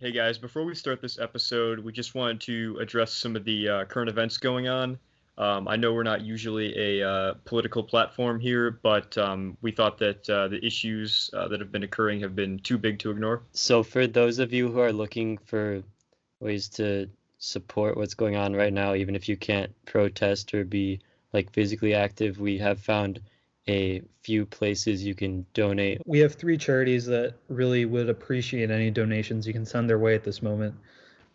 Hey guys, before we start this episode, we just wanted to address some of the uh, current events going on. Um, I know we're not usually a uh, political platform here, but um, we thought that uh, the issues uh, that have been occurring have been too big to ignore. So, for those of you who are looking for ways to support what's going on right now, even if you can't protest or be like physically active, we have found a few places you can donate. We have three charities that really would appreciate any donations you can send their way at this moment.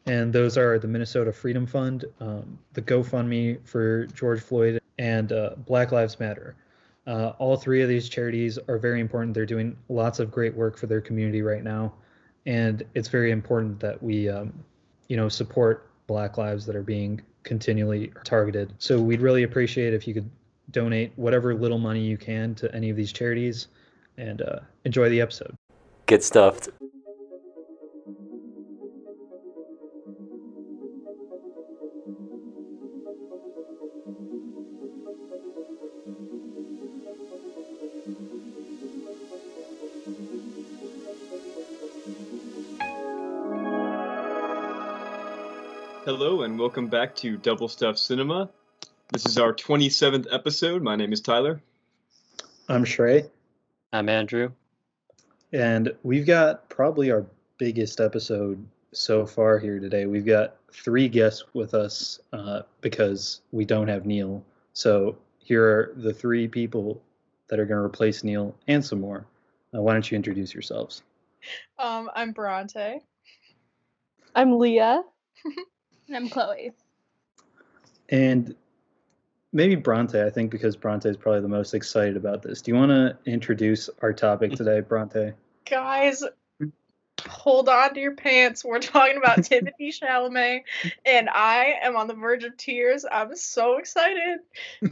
And those are the Minnesota Freedom Fund, um, the GoFundMe for George Floyd, and uh, Black Lives Matter. Uh, all three of these charities are very important. They're doing lots of great work for their community right now. And it's very important that we, um, you know, support Black lives that are being continually targeted. So we'd really appreciate if you could donate whatever little money you can to any of these charities and uh, enjoy the episode. Get stuffed. Hello, and welcome back to Double Stuff Cinema. This is our 27th episode. My name is Tyler. I'm Shrey. I'm Andrew. And we've got probably our biggest episode so far here today. We've got three guests with us uh, because we don't have Neil. So here are the three people that are going to replace Neil and some more. Uh, why don't you introduce yourselves? Um, I'm Bronte. I'm Leah. and I'm Chloe. And maybe Bronte, I think, because Bronte is probably the most excited about this. Do you want to introduce our topic today, Bronte? Guys, hold on to your pants. We're talking about Timothy Chalamet, and I am on the verge of tears. I'm so excited.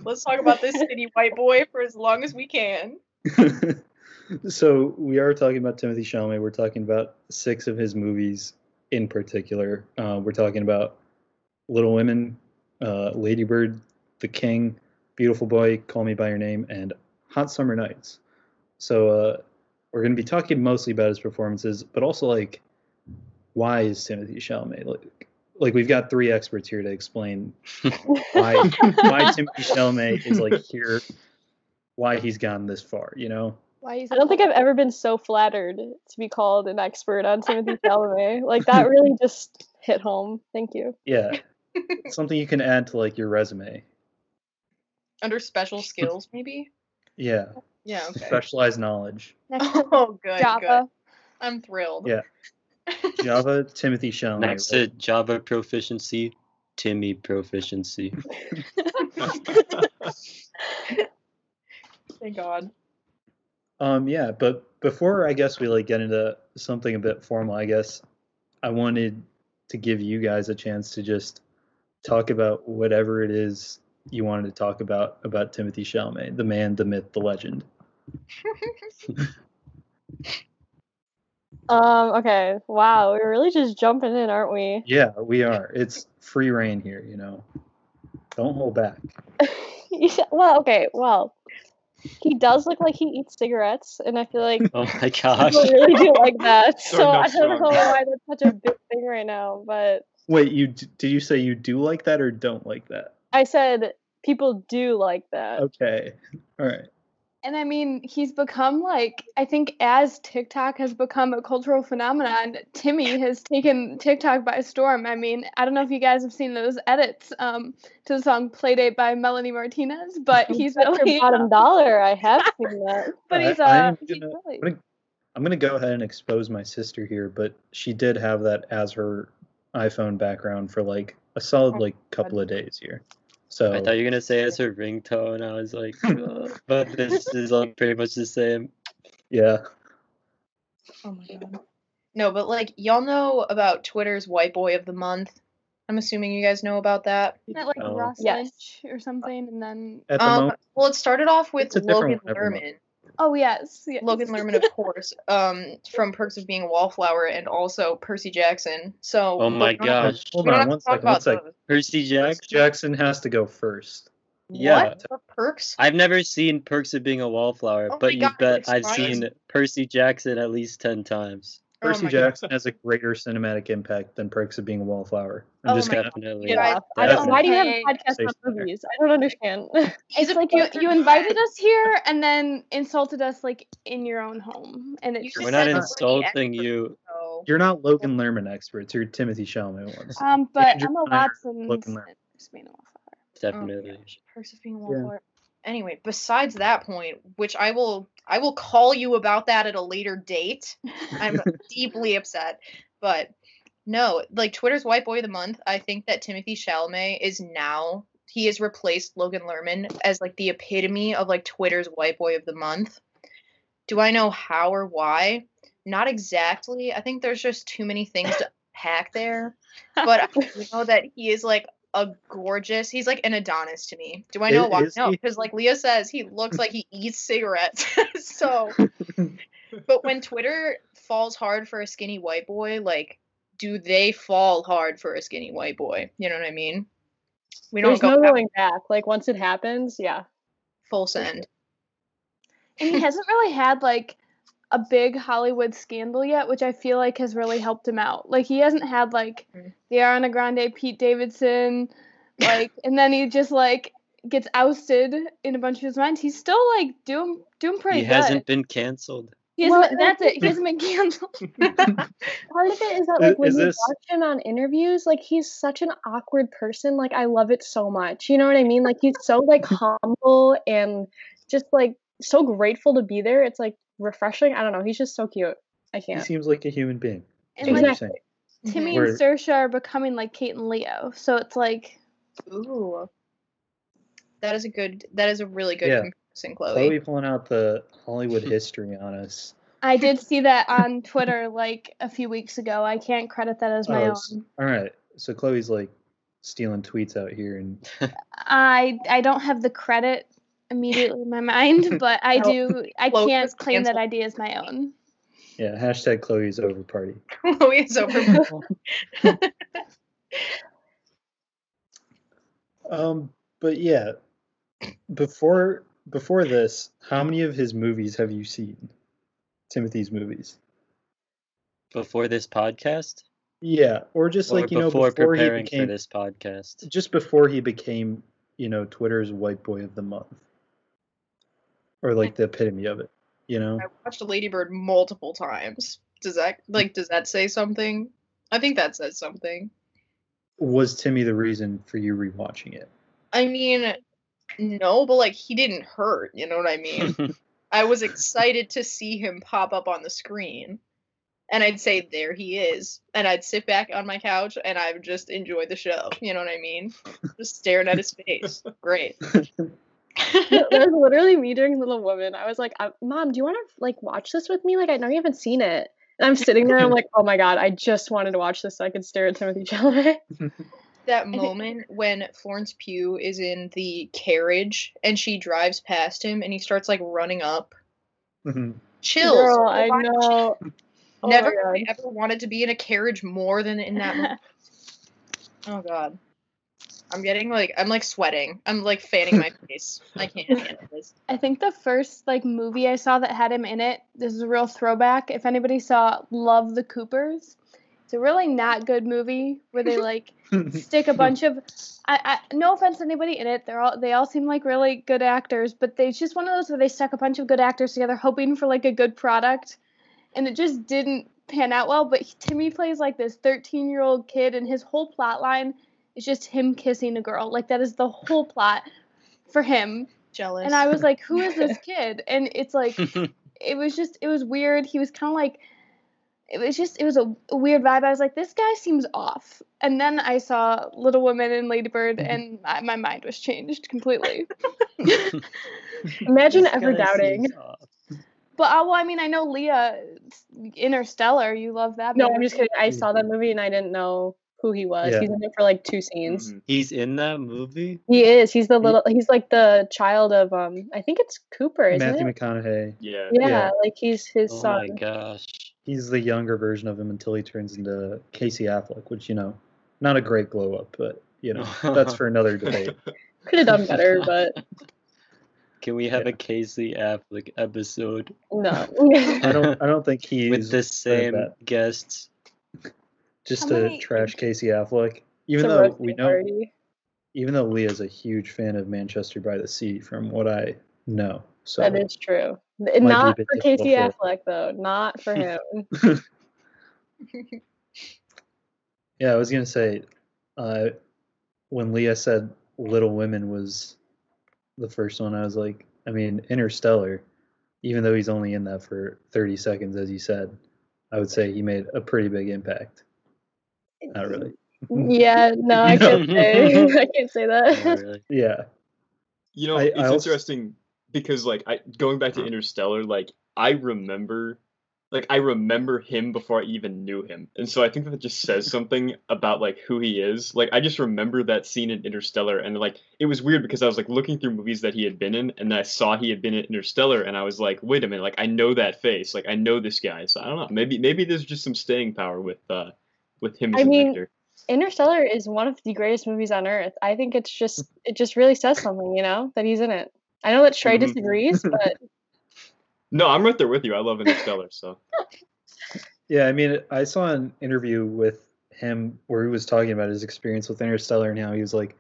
Let's talk about this skinny white boy for as long as we can. so we are talking about Timothy Chalamet. We're talking about six of his movies in particular. Uh, we're talking about Little Women, uh, Ladybird, The King, Beautiful Boy, Call Me by Your Name, and Hot Summer Nights. So uh, we're going to be talking mostly about his performances, but also like why is Timothy Chalamet like like we've got three experts here to explain why why Timothy Chalamet is like here, why he's gone this far. You know. Why I don't think I've ever been so flattered to be called an expert on Timothy Chalamet. Like that really just hit home. Thank you. Yeah, something you can add to like your resume. Under special skills, maybe. Yeah. Yeah. Okay. Specialized knowledge. Oh, good. Java. Good. I'm thrilled. Yeah. Java, Timothy Chalamet. Next to Java proficiency, Timmy proficiency. Thank God. Um, yeah, but before I guess we like get into something a bit formal, I guess I wanted to give you guys a chance to just talk about whatever it is you wanted to talk about about Timothy Chalamet, the man, the myth, the legend. Um, okay. Wow, we're really just jumping in, aren't we? Yeah, we are. It's free reign here, you know. Don't hold back. Yeah, well, okay, well. He does look like he eats cigarettes, and I feel like Oh my gosh. people really do like that. So Starting I don't know why that's such a big thing right now, but Wait, you d- did you say you do like that or don't like that? I said people do like that. Okay. All right. And I mean, he's become like, I think as TikTok has become a cultural phenomenon, Timmy has taken TikTok by storm. I mean, I don't know if you guys have seen those edits um, to the song Playdate by Melanie Martinez, but he's Bet your really, bottom dollar. I have seen that. but I- he's, I uh, am gonna- really, I'm gonna, I'm gonna go ahead and expose my sister here, but she did have that as her iPhone background for like a solid Oh, like couple of days here. So I thought you were gonna say it's her ringtone. I was like, "Ugh." but this is all pretty much the same. yeah, Oh my god. No, but like y'all know about Twitter's White Boy of the Month. I'm assuming you guys know about that. isn't it like Oh. Ross Yes. Lynch or something? And then, at the Um, moment, well, it started off with It's a different Logan one every month. Lerman. Oh, yes. yes. Logan Lerman, of course, um, from Perks of Being a Wallflower, and also Percy Jackson. So. Oh my we don't have- gosh. hold we don't on have one to talk second, one about those. Percy Jackson. Jackson has to go first. Yeah. What? For Perks? I've never seen Perks of Being a Wallflower, Oh my but you bet I've seen Percy Jackson at least ten times. Oh Percy God. Jackson has a greater cinematic impact than Perks of Being a Wallflower. I'm Oh just gonna Definitely. Yeah, Yeah, I don't, why do you have a podcast on movies? I don't understand. It's a like you, you invited us here and then insulted us like in your own home, and You it's We're not said we're the insulting experts, you. so- You're not Logan Lerman experts. You're Timothy Chalamet ones. um, but Andrew Emma Snyder, Watson. looking there. Definitely. Perks of being a Yeah. wallflower. Anyway, besides that point, which I will I will call you about that at a later date. I'm deeply upset. But no, like Twitter's white boy of the month, I think that Timothy Chalamet is now he has replaced Logan Lerman as like the epitome of like Twitter's white boy of the month. Do I know how or why? Not exactly. I think there's just too many things to pack there. But I know that he is like a gorgeous. He's like an Adonis to me. Do I know Is- why? No, because like Leah says, he looks like he eats cigarettes. so, but when Twitter falls hard for a skinny white boy, like, do they fall hard for a skinny white boy? You know what I mean? We don't There's go no back going back. Like once it happens, yeah. full send. and he hasn't really had like a big Hollywood scandal yet, which I feel like has really helped him out. Like he hasn't had like Mm. the Ariana Grande, Pete Davidson, like, and then he just like gets ousted in a bunch of his minds. He's still like doing doing pretty He good. hasn't been canceled. He hasn't Well, been- that's it. He hasn't been canceled. Part of it is that like when is you this- watch him on interviews, like he's such an awkward person. Like I love it so much. You know what I mean? Like he's so like humble and just like so grateful to be there. It's like refreshing. I don't know. He's just so cute. I can't. He seems like a human being. And That's what like you're Exactly. Timmy and mm-hmm. Saoirse are becoming like Kate and Leo. So it's like Ooh, that is a good. That is a really good Yeah. comparison, Chloe. Chloe pulling out the Hollywood history on us. I did see that on Twitter like a few weeks ago. I can't credit that as oh, my Oh, own. All right. So Chloe's like stealing tweets out here and I I don't have the credit immediately in my mind, but I do. I can't was claim that idea as my own. yeah, hashtag Chloe's over party. Chloe is over. Um, but yeah, before before this, how many of his movies have you seen? Timothy's movies. Before this podcast? Yeah, or just or like you know before before he preparing became for this podcast? just before he became you know Twitter's white boy of the month, or like the epitome of it. You know, I watched Ladybird multiple times. Does that like does that say something? I think that says something. was Timmy the reason for you rewatching it? I mean, no, but like he didn't hurt. You know what I mean? I was excited to see him pop up on the screen. And I'd say, there he is. And I'd sit back on my couch and I would just enjoy the show. You know what I mean? Just staring at his face. Great. that was literally me during Little Woman. I was like, "Mom, do you want to like watch this with me? Like, I know you haven't seen it." And I'm sitting there, I'm like, "Oh my god, I just wanted to watch this so I could stare at Timothy Chalamet." that moment when Florence Pugh is in the carriage and she drives past him and he starts like running up. Mhm. Chills. Girl, I Why- know. Oh Never I ever wanted to be in a carriage more than in that moment. oh god. I'm getting like I'm like sweating. I'm like fanning my face. I can't handle this. I think the first like movie I saw that had him in it. This is a real throwback. If anybody saw Love the Coopers, it's a really not good movie where they like stick a bunch of I, I no offense to anybody in it they're all they all seem like really good actors but they, it's just one of those where they stuck a bunch of good actors together hoping for like a good product and it just didn't pan out well but he- timmy plays like this 13 year old kid and his whole plot line is just him kissing a girl like that is the whole plot for him Jealous. and i was like who is this kid and it's like it was just it was weird. He was kind of like it was just it was a, a weird vibe. I was like, this guy seems off. And then I saw Little Women and Ladybird, and my, my mind was changed completely. Imagine This ever doubting. But uh, well, I mean, I know Leah, Interstellar. You love that. No, movie. I'm just kidding. I saw that movie and I didn't know who he was. Yeah. He's in it for like two scenes. He's in that movie? He is. He's the little. He's like the child of um. I think it's Cooper, isn't Matthew it? McConaughey. Yeah. Yeah, yeah. like he's his Oh my son. gosh. He's the younger version of him until he turns into Casey Affleck, which you know, not a great glow up, but you know, that's for another debate. Could have done better, but Can we have a Casey Affleck episode No. I don't. I don't think he's with the same guests? Just How to many- trash Casey Affleck. Even though we know, party. even though Leah's a huge fan of Manchester by the Sea, from what I know. So That is true. Not for Casey Affleck though. Not for him. yeah, I was gonna say, uh, when Leah said Little Women was the first one, I was like, I mean, Interstellar, even though he's only in that for 30 seconds, as you said, I would say he made a pretty big impact. Not really. yeah, no, I can't say. I can't say that. Really. Yeah. You know, I- it's I also- interesting because like I going back to Interstellar, like I remember like I remember him before I even knew him. And so I think that just says something about like who he is. Like I just remember that scene in Interstellar and like it was weird because I was like looking through movies that he had been in and I saw he had been in Interstellar and I was like, wait a minute, like I know that face. Like I know this guy. So I don't know. Maybe maybe there's just some staying power with uh with him as I mean, actor. Interstellar is one of the greatest movies on earth. I think it's just it just really says something, you know, that he's in it. I know that Shrey Mhm. disagrees, but No, I'm right there with you. I love Interstellar, so Yeah, I mean, I saw an interview with him where he was talking about his experience with Interstellar and how he was like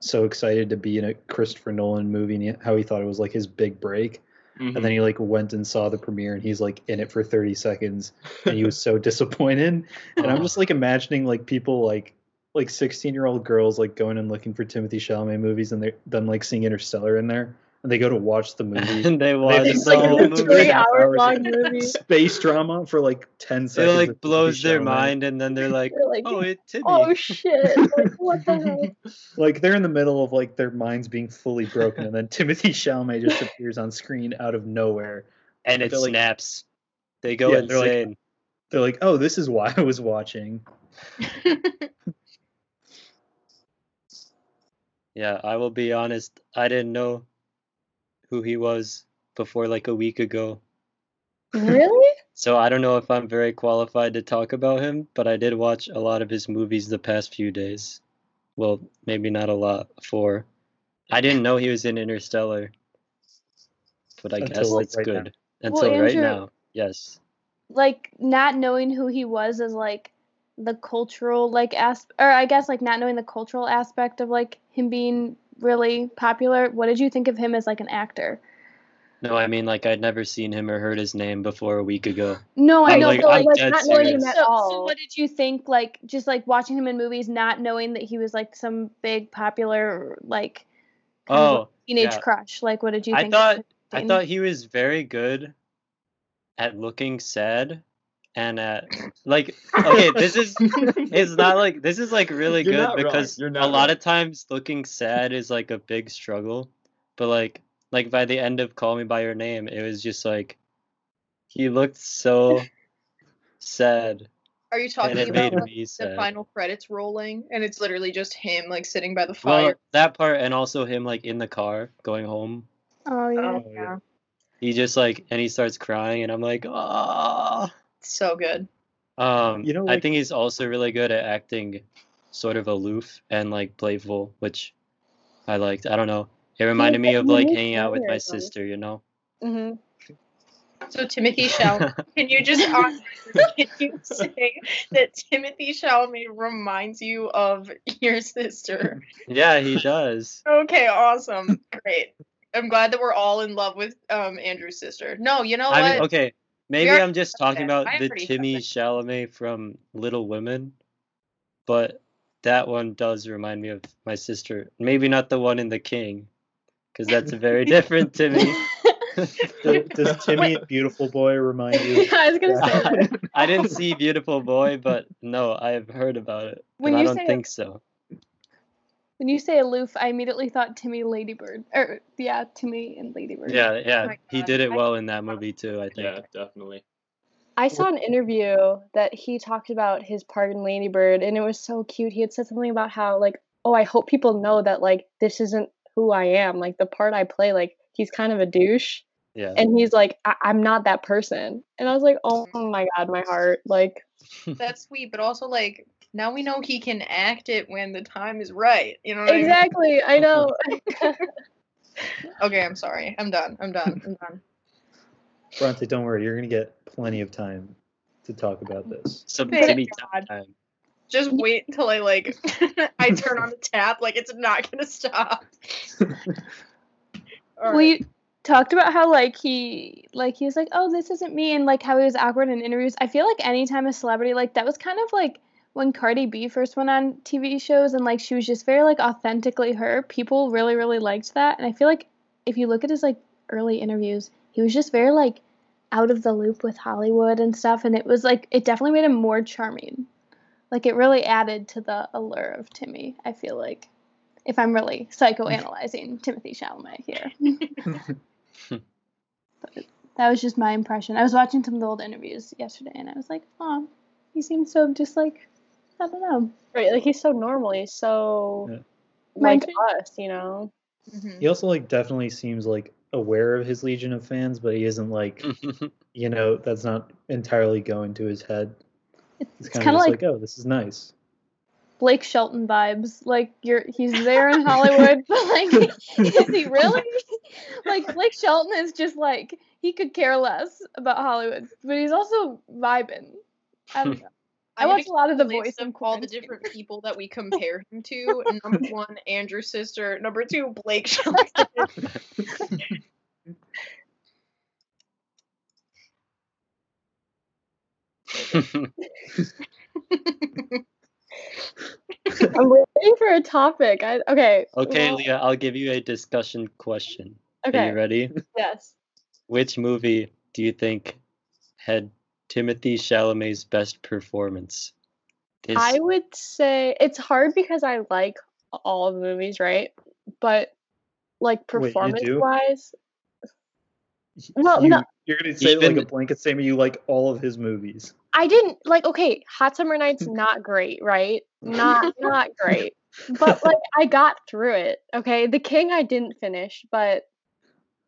so excited to be in a Christopher Nolan movie and how he thought it was like his big break. Mhm. And then he like went and saw the premiere and he's like in it for 30 seconds and he was so disappointed. And I'm just like imagining like people like like 16 year old girls like going and looking for Timothy Chalamet movies and they're them like seeing Interstellar in there and they go to watch the movie. and they watch It's the like whole a movie. three hours hour of long movie. Space drama for like 10 It seconds. like blows Timothy their mind, and then they're like, They're like, "Oh, it Timmy." oh shit! Like, what the hell? like they're in the middle of like their minds being fully broken and then timothy chalamet just appears on screen out of nowhere and it like- snaps. They go Yeah, they're like- insane. they're like oh this is why i was watching Yeah, I will be honest. I didn't know who he was before like a week ago. Really? So I don't know if I'm very qualified to talk about him, but I did watch a lot of his movies the past few days. Well, maybe not a lot. Four. I didn't know he was in Interstellar, but I guess Until that's right now. good. Until right Andrew- now, yes. like not knowing who he was as like the cultural like aspect, or I guess like not knowing the cultural aspect of like him being really popular. What did you think of him as like an actor? No, I mean like I'd never seen him or heard his name before a week ago. No, I I'm know, like- but I'm like, dead not knowing him at so, so what did you think like just like watching him in movies not knowing that he was like some big popular like kind of, like, Oh, teenage yeah. crush like what did you I think of thought I thought he was very good at looking sad and at like okay, this is it's not like this is like really You're good because You're a not lot of times looking sad is like a big struggle. But like like by the end of Call Me by Your Name, it was just like he looked so sad Are you talking about made like, the sad. final credits rolling and it's literally just him like sitting by the fire Well, fire? that part and also him like in the car going home. Oh yeah. Oh, yeah. yeah. He just like and he starts crying and I'm like, ah. So good. Um, You know, I think he's also really good at acting sort of aloof and like playful, which I liked. I don't know. It reminded me of like hanging out with my sister, you know? hmm So Timothy Chalamet, can you just can you say that Timothy Chalamet reminds you of your sister? yeah, he does. Okay, awesome, great. I'm glad that we're all in love with um Andrew's sister. No, you know what? I mean, okay, maybe are I'm just talking that. about I am the pretty Timmy Chalamet from Little Women, but that one does remind me of my sister. Maybe not the one in The King, because that's a very different Timmy. does, does timmy beautiful boy remind you I was gonna say that. I didn't see Beautiful Boy, but no, I've heard about it. When and I don't say- think so. When you say aloof, I immediately thought Timmy Ladybird. Or yeah, Timmy and Ladybird. Yeah, yeah, oh my he did it well in that movie too. I think. yeah, definitely. I saw an interview that he talked about his part in Ladybird, and it was so cute. He had said something about how, like, oh, I hope people know that, like, this isn't who I am. Like, the part I play, like, he's kind of a douche. Yeah. And he's like, I- I'm not that person. And I was like, oh mm. my God, my heart. Like, That's sweet, but also like now we know he can act it when the time is right. You know what exactly. I know. Okay, I'm sorry. I'm done. I'm done. I'm done. Bronte, don't worry. You're gonna get plenty of time to talk about this. Some Thank time. Just wait until I like I turn on the tap. Like it's not gonna stop. All We talked about how like he like he was like, oh, this isn't me, and like how he was awkward in interviews. I feel like anytime a celebrity like that was kind of like when Cardi B first went on TV shows and like she was just very like authentically her. People really really liked that, and I feel like if you look at his like early interviews, he was just very like out of the loop with Hollywood and stuff, and it was like it definitely made him more charming. Like it really added to the allure of Timmy. I feel like. If I'm really psychoanalyzing Timothy Chalamet here. That was just my impression. I was watching some of the old interviews yesterday, and I was like, "Oh, he seems so just like, I don't know." Right, like he's so normal. He's so Yeah. like Mind us, you know. Mhm. He also like definitely seems like aware of his legion of fans, but he isn't like you know that's not entirely going to his head. It's, He's it's kind kind of of like like, oh, this is nice. Blake Shelton vibes. Like you're, he's there in Hollywood, but like, is he really? like Blake Shelton is just like he could care less about Hollywood, but he's also vibing. I don't know. I I'm watch a lot of The Voice of and all the different people that we compare him to. Number one, Andrew's sister. Number two, Blake Shelton. I'm waiting for a topic. I okay. okay, well, Leah, I'll give you a discussion question. Are Okay. you ready? Yes. Which movie do you think had Timothy Chalamet's best performance? His, I would say it's hard because I like all the movies, right? But like Wait, performance wise, Well, you, no. You're gonna say like a blanket statement. You like all of his movies. I didn't like okay, Hot Summer Nights not great, right? Not not great. But like I got through it. Okay. The King I didn't finish, but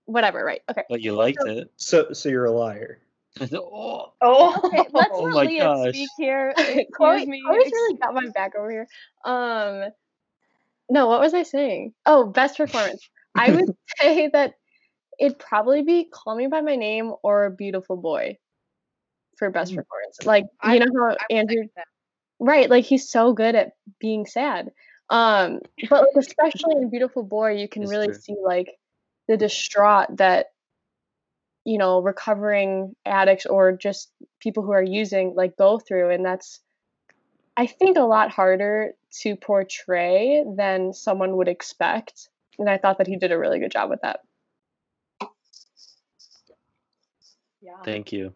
whatever, right? Okay. but you liked it. So, so you're a liar. Oh, oh, Okay, let's Oh let my Leah gosh. speak here. Chloe, Excuse me. Chloe's really got my back over here. Um no, what was I saying? Oh, best performance. I would say that it'd probably be Call Me by My Name or Beautiful Boy for best Mm. performance. Like I- you know how Andrew second. Right, like he's so good at being sad. Um, but like especially in Beautiful Boy, you can It's really true. see like the distraught that you know recovering addicts or just people who are using like go through, and that's I think a lot harder to portray than someone would expect. And I thought that he did a really good job with that. Yeah. thank you.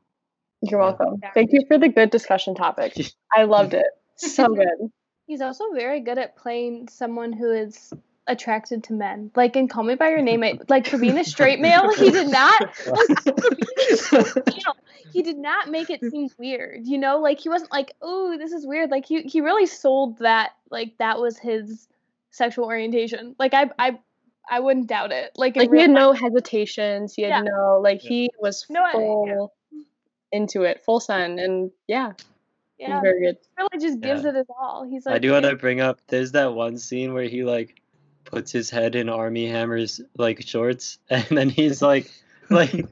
You're Yeah. welcome. Thank you for the good discussion topic. I loved it. So good. He's also very good at playing someone who is attracted to men. Like in Call Me by Your Name, I, like for being a straight male, he did not male, he did not make it seem weird. You know, like he wasn't like, "Oh, this is weird." Like he he really sold that like that was his sexual orientation. Like I I I wouldn't doubt it. Like, like he had life- no hesitations. He had Yeah. no like Yeah. he was No, I- full into it, full sun, and yeah, he was yeah, very good. really just gives Yeah. it his all. He's like I do want to bring up. There's that one scene where he like puts his head in Armie Hammer's like shorts, and then he's like, like,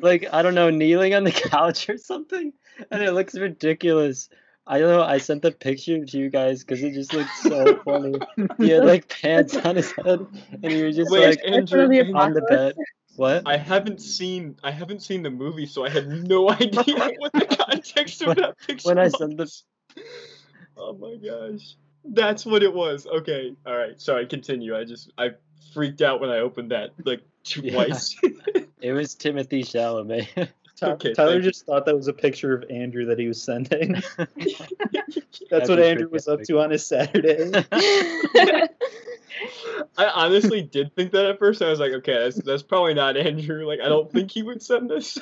like I don't know, kneeling on the couch or something, and it looks ridiculous. I don't know. I sent the picture to you guys because it just looked so funny. He had like pants on his head, and he was just Wait, like Andrew, the Andrew, on the bed. What? I haven't seen I haven't seen the movie, so I had no idea what the context of When- that picture when I was. sent the Oh my gosh. That's what it was. Okay. All right. Sorry, continue. I just I freaked out when I opened that like twice. it was Timothy Chalamet. Ty- Okay, Tyler thank you. just thought that was a picture of Andrew that he was sending. That's Happy what Andrew was up to on his Saturday. I honestly did think that at first. I was like, okay, that's that's probably not Andrew. Like, I don't think he would send this.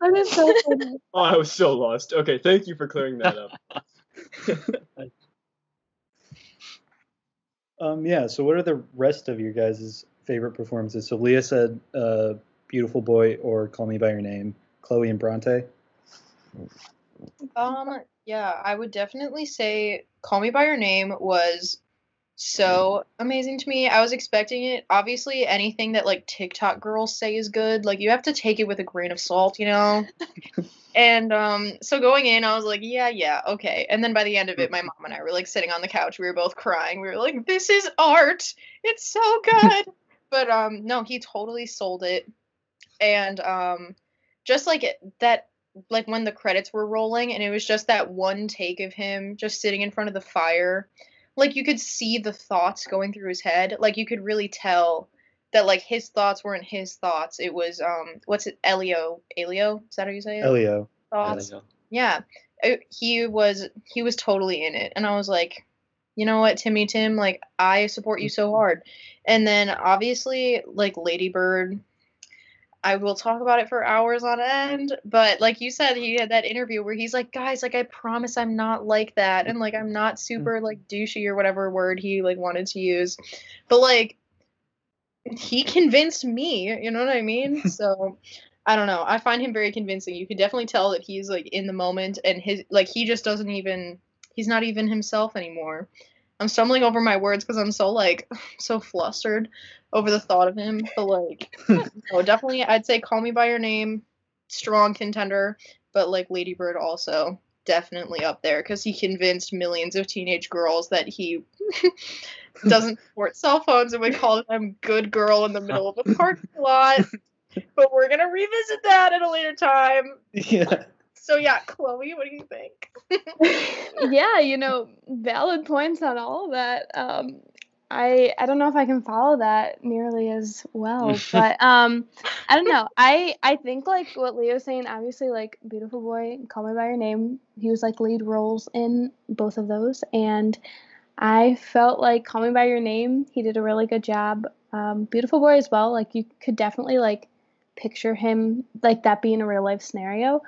That is so funny. oh, I was so lost. Okay, thank you for clearing that up. Um, yeah. So, what are the rest of your guys' favorite performances? So, Leah said, uh, "Beautiful Boy" or "Call Me by Your Name." Chloe and Bronte. Um, yeah, I would definitely say Call Me by Your Name was so amazing to me. I was expecting it. Obviously, anything that like TikTok girls say is good. Like you have to take it with a grain of salt, you know. and um, so going in, I was like, yeah, yeah, okay. And then by the end of it, my mom and I were like sitting on the couch. We were both crying. We were like, this is art. It's so good. but um, no, he totally sold it. And um, just like it, that like when the credits were rolling and it was just that one take of him just sitting in front of the fire like you could see the thoughts going through his head. Like you could really tell that like his thoughts weren't his thoughts. It was um what's it elio? Elio? Is that how you say it? Elio. thoughts. There you go. yeah. It- he was he was totally in it. And i was like you know what timmy tim? Like i support you so hard. And then obviously like ladybird i will talk about it for hours on end but like you said he had that interview where he's like guys like i promise i'm not like that and like i'm not mm-hmm. super like douchey or whatever word he like wanted to use but like he convinced me you know what i mean so I don't know. I find him very convincing. You could definitely tell that he's like in the moment and his like he just doesn't even he's not even himself anymore. I'm stumbling over my words because I'm so like so flustered over the thought of him. But like no, definitely I'd say Call Me by Your Name, strong contender, but like Lady Bird also definitely up there because he convinced millions of teenage girls that he doesn't support cell phones and would call them good girl in the middle of a parking lot. But we're gonna revisit that at a later time. Yeah. So yeah, Chloe, what do you think? yeah, you know, valid points on all of that. Um, I I don't know if I can follow that nearly as well, but um, I don't know. I I think like what Leo's saying. Obviously, like Beautiful Boy, Call Me by Your Name. He was like lead roles in both of those, and I felt like Call Me by Your Name. He did a really good job. Um, Beautiful Boy as well. Like you could definitely like picture him like that being a real life scenario.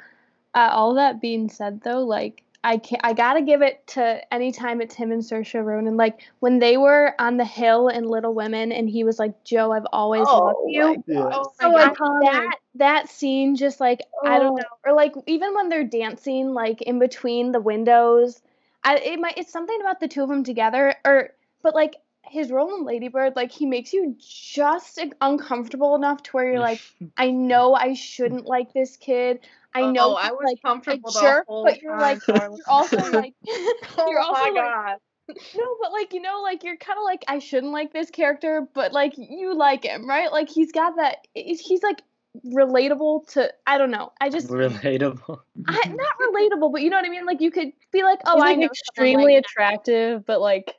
Uh, all that being said, though, like I can I gotta give it to anytime it's him and Saoirse Ronan. Like when they were on the hill in Little Women, and he was like, "Jo, I've always oh loved you." Yeah. Oh So my like god. that that scene, just like I don't Oh. know, or like even when they're dancing, like in between the windows, I it might it's something about the two of them together, or but like his role in Ladybird, like he makes you just uncomfortable enough to where you're like, I know I shouldn't like this kid. I uh, know Oh, I was like comfortable the jerk, whole but you're time, like darling. you're also like oh you're also my like god. no, but like you know, like you're kind of like I shouldn't like this character, but like you like him, right? Like he's got that. He's he's, like relatable to. I don't know. I just Relatable. I, not relatable, but you know what I mean. Like you could be like, oh, He's I like know extremely like that. attractive, but like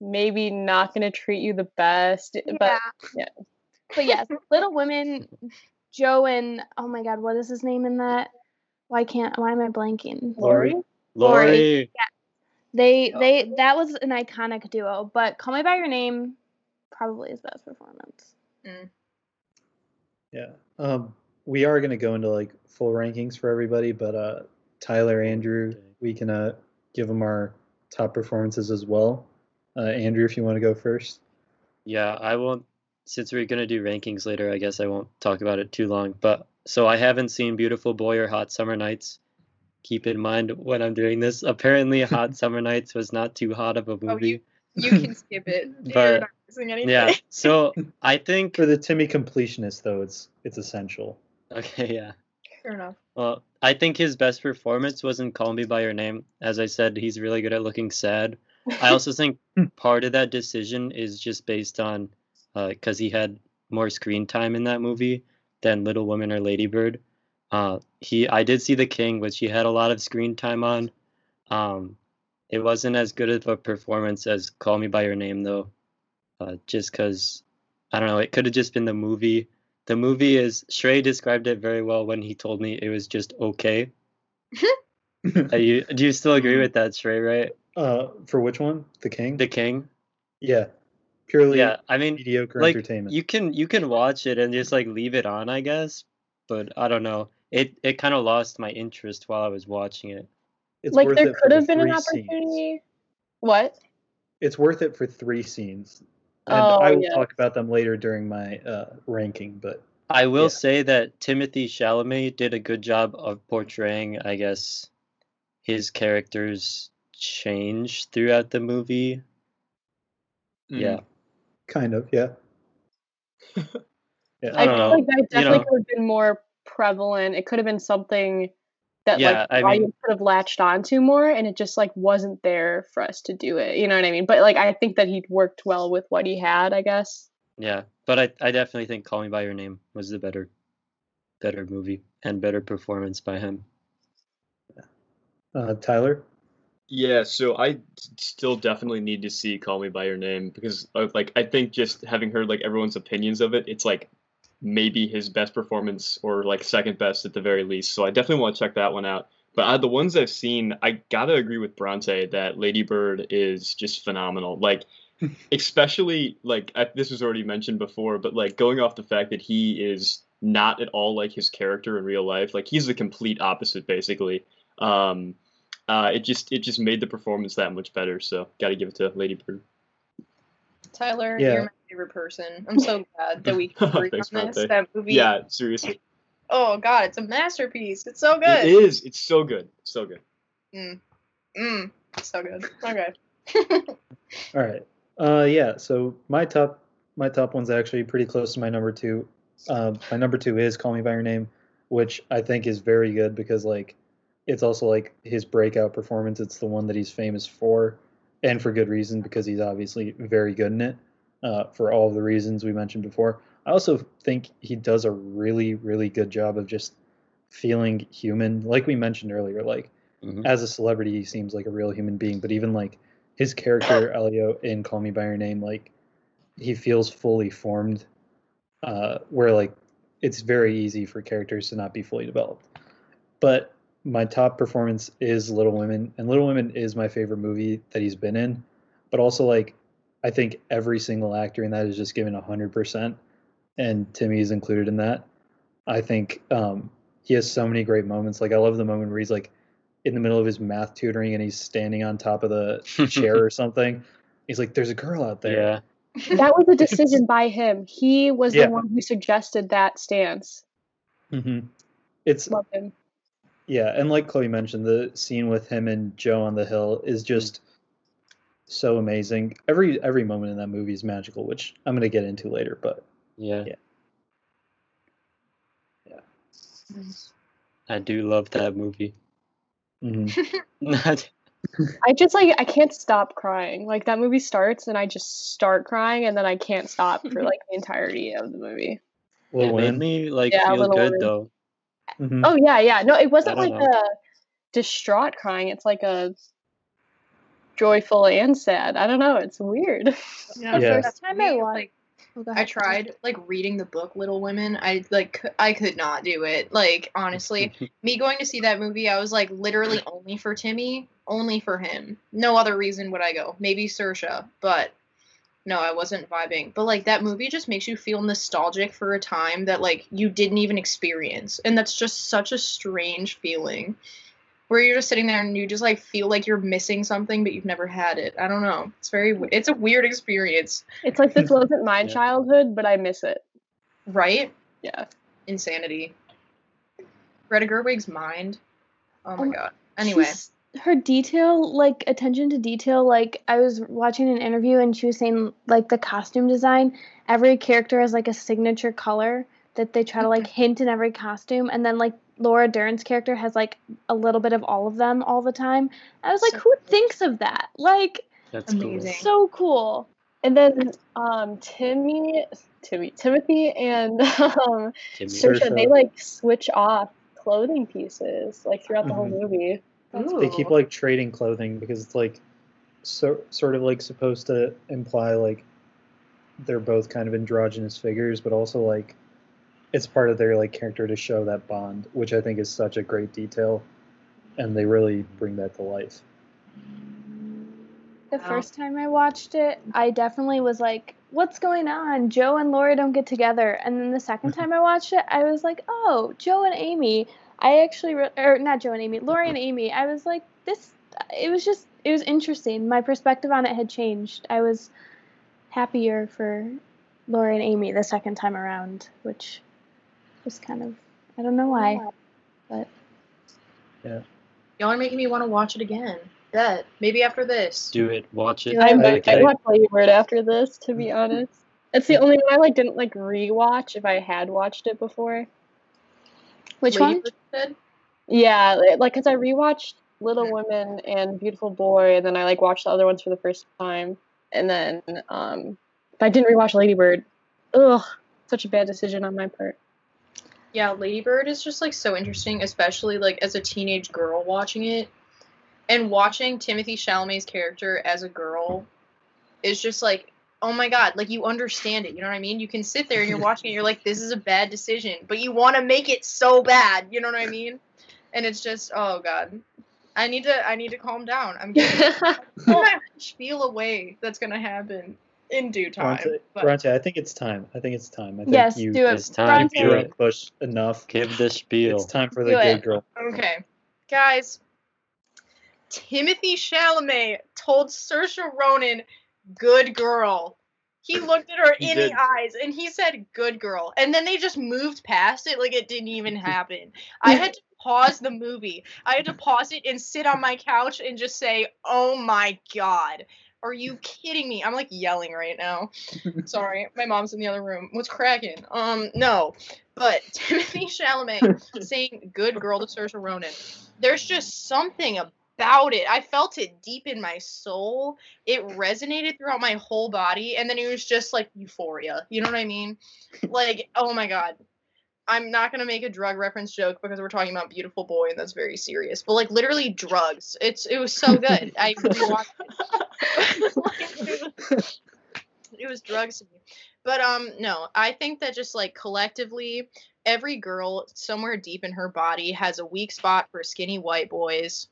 maybe not gonna treat you the best. Yeah. But yeah. But yes, Little Women, Jo and oh my God, what is his name in that? Why can't? Why am I blanking? Laurie. Laurie. Laurie. They they that was an iconic duo, but Call Me by Your Name, probably his best performance. Yeah. Um, we are gonna go into like full rankings for everybody, but uh, Tyler, Andrew, we can uh give them our top performances as well. Uh, Andrew, if you want to go first. Yeah, I won't. Since we're gonna do rankings later, I guess I won't talk about it too long. But so I haven't seen Beautiful Boy or Hot Summer Nights. Keep in mind when I'm doing this. Apparently, Hot Summer Nights was not too hot of a Oh, movie. you you can skip it. But- not missing anything. Yeah. So I think. For the Timmy completionist, though, it's it's essential. Okay. Yeah. Fair enough. Well, I think his best performance was in Call Me by Your Name. As I said, he's really good at looking sad. I also think hmm. part of that decision is just based on because he had more screen time in that movie than Little Women or Lady Bird. Uh, he, I did see The King, which he had a lot of screen time on. Um, it wasn't as good of a performance as Call Me by Your Name, though, uh, just because I don't know. It could have just been the movie. The movie is Shrey described it very well when he told me it was just okay. Are you, do you still agree with that, Shrey? Right? uh, for which one? The King. The King. yeah. Purely Yeah, I mean, mediocre like entertainment. you can you can watch it and just like leave it on, I guess. But I don't know. It it kind of lost my interest while I was watching it. it's like there it for could the have been an three scenes. opportunity. What? It's worth it for three scenes. And Oh, I will yeah. talk about them later during my uh, ranking, but I will Yeah. say that Timothy Chalamet did a good job of portraying, I guess, his character's change throughout the movie. Yeah. Kind of, yeah. yeah. I I feel know. like that You definitely know- could have been more prevalent. It could have been something that Yeah, like I the mean- could have latched onto more, and it just like wasn't there for us to do it. You know what I mean? But like I think that he worked well with what he had. I guess. Yeah, but I, I definitely think Call Me by Your Name was the better better movie and better performance by him. Uh, Tyler. Yeah, so I still definitely need to see Call Me by Your Name because like I think just having heard like everyone's opinions of it, it's like maybe his best performance or like second best at the very least. So I definitely want to check that one out. But out of the ones I've seen, I gotta agree with Bronte that Lady Bird is just phenomenal. Like, especially like I, this was already mentioned before, but like going off the fact that he is not at all like his character in real life. Like he's the complete opposite, basically. Um, uh, it just it just made the performance that much better. So got to give it to Lady Bird. Tyler, Yeah. you're my favorite person. I'm so glad that we can agree Thanks, on this. That movie. Yeah, seriously, Oh God, it's a masterpiece. It's so good. It is. It's so good, so good. Mm, so good. Okay. All right. Uh, yeah. So my top, my top one's actually pretty close to my number two. Uh, my number two is Call Me by Your Name, which I think is very good because like, it's also like his breakout performance. It's the one that he's famous for, and for good reason because he's obviously very good in it. Uh, for all of the reasons we mentioned before. I also think he does a really, really good job of just feeling human. Like we mentioned earlier, like Mhm. as a celebrity, he seems like a real human being. But even like his character Elio in Call Me by Your Name, like he feels fully formed. Uh, where like it's very easy for characters to not be fully developed. But my top performance is Little Women, and Little Women is my favorite movie that he's been in. But also like I think every single actor in that is just given hundred percent, and Timmy is included in that. I think um, he has so many great moments. Like I love the moment where he's like in the middle of his math tutoring and he's standing on top of the chair or something. He's like, "There's a girl out there." Yeah. That was a decision by him. He was Yeah. the one who suggested that stance. Mm-hmm. It's Love him. Yeah, and like Chloe mentioned, the scene with him and Jo on the hill is just so amazing. Every every moment in that movie is magical, which I'm gonna get into later. But Yeah. Yeah. I do love that movie. mhm. Not I just like I can't stop crying. Like that movie starts and I just start crying and then I can't stop for like the entirety of the movie. Lil it made me like Yeah, feel good Women. though. Mhm. Oh yeah, yeah. No, it wasn't like know. a distraught crying. It's like a joyful and sad. I don't know. It's weird. Yeah. Yeah. First time I like I tried like reading the book Little Women. I like I could not do it. Like honestly, me going to see that movie, I was like literally only for Timmy, only for him. No other reason would I go. Maybe Sersha, but no, I wasn't vibing. But like that movie just makes you feel nostalgic for a time that like you didn't even experience, and that's just such a strange feeling. Where you're just sitting there and you just like feel like you're missing something, but you've never had it. I don't know. It's very. It's a weird experience, It's like this wasn't my Yeah. childhood, but I miss it. right? Yeah. insanity. Greta Gerwig's mind. Oh my Um, god. Anyway, She's- her detail, like attention to detail, like I was watching an interview and she was saying like the costume design, every character has like a signature color that they try to like hint in every costume and then like Laura Dern's character has like a little bit of all of them all the time. I was like, So who cool. thinks of that? Like That's Amazing. so cool. And then um Timmy Timmy Timothy and um. Timmy. Sure. Saoirse, they like switch off clothing pieces like throughout the whole Mhm. Movie. They keep like trading clothing because it's like so sort of like supposed to imply like they're both kind of androgynous figures, but also like it's part of their like character to show that bond, which I think is such a great detail, and they really bring that to life. The Wow. first time I watched it, I definitely was like, "What's going on? Jo and Laurie don't get together." And then the second time I watched it, I was like, "Oh, Jo and Amy." I actually, re- or not Jo and Amy, Laurie and Amy. I was like, "This." It was just, it was interesting. My perspective on it had changed. I was happier for Laurie and Amy the second time around, which was kind of, I don't know why, but Yeah. y'all are making me want to watch it again. Bet. Maybe after this. Do it. Watch it. I I- might I- I'd watch Lady Bird after this, to be honest. It's the only one I like didn't like rewatch if I had watched it before. Which Lady one? Yeah, like because I rewatched Little Women and Beautiful Boy, and then I like watched the other ones for the first time, and then um, I didn't rewatch Lady Bird. Ugh, such a bad decision on my part. Yeah, Ladybird is just like so interesting, especially like as a teenage girl watching it. And watching Timothy Chalamet's character as a girl is just like, oh my god, like you understand it, you know what I mean? You can sit there and you're watching it, you're like, this is a bad decision, but you want to make it so bad, you know what I mean? And it's just, oh god. I need to I need to calm down. I'm getting my spiel away that's gonna happen in due time. Bronte, but- Bronte, I think it's time. I think it's time. I think Yes, you, do it. It's time. Bronte. you Do have enough. Give the spiel. It's time for the Do good girl. Okay, guys. Timothy Chalamet told Saoirse Ronan, "Good girl." He looked at her He in did. the eyes and he said, "Good girl," and then they just moved past it like it didn't even happen. I had to pause the movie. I had to pause it and sit on my couch and just say, "Oh my god." Are you kidding me? I'm like yelling right now. Sorry, my mom's in the other room. What's cracking? Um, no, but Timothy Chalamet saying "good girl" to Saoirse Ronan. There's just something about it. I felt it deep in my soul. It resonated throughout my whole body, and then it was just like euphoria. You know what I mean? Like, oh my god. I'm not gonna make a drug reference joke because we're talking about Beautiful Boy, and that's very serious. But like, literally, drugs. It's it was so good. I it. Like, it was- it was drugs to me. But um no, I think that just like collectively every girl somewhere deep in her body has a weak spot for skinny white boys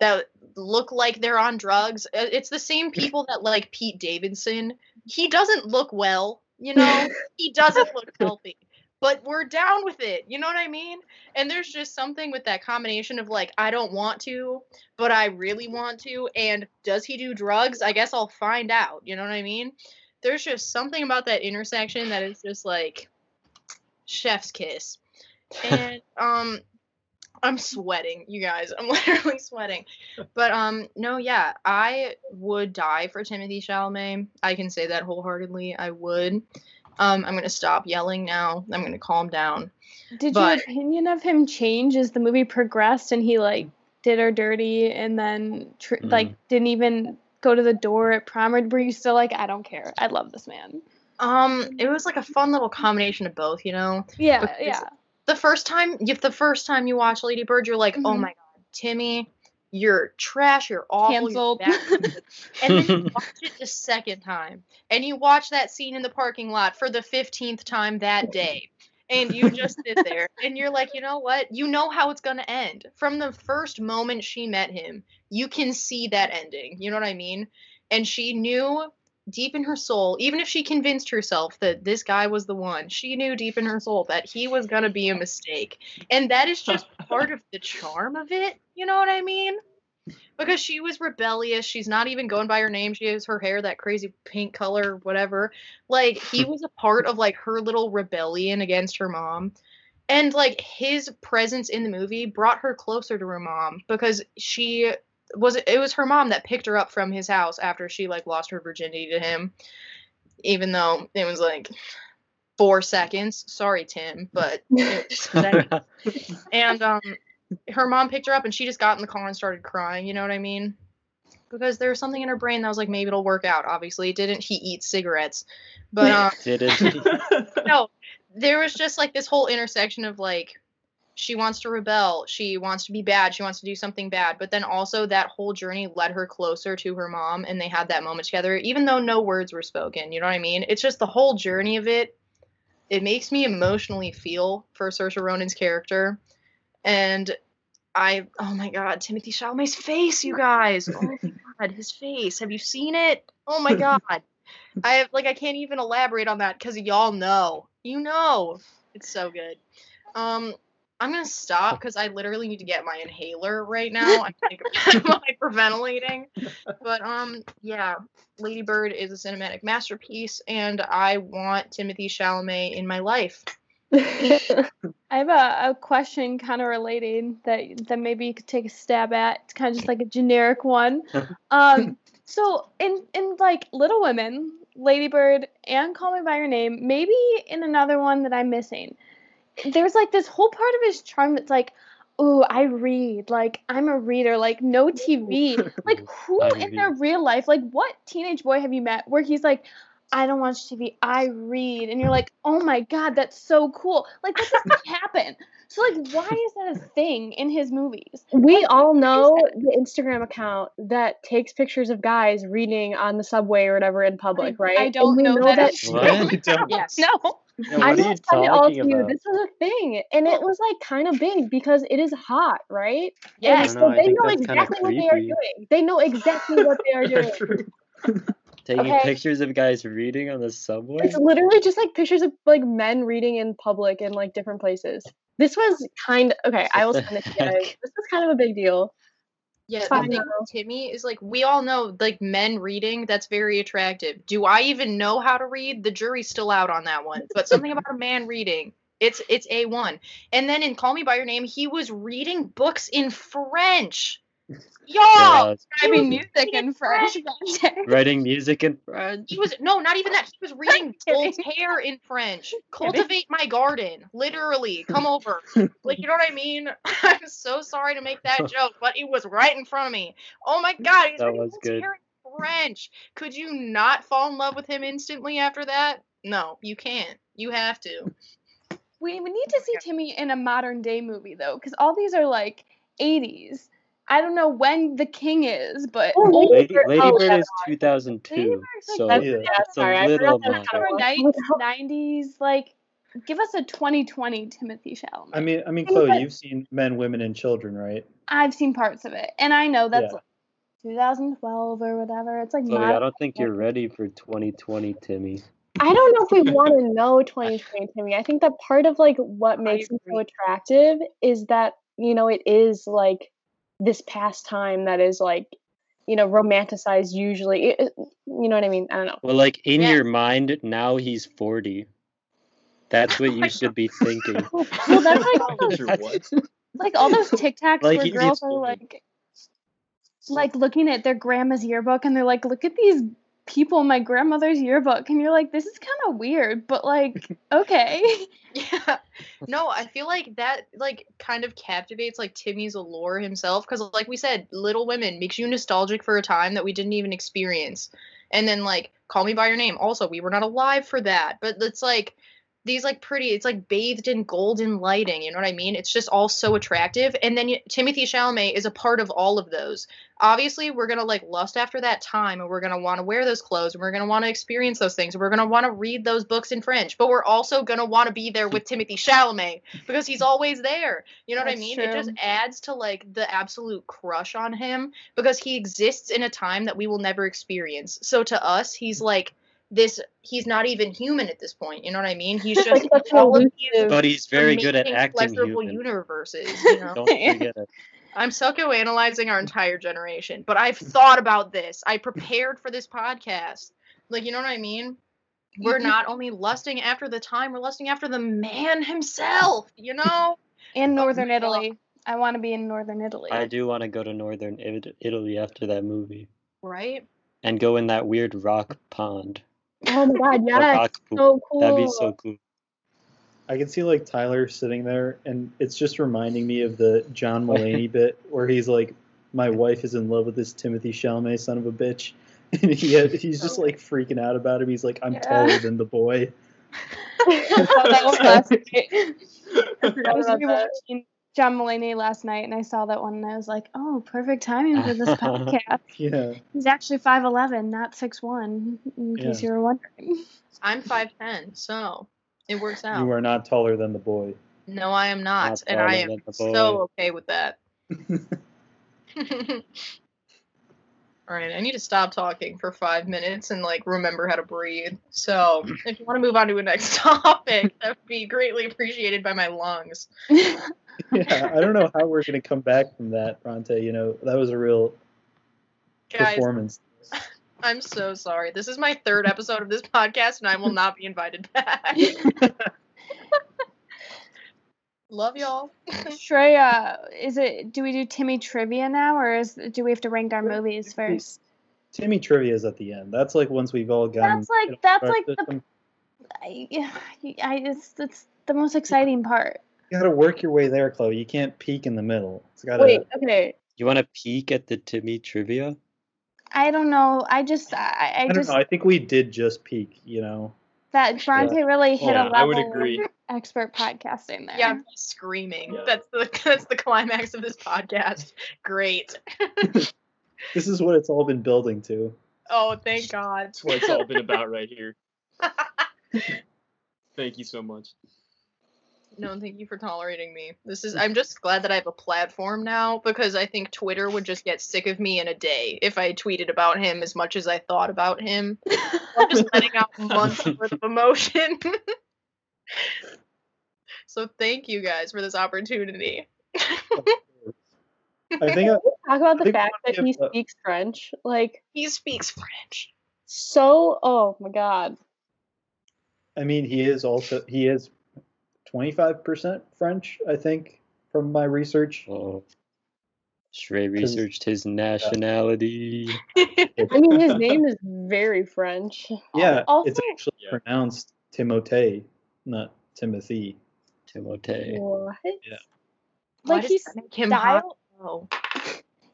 that look like they're on drugs. It's the same people that like Pete Davidson. He doesn't look well, you know? he doesn't look healthy. But we're down with it. You know what I mean? And there's just something with that combination of like I don't want to, but I really want to and does he do drugs? I guess I'll find out. You know what I mean? There's just something about that intersection that is just like chef's kiss. And um I'm sweating, you guys. I'm literally sweating. But um no, yeah, I would die for Timothy Chalamet. I can say that wholeheartedly. I would. Um I'm going to stop yelling now. I'm going to calm down. Did But- your opinion of him change as the movie progressed and he like did her dirty and then tr- Mm. like didn't even go to the door at prom? Or were you still like, I don't care, I love this man? Um it was like a fun little combination of both, you know. Yeah, Because- yeah. The first time if the first time you watch Lady Bird, you're like, oh Mhm. my god, Timmy, you're trash, you're awful, you're and then you watch it the second time, and you watch that scene in the parking lot for the fifteenth time that day, and you just sit there and you're like, you know what? You know how it's gonna end from the first moment she met him. You can see that ending. You know what I mean? And she knew deep in her soul, even if she convinced herself that this guy was the one, she knew deep in her soul that he was going to be a mistake. And that is just part of the charm of it. You know what I mean? Because she was rebellious. She's not even going by her name. She has her hair that crazy pink color, whatever. Like, he was a part of, like, her little rebellion against her mom. And, like, his presence in the movie brought her closer to her mom because she was it it was her mom that picked her up from his house after she like lost her virginity to him even though it was like four seconds. Sorry tim but it was that- and um her mom picked her up and she just got in the car and started crying you know what i mean? Because there was something in her brain that was like maybe it'll work out obviously. It didn't he eat cigarettes. But um Didn't. no, there was just like this whole intersection of like she wants to rebel, she wants to be bad, she wants to do something bad, but then also that whole journey led her closer to her mom and they had that moment together even though no words were spoken, you know what I mean? It's just the whole journey of it. It makes me emotionally feel for Saoirse Ronan's character and I oh my god, Timothy Chalamet's face, you guys. Oh my god, his face. Have you seen it? Oh my god. I have like I can't even elaborate on that because y'all know. You know. It's so good. Um I'm gonna stop because I literally need to get my inhaler right now. I think I'm hyperventilating. But um yeah, Lady Bird is a cinematic masterpiece and I want Timothy Chalamet in my life. I have a, a question kind of relating that that maybe you could take a stab at. It's kind of just like a generic one. Um, so in in like Little Women, Ladybird, and Call Me by Your Name, maybe in another one that I'm missing, there's like this whole part of his charm that's like, oh, I read, like I'm a reader, like no TV. Like who I in their real life, like what teenage boy have you met where he's like, I don't watch TV, I read, and you're like, oh my god, that's so cool. Like that doesn't happen. So like, why is that a thing in his movies? we all know the Instagram account that takes pictures of guys reading on the subway or whatever in public, right? I don't we know that. What? We don't. Yes. No. Yeah, I'm are you will all to you. This was a thing, and it was like kind of big because it is hot, right? Yeah. So know, they know exactly what they are doing. They know exactly what they are doing. Taking Okay. pictures of guys reading on the subway? It's literally just like pictures of like men reading in public in like different places. This was kind okay, I will What the send it to you guys. This was kind of a big deal. Yeah, the Fine thing with Timmy is like we all know like men reading that's very attractive. Do I even know how to read? The jury's still out on that one. But something about a man reading, it's it's a one. And then in Call Me by Your Name, he was reading books in French. Y'all, Yeah, Writing music in French. Dante. Writing music in French. he was no, not even that. He was reading kidding. Voltaire in French. Cultivate my garden, literally. Come over, like you know what I mean. I'm so sorry to make that joke, but it was right in front of me. Oh my god, he's That reading was good. In French. Could you not fall in love with him instantly after that? No, you can't. You have to. We, we need oh to see Timmy in a modern day movie though, because all these are like 80s. I don't know when The King is, but Oh, old Lady, Bird- Lady oh, Bird is 2002, Ladybird's like so That's- yeah, it's sorry, I a forgot little that more. kind of- Summer What Nights, the hell? 90s, like give us a 2020 Timothy Chalamet. I mean, I mean, Chloe, but- you've seen Men, Women, and Children, right? I've seen parts of it, and I know that's Yeah. like 2012 or whatever. It's like Chloe, not I don't think you're ready for 2020, Timmy. I don't know if we want to know 2020 Timmy. I think that part of like what makes him so attractive is that you know it is like this past time that is like you know romanticized usually. It- it- you know what I mean? I don't know. Well, like in Yeah. your mind, now he's 40. That's what you my should be thinking. well, that's like That's- like all those TikToks Like, where girls are like like looking at their grandma's yearbook and they're like, look at these people in my grandmother's yearbook and you're like, this is kind of weird, but like, okay. Yeah. No, I feel like that like kind of captivates like Timmy's allure himself because like we said, Little Women makes you nostalgic for a time that we didn't even experience. And then like Call Me by Your Name. Also, we were not alive for that, but it's like these like pretty it's like bathed in golden lighting you know what i mean? It's just all so attractive. And then timothy chalamet is a part of all of those. Obviously we're gonna like lust after that time and we're gonna want to wear those clothes and we're gonna want to experience those things and we're gonna want to read those books in french. But we're also gonna want to be there with timothy chalamet because he's always there you know what i That's mean? It just adds to like the absolute crush on him because he exists in a time that we will never experience. So to us he's like this he's not even human at this point you know what i mean he's just Like all of these but he's very good at acting pleasurable human. universes you know Don't i'm psychoanalyzing our entire generation but i've thought about this i prepared for this podcast like you know what i mean we're mm-hmm. not only lusting after the time we're lusting after the man himself you know in Northern my God. Italy. I want to be in Northern Italy. I do want to go to northern Italy after that movie right and go in that weird rock pond. Oh my god, or yes, rock pool. so cool. That'd be so cool. I can see like Tyler sitting there, and it's just reminding me of the John Mulaney bit where he's like, "My wife is in love with this Timothy Chalamet son of a bitch," and he he's just like freaking out about him. He's like, "I'm Yeah. taller than the boy." That one last night. I forgot was about that. rewatching John Mulaney last night, and I saw that one, and I was like, "Oh, perfect timing for this podcast." Yeah, He's actually five eleven, not six one. In case you were wondering. i'm 510 so it works out you are not taller than the boy. no i am not Not and i am so okay with that All right, I need to stop talking for five minutes and like remember how to breathe. So, if you want to move on to a next topic, that would be greatly appreciated by my lungs. yeah, I don't know how we're gonna come back from that, Bronte. You know, that was a real Guys, performance. I'm so sorry. This is my third episode of this podcast, and I will not be invited back. Love y'all. Shreya, is it? Do we do Timmy trivia now, or is do we have to rank our movies first? Timmy trivia is at the end. That's like once we've all gotten. That's like- that's our like the- system. I, I, it's it's the most exciting part. You gotta work your way there, Chloe. You can't peek in the middle. It's gotta. Wait, okay. You want to peek at the Timmy trivia? I don't know. I just I, I I don't just know. I think we did just peek. You know. that Bronte really hit Yeah, a I level would agree. expert podcasting there. Yeah, I'm screaming. Yeah. That's the that's the climax of this podcast. Great. This is what it's all been building to. Oh, thank God. That's what it's all been about right here. Thank you so much. No, thank you for tolerating me. This is I'm just glad that I have a platform now because I think Twitter would just get sick of me in a day if I tweeted about him as much as I thought about him. I'm just letting out months worth of emotion. so thank you guys for this opportunity. I think. I, Talk about I the fact that he have, uh, speaks French. Like he speaks French. so oh my god. I mean, he is also he is twenty five percent French. I think from my research. Oh, Shrey 'Cause- researched his nationality. I mean his name is very French. Yeah, Also- it's actually Yeah. pronounced Timote, not Timothy. Timotei. What? Why like does he's that make him hot? style Oh.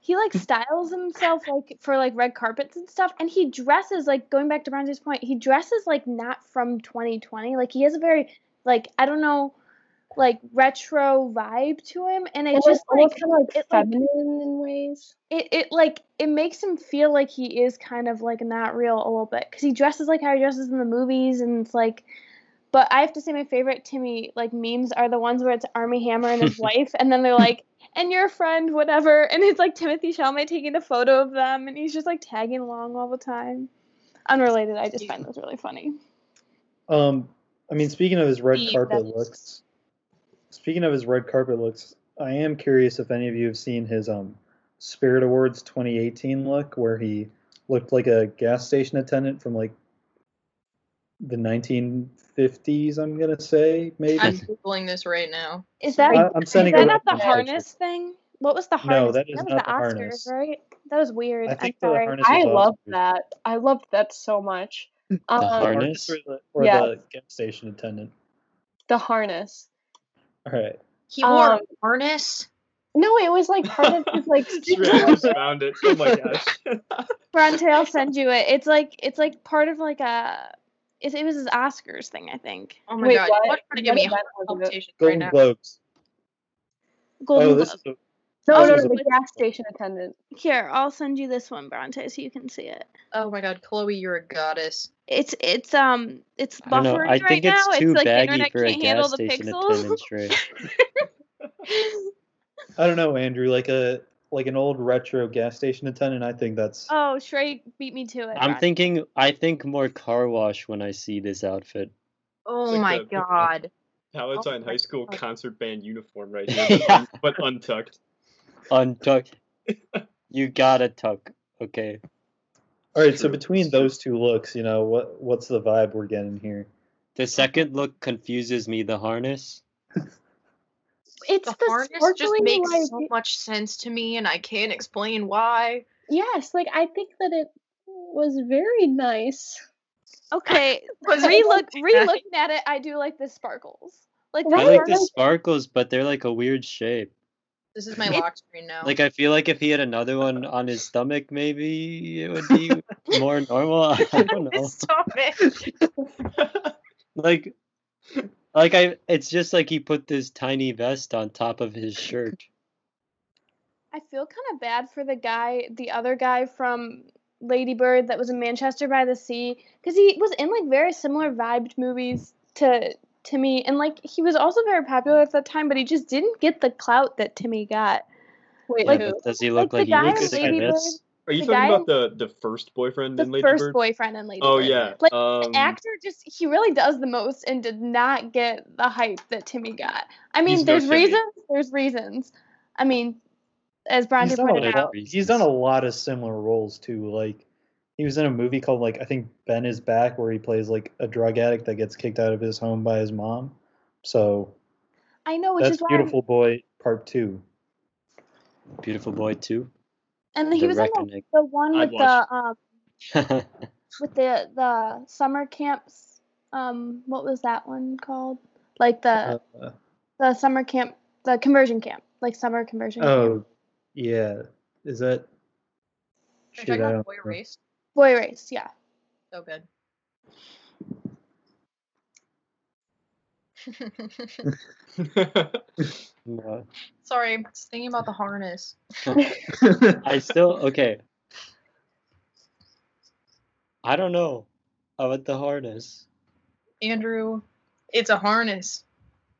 he like styles himself like for like red carpets and stuff and he dresses like going back to Bronte's point he dresses like not from 2020 like he has a very like I don't know like retro vibe to him and it It's just just like kind of like it, like- feminine in ways. it, it like it makes him feel like he is kind of like not real a little bit because he dresses like how he dresses in the movies and it's like but i have to say my favorite timmy like memes are the ones where it's Armie Hammer and his wife and then they're like and your friend whatever and it's like timothy chalamet taking a photo of them and he's just like tagging along all the time unrelated i just find those really funny Um, I mean, speaking of his red Steve, carpet that is. looks, speaking of his red carpet looks, I am curious if any of you have seen his um Spirit Awards 2018 look, where he looked like a gas station attendant from like the 1950s. I'm gonna say maybe. I'm googling this right now. is that I- I'm is sending that a not the picture. harness thing what was the harness? No, harness that is was not the the oscars harness. right that was weird I i'm sorry I is love that. I loved that so much. Um, harness? or the, or Yeah. the gas station attendant. the harness. All right. He wore Um, a harness. No, it was like part of his like. Shrey, I found it. Oh my gosh. Bronte, I'll send you it. It's like it's like part of like a. It, it was his Oscars thing, I think. Oh my Wait, god, what? you're trying to give What me event was it? right Golden now. Globes. Golden Oh, this is a, No, This no, no, the gas station attendant. Here, I'll send you this one, Bronte, so you can see it. Oh my god, Chloe, you're a goddess. It's it's um it's I don't know. buffering I right think now. it's too like baggy internet for a can't handle gas the station pixels. attendant, I don't know, Andrew, like a like an old retro gas station attendant. I think that's oh, Shrey beat me to it. I'm Bronte. thinking. I think more car wash when I see this outfit. Oh Like my the- god. Palatine my High School God. concert band uniform right here, but, un- but untucked. Untuck. you gotta tuck. Okay. all right. So between those two looks, you know what what's the vibe we're getting here? The second look confuses me. The harness. it's The the, harness just makes like, so much sense to me and I can't explain why. Yes, like I think that it was very nice. Okay, Was re-look, re-looking at it, I do like the sparkles. Like I the Right, like right. the sparkles, but they're like a weird shape. This is my lock screen now. Like I feel like if he had another one on his stomach, maybe it would be more normal. I don't know. Stop it. Like, like I, it's just like he put this tiny vest on top of his shirt. I feel kind of bad for the guy, the other guy from Lady Bird that was in Manchester by the Sea, because he was in like very similar vibed movies to Timmy, and like he was also very popular at that time, but he just didn't get the clout that Timmy got. Wait, Like- who? Does he Like look the like, guy he in looks Lady Bird. Are you The talking guy- about the the first boyfriend the in Lady first Bird? boyfriend in Lady Oh Bird. yeah. Like um, the actor just he really does the most and did not get the hype that Timmy got. I mean, He's no there's Timmy. reasons. There's reasons. I mean, as Bronte pointed out, he's done a lot of similar roles too. Like he was in a movie called like I think Ben is Back, where he plays like a drug addict that gets kicked out of his home by his mom. So I know, which That's is why. I'm- Beautiful Boy Part Two. Beautiful Boy two. And he The was in the, the one with the um with the the summer camps. Um, what was that one called? Like the Uh, the summer camp, the conversion camp, like summer conversion camp. oh, yeah. Is that? Are you Shoot, talking I about don't Boy know. Race? Boy Erased, yeah. So good. Yeah. Sorry, I'm just thinking about the harness. I still okay. I don't know about the harness. Andrew, it's a harness.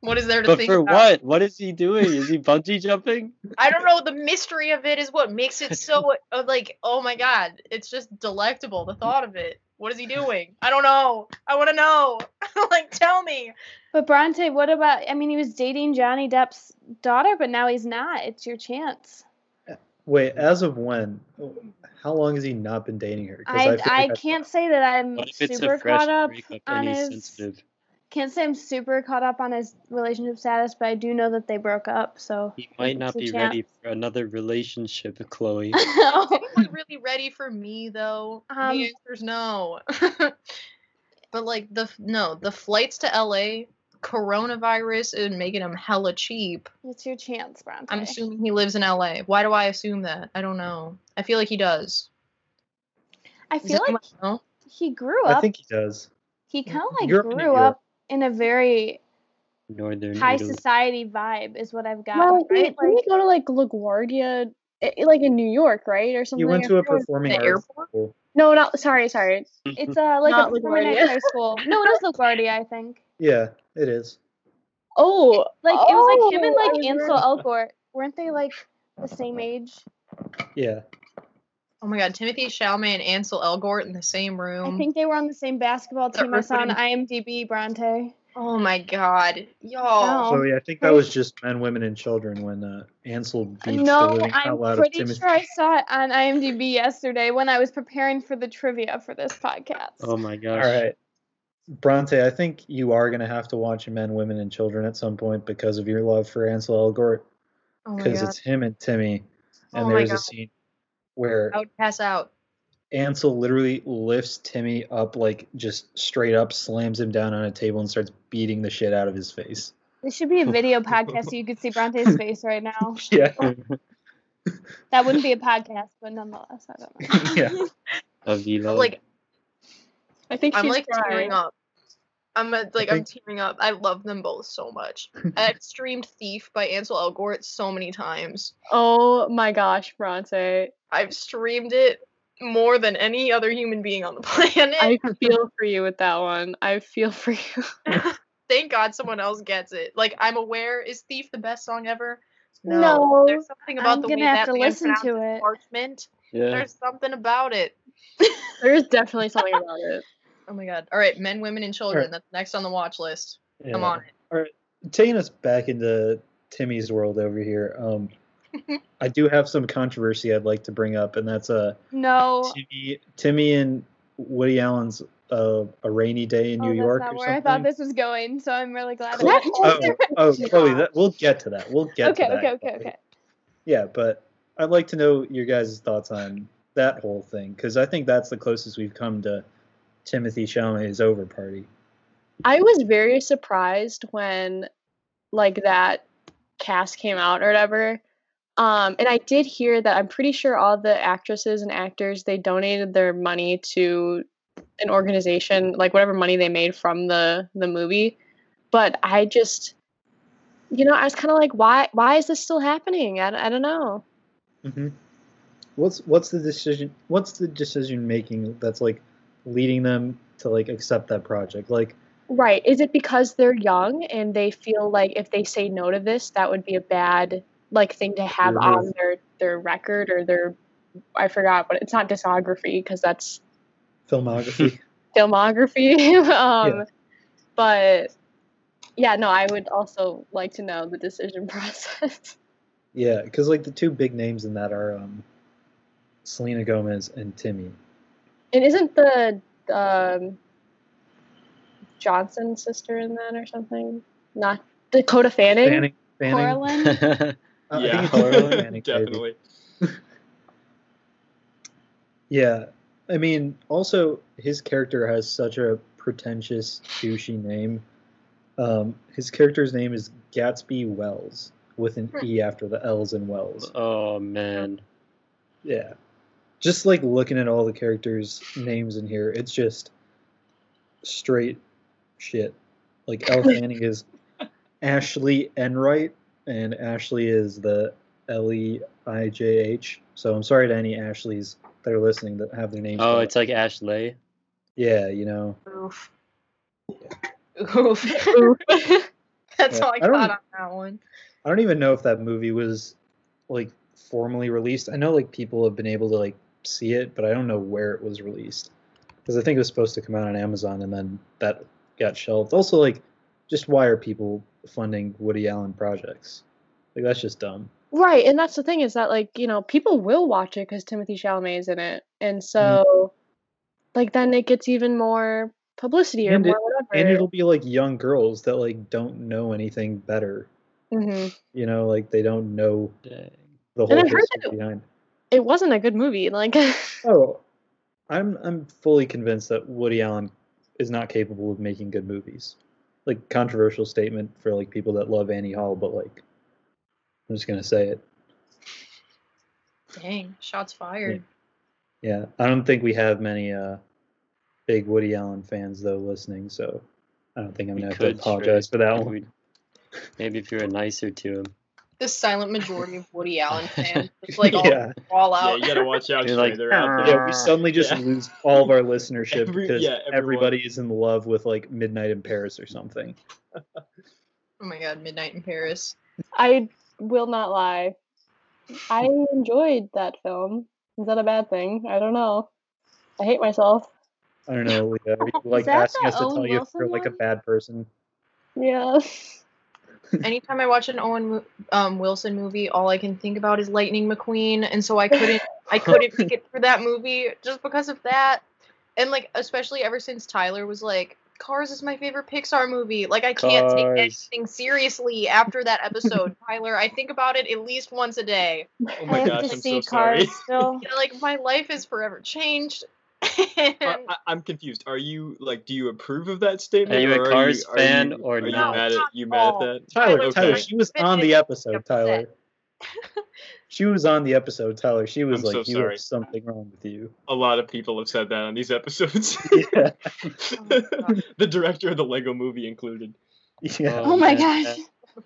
What is there to But think for about? what? What is he doing? Is he bungee jumping? I don't know. The mystery of it is what makes it so uh, like, oh my god, it's just delectable. The thought of it. What is he doing? I don't know. I want to know. like, tell me. But Bronte, what about? I mean, he was dating Johnny Depp's daughter, but now he's not. It's your chance. Wait, as of when? How long has he not been dating her? 'Cause I feel like I can't say that I'm What if it's super caught up breakup on and he's his. sensitive? Can't say I'm super caught up on his relationship status, but I do know that they broke up. So. He might not be chance. ready for another relationship, Chloe. Is really ready for me though? Um, the answer's no. but like the no, the flights to LA, coronavirus is making him hella cheap. it's your chance, Bronte. I'm assuming he lives in LA. Why do I assume that? I don't know. I feel like he does. I Does feel like he grew up. I think he does. he kind of like Europe grew up in a very Northern high Italy. society vibe, is what I've got. Well, right? didn't he go to like LaGuardia, eh, like in New York, right, or something? You went to a forgot. performing The arts airport? school. No, not sorry, sorry. It's uh like Not a performing arts LaGuardia. high school. No, it is LaGuardia, I think. Yeah, it is. Oh, Like it was like him and Oh, like Ansel Elgort. Weren't they like the same age? Yeah. Oh my god, Timothy Chalamet and Ansel Elgort in the same room. I think they were on the same basketball team I saw on IMDb, Bronte. Oh my god, yo. Oh. So yeah, I think that was just men, women, and children when uh, Ansel beats the No, living I'm out loud of pretty Timothy. sure I saw it on IMDb yesterday when I was preparing for the trivia for this podcast. Oh my gosh. All right, Bronte, I think you are gonna have to watch Men, Women, and Children at some point because of your love for Ansel Elgort, Oh because god, it's him and Timmy, and Oh there's a scene where I would pass out. Ansel literally lifts Timmy up like just straight up, slams him down on a table, and starts beating the shit out of his face. This should be a video podcast so you could see Bronte's face right now. Yeah, That wouldn't be a podcast, but nonetheless, I don't know. yeah. Avila. Like I think I'm she's like tearing up. I'm a, like I'm think- tearing up. I love them both so much. I've streamed Thief by Ansel Elgort so many times. Oh my gosh, Bronte. I've streamed it more than any other human being on the planet. I feel for you with that one. I feel for you. Thank God someone else gets it. Like I'm aware, is Thief the best song ever? No, There's something about I'm the gonna way have that to man listen to pronounces it. Parchment. yeah. There's something about it. There's definitely something about it. Oh my god. All right, men, women, and children. Alright. That's next on the watch list. Come yeah. on. It. All right. Taking us back into Timmy's world over here. Um, I do have some controversy I'd like to bring up, and that's uh, No. Timmy, Timmy and Woody Allen's uh, "A Rainy Day in Oh, New that's York" not where I thought this was going, so I'm really glad. Chloe- oh, oh, Chloe, that, we'll get to that. We'll get okay, to that. okay, okay, Chloe. okay. Yeah, but I'd like to know your guys' thoughts on that whole thing because I think that's the closest we've come to Timothy Chalamet's over party. I was very surprised when like that cast came out or whatever. Um, and I did hear that I'm pretty sure all the actresses and actors they donated their money to an organization, like whatever money they made from the the movie. But I just, you know, I was kind of like, why why is this still happening? I, I don't know. hmm What's what's the decision? What's the decision making that's like leading them to like accept that project? Like, Right. Is it because they're young and they feel like if they say no to this, that would be a bad like thing to have Mhm. on their their record or their I forgot, but it's not discography because that's filmography. filmography. um, Yeah. But yeah, no, I would also like to know the decision process. yeah, because like the two big names in that are um, Selena Gomez and Timmy. And isn't the um, Johnson sister in that or something? Not Dakota Fanning. Fanning. Fanning. Coraline. Uh, yeah, think Dakota Fanning, definitely. Yeah, I mean, also his character has such a pretentious, douchey name. Um, his character's name is Gatsby Wells with an E after the L's and Wells. oh man. Yeah, just like looking at all the characters' names in here, it's just straight shit. Like Elle Fanning is Ashley Enright, and Ashley is the L E I J H. So I'm sorry to any Ashleys that are listening that have their names. Oh, it's like Ashley. yeah, you know. Oof. Oof. That's Yeah, all I I got on that one. I don't even know if that movie was like formally released. I know like people have been able to like see it, but I don't know where it was released because I think it was supposed to come out on Amazon and then that got shelved. Also, like, just why are people funding Woody Allen projects? Like that's just dumb. Right, and that's the thing is that like you know people will watch it because Timothy Chalamet is in it, and so like then it gets even more publicity or And it, whatever. And it'll be like young girls that like don't know anything better. hmm You know, like they don't know Dang. the And whole I heard history that- behind. It wasn't a good movie. Like, Oh, I'm I'm fully convinced that Woody Allen is not capable of making good movies. Like controversial statement for like people that love Annie Hall, but like I'm just gonna say it. Dang, shots fired. Yeah, I don't think we have many uh big Woody Allen fans though listening, so I don't think I'm gonna have to could apologize for that one. Maybe if you were nicer to him. The silent majority of Woody Allen fans just like all yeah, fall Yeah, out. you gotta watch out. You're like, they're out there. yeah, we suddenly just Yeah. lose all of our listenership Every- because yeah, everybody is in love with like Midnight in Paris or something. Oh my god, Midnight in Paris. I will not lie. I enjoyed that film. Is that a bad thing? I don't know. I hate myself. I don't know, Leah. Are you like asking us to Owen tell you if you're like a bad person? Yeah. Anytime I watch an Owen um, Wilson movie, all I can think about is Lightning McQueen, and so I couldn't I couldn't make it through that movie just because of that. And like especially ever since Tyler was like, Cars is my favorite Pixar movie. Like I can't take Cars. anything seriously after that episode. Tyler, I think about it at least once a day. Oh I my have to I'm see so sorry. Cars still. Yeah, like my life is forever changed. And I, I'm confused. Are you like? Do you approve of that statement? Are you a Cars are fan you, or are you not? mad at you mad at that? Tyler, Tyler, Tyler, she was on the episode. Tyler. She was on the episode, Tyler. She was I'm so like, "You have something wrong with you." A lot of people have said that on these episodes. Yeah, the director of the Lego Movie included. yeah, Oh, oh my man, gosh.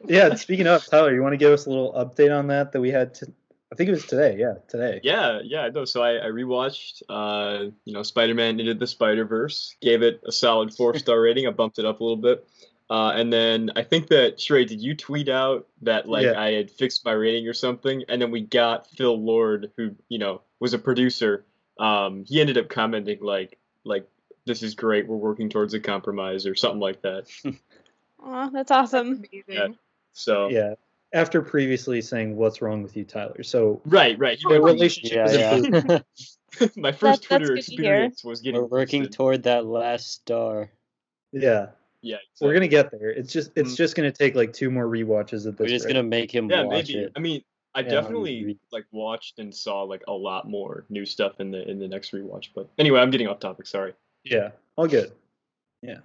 yeah. Speaking of Tyler, you want to give us a little update on that that we had? To, I think it was today. Yeah, today. Yeah, yeah, no. So I, I rewatched, uh, you know, Spider-Man Into the Spider-Verse. Gave it a solid four-star rating. I bumped it up a little bit. Uh, and then I think that Shrey, did you tweet out that like Yeah. I had fixed my rating or something? And then we got Phil Lord, who you know was a producer. Um, he ended up commenting like like this is great. We're working towards a compromise or something like that. Aw, that's awesome. amazing. So Yeah. After previously saying, "What's wrong with you, Tyler?" So right, right. He the relationship Yeah, is improving. yeah. my first That- Twitter good to hear. experience was getting We're working roasted. toward that last star. Yeah, Yeah, we're gonna get there. It's just it's Mm. just gonna take like two more rewatches at this We're just rate. gonna make him yeah watch maybe it. i mean i Yeah. definitely Re- like watched and saw like a lot more new stuff in the in the next rewatch but anyway i'm getting off topic sorry Yeah, all good. Yeah.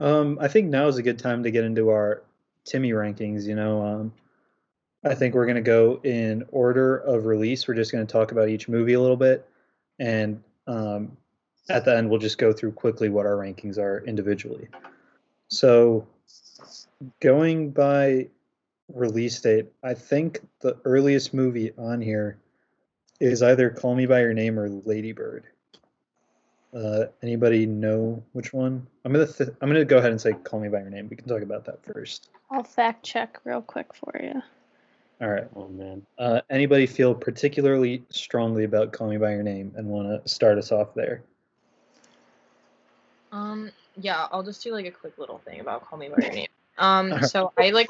Um, I think now is a good time to get into our Timmy rankings. You know, um, I think we're gonna go in order of release. We're just gonna talk about each movie a little bit, and um, at the end we'll just go through quickly what our rankings are individually. So, going by release date, I think the earliest movie on here is either Call Me by Your Name or Lady Bird. Uh, anybody know which one? I'm gonna th- I'm gonna go ahead and say "Call Me by Your Name." We can talk about that first. I'll fact check real quick for you. All right. Oh man. Uh, anybody feel particularly strongly about "Call Me by Your Name" and want to start us off there? Um, yeah, I'll just do like a quick little thing about Call Me by Your Name. Um, Alright. so I like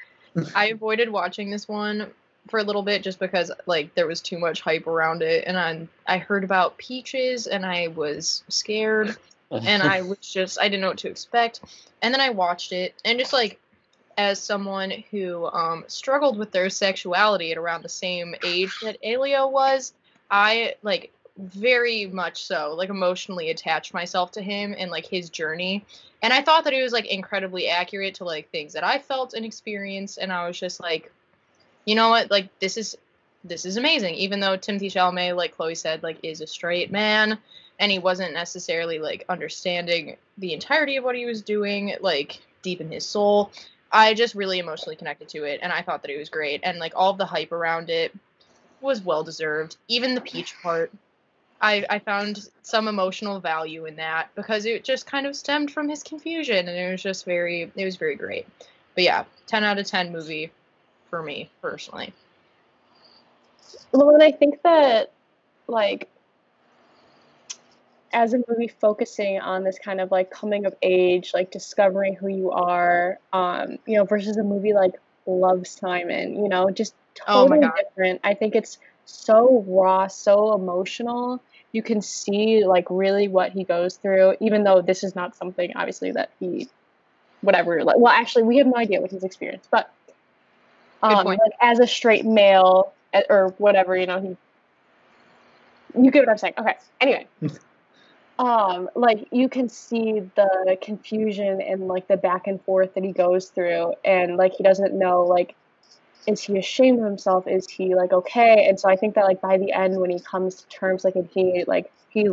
I avoided watching this one for a little bit just because like there was too much hype around it, and I I heard about peaches and I was scared, and I was just I didn't know what to expect, and then I watched it, and just like as someone who um, struggled with their sexuality at around the same age that Elio was, I like very much so like emotionally attached myself to him and like his journey. And i thought that it was like incredibly accurate to like things that i felt and experienced and i was just like you know what? Like this is this is amazing. Even though timothy chalamet like chloe said like is a straight man and he wasn't necessarily like understanding the entirety of what he was doing like deep in his soul i just really emotionally connected to it and i thought that it was great and like all the hype around it was well deserved even the peach part I, I found some emotional value in that because it just kind of stemmed from his confusion and it was just very it was very great. But yeah, 10 out of 10 movie for me personally. Well, and I think that like as a movie focusing on this kind of like coming of age, like discovering who you are, um, you know, versus a movie like Love Simon, you know, just Oh my totally God. different. I think it's so raw, so emotional. You can see like really what he goes through, even though this is not something obviously that he whatever like well actually we have no idea what he's experienced, but um like as a straight male eh, or whatever, you know, he you get what I'm saying. Okay. Anyway. Um like you can see the confusion and like the back and forth that he goes through and like he doesn't know like is he ashamed of himself? Is he like okay? And so i think that like by the end when he comes to terms like and he like he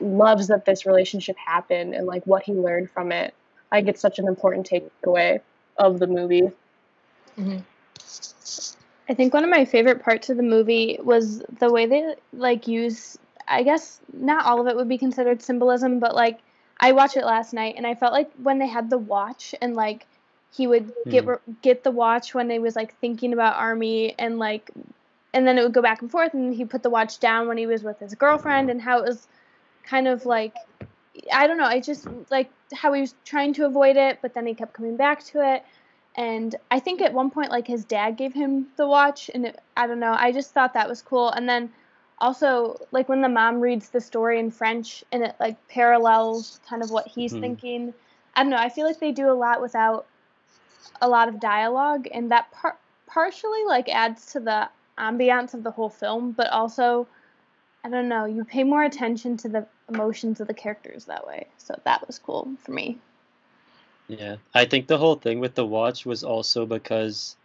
loves that this relationship happened and like what he learned from it i it's such an important takeaway of the movie. I think one of my favorite parts of the movie was the way they like use I guess not all of it would be considered symbolism, but like I watched it last night and I felt like when they had the watch and like he would get Hmm. get the watch when he was like thinking about Armie and like and then it would go back and forth and he put the watch down when he was with his girlfriend and how it was kind of like I don't know, I just like how he was trying to avoid it, but then he kept coming back to it. And I think at one point, like his dad gave him the watch, and it, I don't know. I just thought that was cool. And then also, like when the mom reads the story in French, and it like parallels kind of what he's Hmm. thinking. I don't know. I feel like they do a lot without a lot of dialogue, and that par- partially like adds to the ambiance of the whole film, but also I don't know, you pay more attention to the emotions of the characters that way. So that was cool for me. Yeah, I think the whole thing with the watch was also because,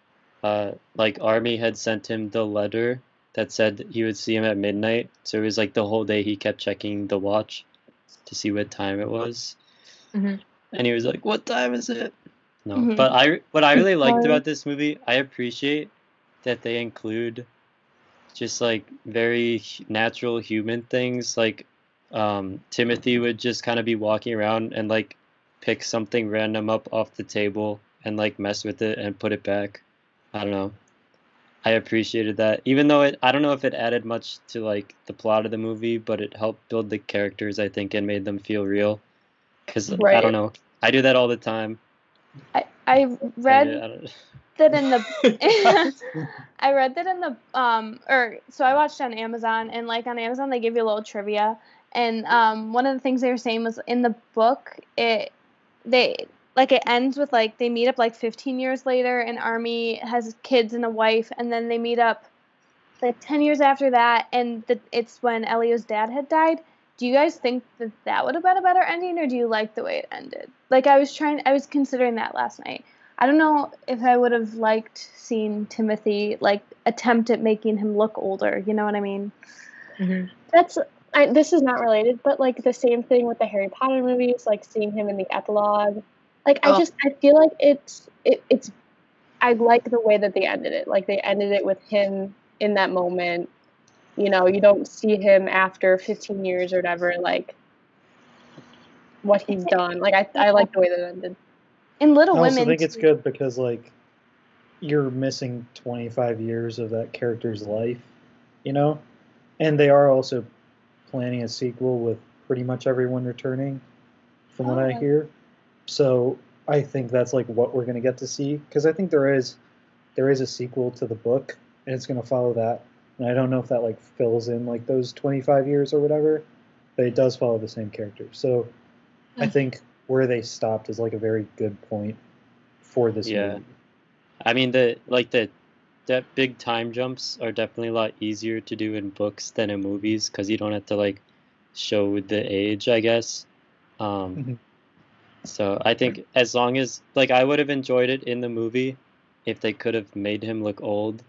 uh, like Armie had sent him the letter that said he would see him at midnight. So it was like the whole day he kept checking the watch to see what time it was, Mhm. and he was like, "What time is it?" No, Mhm. but I what I really liked about this movie, I appreciate that they include just like very natural human things like um, Timothy would just kind of be walking around and like pick something random up off the table and like mess with it and put it back. I don't know. I appreciated that, even though it I don't know if it added much to like the plot of the movie, but it helped build the characters I think and made them feel real. Cause I don't know, I do that all the time. I, I read I that in the I read that in the um or so I watched on Amazon and like on Amazon they give you a little trivia and um one of the things they were saying was in the book it they like it ends with like they meet up like 15 years later and Armie has kids and a wife and then they meet up like 10 years after that and the, it's when Elio's dad had died. Do you guys think that that would have been a better ending or do you like the way it ended? Like I was trying I was considering that last night. I don't know if I would have liked seeing Timothy like attempt at making him look older. You know what I mean? Mm-hmm. That's I, this is not related, but like the same thing with the Harry Potter movies, like seeing him in the epilogue. Like I Oh. just I feel like it's it, it's I like the way that they ended it. Like they ended it with him in that moment. You know, you don't see him after 15 years or whatever. Like what he's done. Like I I like the way that it ended. In Little I Little also Women, think it's good because like you're missing 25 years of that character's life, you know, and they are also planning a sequel with pretty much everyone returning, from what I Oh. hear. So I think that's like what we're gonna get to see because I think there is there is a sequel to the book and it's gonna follow that. And I don't know if that like fills in like those 25 years or whatever, but it does follow the same character. So I Hmm. think where they stopped is like a very good point for this Yeah. movie. I mean the like the that big time jumps are definitely a lot easier to do in books than in movies because you don't have to like show the age, I guess. Um, Mhm. So I think as long as like I would have enjoyed it in the movie if they could have made him look old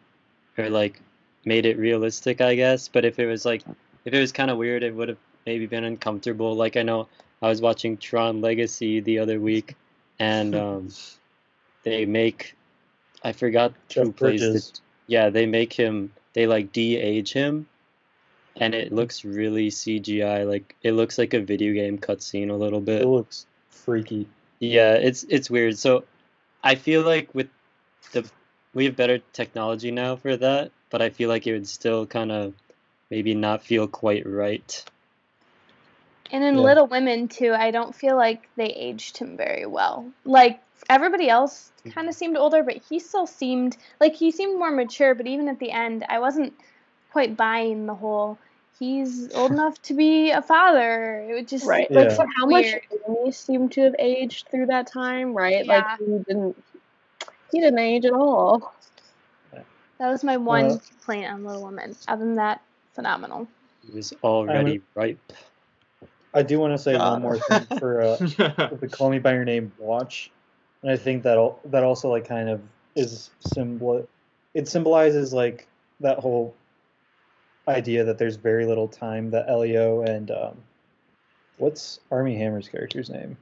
or like made it realistic, I guess. But if it was like if it was kind of weird, it would have maybe been uncomfortable. Like I know I was watching Tron Legacy the other week, and um, they make I forgot Jeff who plays the yeah they make him they like de-age him and it looks really cgi like it looks like a video game cutscene a little bit It looks freaky. yeah it's it's weird so i feel like with the we have better technology now for that but i feel like it would still kind of maybe not feel quite right And in Yeah. Little Women too, I don't feel like they aged him very well. Like everybody else mm-hmm. kind of seemed older, but he still seemed like he seemed more mature. But even at the end, I wasn't quite buying the whole he's old enough to be a father. It would just Right. Yeah. Like for how much he seemed to have aged through that time, right? Yeah. Like he didn't he didn't age at all. That was my one Uh, complaint on Little Women. Other than that, phenomenal. He was already ripe I do want to say God. one more thing for uh, with the Call Me by Your Name watch, and I think that al- that also like kind of is symbol. It symbolizes like that whole idea that there's very little time that Elio and um, what's Armie Hammer's character's name?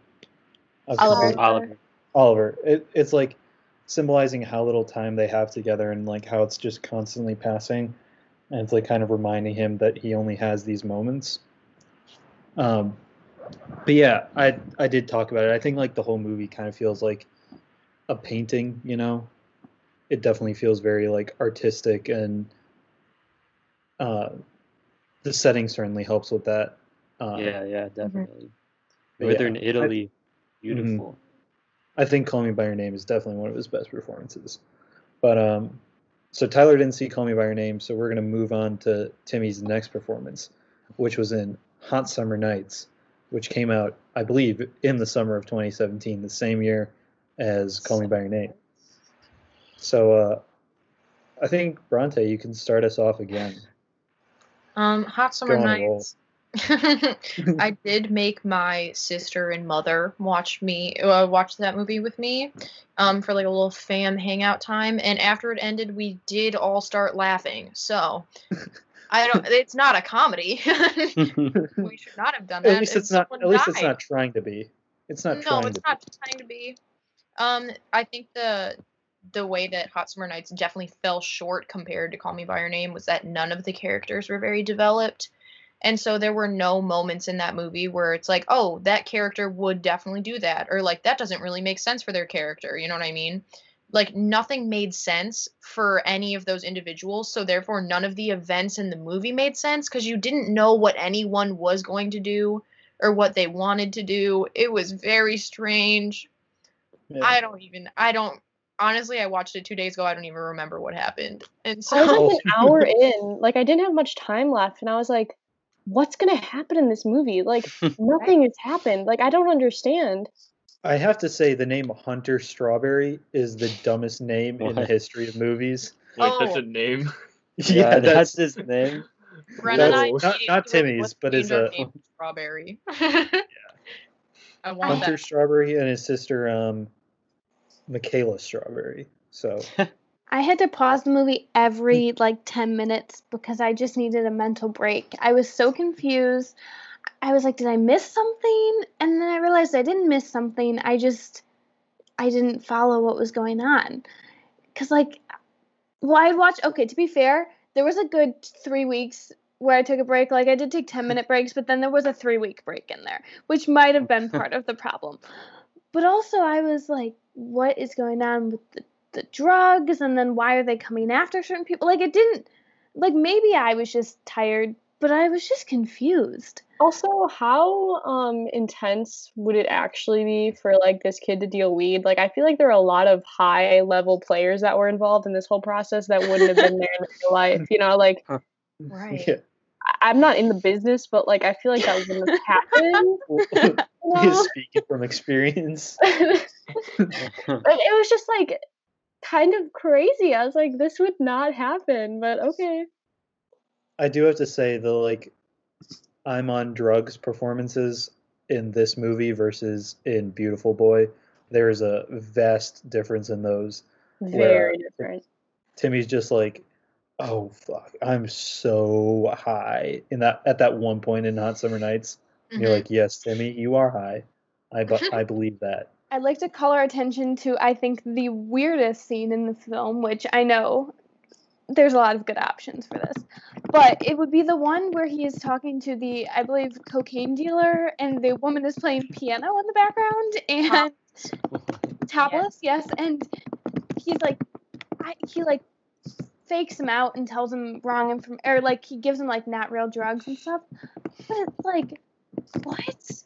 Oliver. oliver Oliver. It, it's like symbolizing how little time they have together and like how it's just constantly passing, and it's like kind of reminding him that he only has these moments. Um, but yeah, I I did talk about it. I think like the whole movie kind of feels like a painting. You know, it definitely feels very like artistic and uh, the setting certainly helps with that. Uh, yeah yeah definitely but whether yeah, in I- italy beautiful I think Call Me by Your Name is definitely one of his best performances. But um, so Tyler didn't see Call Me by Your Name, so we're gonna move on to Timmy's next performance, which was in Hot Summer Nights, which came out, I believe, in the summer of 2017, the same year as Call Me by Your Name. So uh, I think Bronte, you can start us off again. Um, Hot Summer Go on a roll. Nights. I did make my sister and mother watch me uh, watch that movie with me, um, for like a little fam hangout time. And after it ended, we did all start laughing. So, I don't. It's not a comedy. we should not have done that. At least it's not. At least it's not trying to be. It's not no, trying it's to not be. trying to be. Um, I think the the way that Hot Summer Nights definitely fell short compared to Call Me by Your Name was that none of the characters were very developed. And so there were no moments in that movie where it's like, oh, that character would definitely do that. Or like, that doesn't really make sense for their character. You know what I mean? Like, nothing made sense for any of those individuals. So therefore, none of the events in the movie made sense because you didn't know what anyone was going to do or what they wanted to do. It was very strange. Yeah. I don't even, I don't, honestly, I watched it two days ago. I don't even remember what happened. And so I was like an hour in, like I didn't have much time left, and I was like, "What's gonna happen in this movie? Like nothing has happened. Like I don't understand." I have to say the name Hunter Strawberry is the dumbest name in the history of movies. Wait, that's Oh. a name. yeah, that's his name Bren and I not- not Timmy's, but change is a- name to Strawberry. I want Hunter that. Strawberry and his sister um Michaela Strawberry. So I had to pause the movie every hmm. like 10 minutes because I just needed a mental break. I was so confused. I was like, did I miss something? And then I realized I didn't miss something. I just, I didn't follow what was going on. Because, like, well, I'd watch, okay, to be fair, there was a good three weeks where I took a break. Like, I did take 10 hmm. minute breaks, but then there was a three week break in there, which might have been part of the problem. But also, I was like, what is going on with the the drugs and then why are they coming after certain people like it didn't like maybe i was just tired but i was just confused Also, how um intense would it actually be for like this kid to deal weed? Like I feel like there are a lot of high level players that were involved in this whole process that wouldn't have been there in real life. You know, like Right. yeah. I- I'm not in the business, but like I feel like that wouldn't have happened. you know? speaking from experience. But it was just like kind of crazy. I was like, this would not happen, but okay. I do have to say the like I'm on drugs performances in this movie versus in Beautiful Boy. There is a vast difference in those. Very different. Timmy's just like, oh fuck, I'm so high in that at that one point in Hot Summer Nights. And You're mm-hmm. like, yes, Timmy, you are high. I bu- I believe that. I'd like to call our attention to, I think, the weirdest scene in the film, which I know there's a lot of good options for this. But it would be the one where he is talking to the, I believe, cocaine dealer, and the woman is playing piano in the background, and topless, yes, and he's like, I, he like fakes him out and tells him wrong inform or like he gives him like not real drugs and stuff. But it's like, what?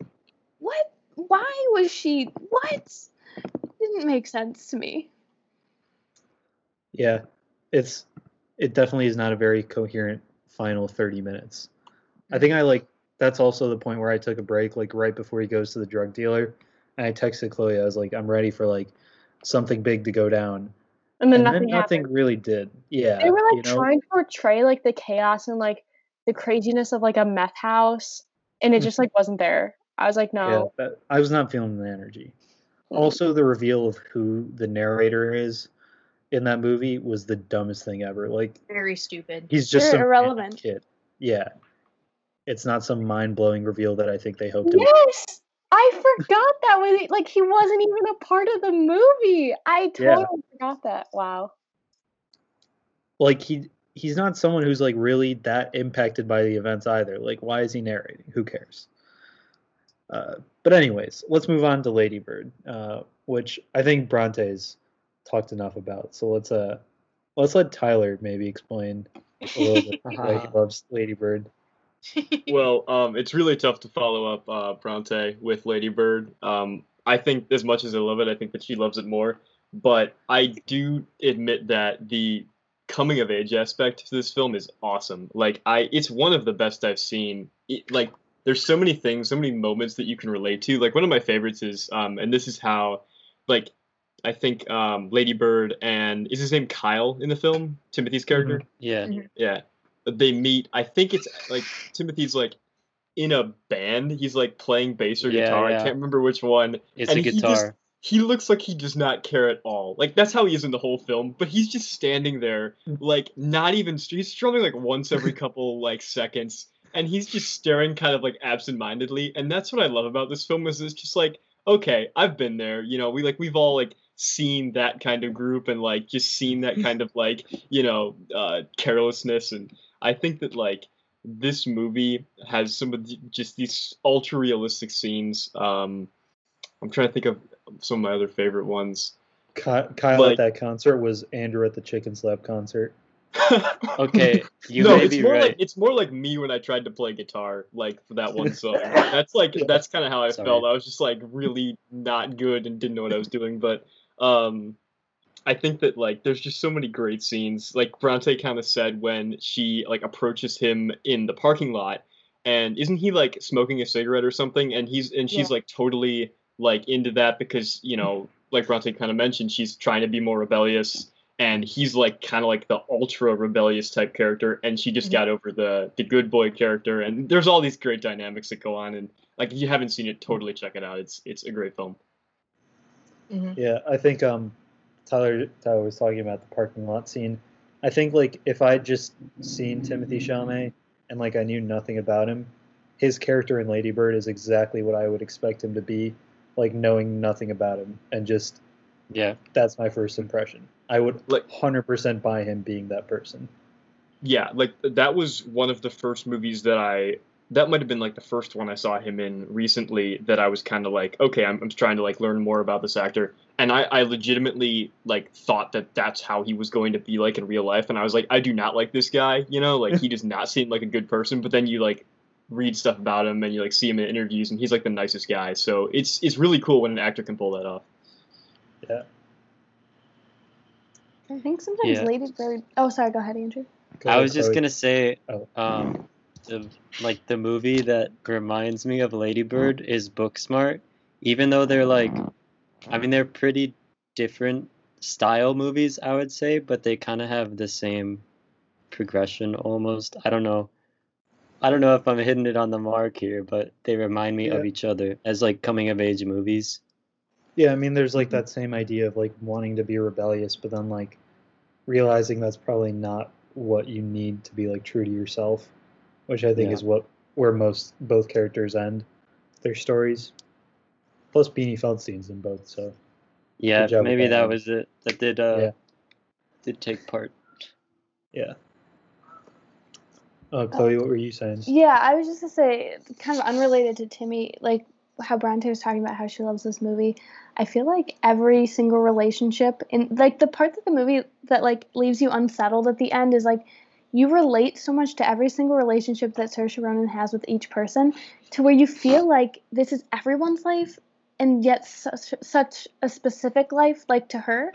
What? Why was she? What? Didn't make sense to me. Yeah, it's it definitely is not a very coherent final 30 minutes. I think I like that's also the point where I took a break, like right before he goes to the drug dealer, and I texted Chloe. I was like, I'm ready for like something big to go down, And then and nothing then nothing happened. really did. Yeah, They were like you know? trying to portray like the chaos and like the craziness of like a meth house, and it just mm-hmm. like wasn't there. I was like, Yeah, no. that, I was not feeling the energy. Mm-hmm. Also, the reveal of who the narrator is in that movie was the dumbest thing ever. Like Very stupid. he's just They're some irrelevant. kid. Yeah, it's not some mind blowing reveal that I think they hoped it. would. Yes, I forgot that was like he wasn't even a part of the movie. I Yeah. totally forgot that. Wow. Like he he's not someone who's like really that impacted by the events either. Like why is he narrating? Who cares? Uh, but anyways, let's move on to Lady Bird, uh, which I think Bronte's talked enough about. So let's uh let's let Tyler maybe explain a little bit why he loves Lady Bird. well, um, it's really tough to follow up uh, Bronte with Lady Bird. Um, I think as much as I love it, I think that she loves it more. But I do admit that the coming of age aspect to this film is awesome. Like I, it's one of the best I've seen. It, like there's so many things, so many moments that you can relate to. Like one of my favorites is, um, and this is how, like, I think um, Lady Bird and is his name Kyle in the film, Timothy's character yeah. yeah they meet i think it's like timothy's like in a band he's like playing bass or Yeah, guitar yeah. i can't remember which one It's And a he just- guitar. he looks like he does not care at all like that's how he is in the whole film but he's just standing there like not even he's strumming like once every couple like seconds and he's just staring kind of like absent-mindedly and that's what i love about this film is it's just like okay i've been there you know we like we've all like seen that kind of group and like just seen that kind of like you know uh carelessness and i think that like this movie has some of the, just these ultra realistic scenes um i'm trying to think of some of my other favorite ones Ky- Kyle Like- at that concert was Andrew at the Chicken Slap concert. Okay, you no, may it's be more right. like it's more like me when I tried to play guitar, like for that one song. That's like that's kind of how I Sorry. felt. I was just like really not good and didn't know what I was doing. But um, I think that like there's just so many great scenes. Like Bronte kind of said when she like approaches him in the parking lot, and isn't he like smoking a cigarette or something? And he's and she's like totally like into that because you know like Bronte kind of mentioned, she's trying to be more rebellious and he's like kind of like the ultra rebellious type character and she just Mhm. got over the the good boy character and there's all these great dynamics that go on and like if you haven't seen it totally check it out it's it's a great film Mhm. Yeah, I think um, Tyler Tyler was talking about the parking lot scene. I think like if I'd just seen Timothy Chalamet and like I knew nothing about him, his character in Lady Bird is exactly what I would expect him to be, like knowing nothing about him and just Yeah. that's my first impression. I would Like- hundred percent buy him being that person. yeah like that was one of the first movies that i that might have been like the first one i saw him in recently that i was kind of like okay I'm, I'm trying to like learn more about this actor and I, I legitimately like thought that that's how he was going to be like in real life and i was like i do not like this guy you know like he does not seem like a good person but then you like read stuff about him and you like see him in interviews and he's like the nicest guy so it's it's really cool when an actor can pull that off Yeah. I think sometimes Yeah. Lady Bird. Oh, sorry. Go ahead, Andrew. Go I ahead, was just gonna say, Oh. um, the like the movie that reminds me of Lady Bird is Booksmart. Even though they're like I mean, they're pretty different style movies, I would say, but they kind of have the same progression almost. I don't know. I don't know if I'm hitting it on the mark here, but they remind me of each other as like coming of age movies. Yeah, I mean, there's like that mm-hmm. same idea of like wanting to be rebellious, but then like realizing that's probably not what you need to be like true to yourself, which I think Yeah. is what where most both characters end their stories. Plus, Beanie Feldstein's in both, so Yeah, job maybe that that was it. That did uh Yeah. did take part. yeah. Oh, Chloe, what were you saying? Yeah, I was just gonna say, kind of unrelated to Timmy, like how Bronte was talking about how she loves this movie. I feel like every single relationship, in like the part of the movie that like leaves you unsettled at the end is like you relate so much to every single relationship that Saoirse Ronan has with each person, to where you feel like this is everyone's life, and yet such such a specific life, like to her.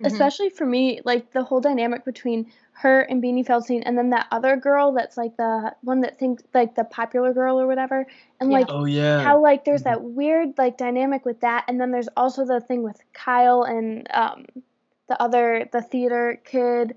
Mhm. Especially for me, like the whole dynamic between her and Beanie Feldstein, and then that other girl that's like the one that thinks like the popular girl or whatever, and Yeah. like Oh yeah. how like there's Mhm. that weird like dynamic with that, and then there's also the thing with Kyle and um the other the theater kid,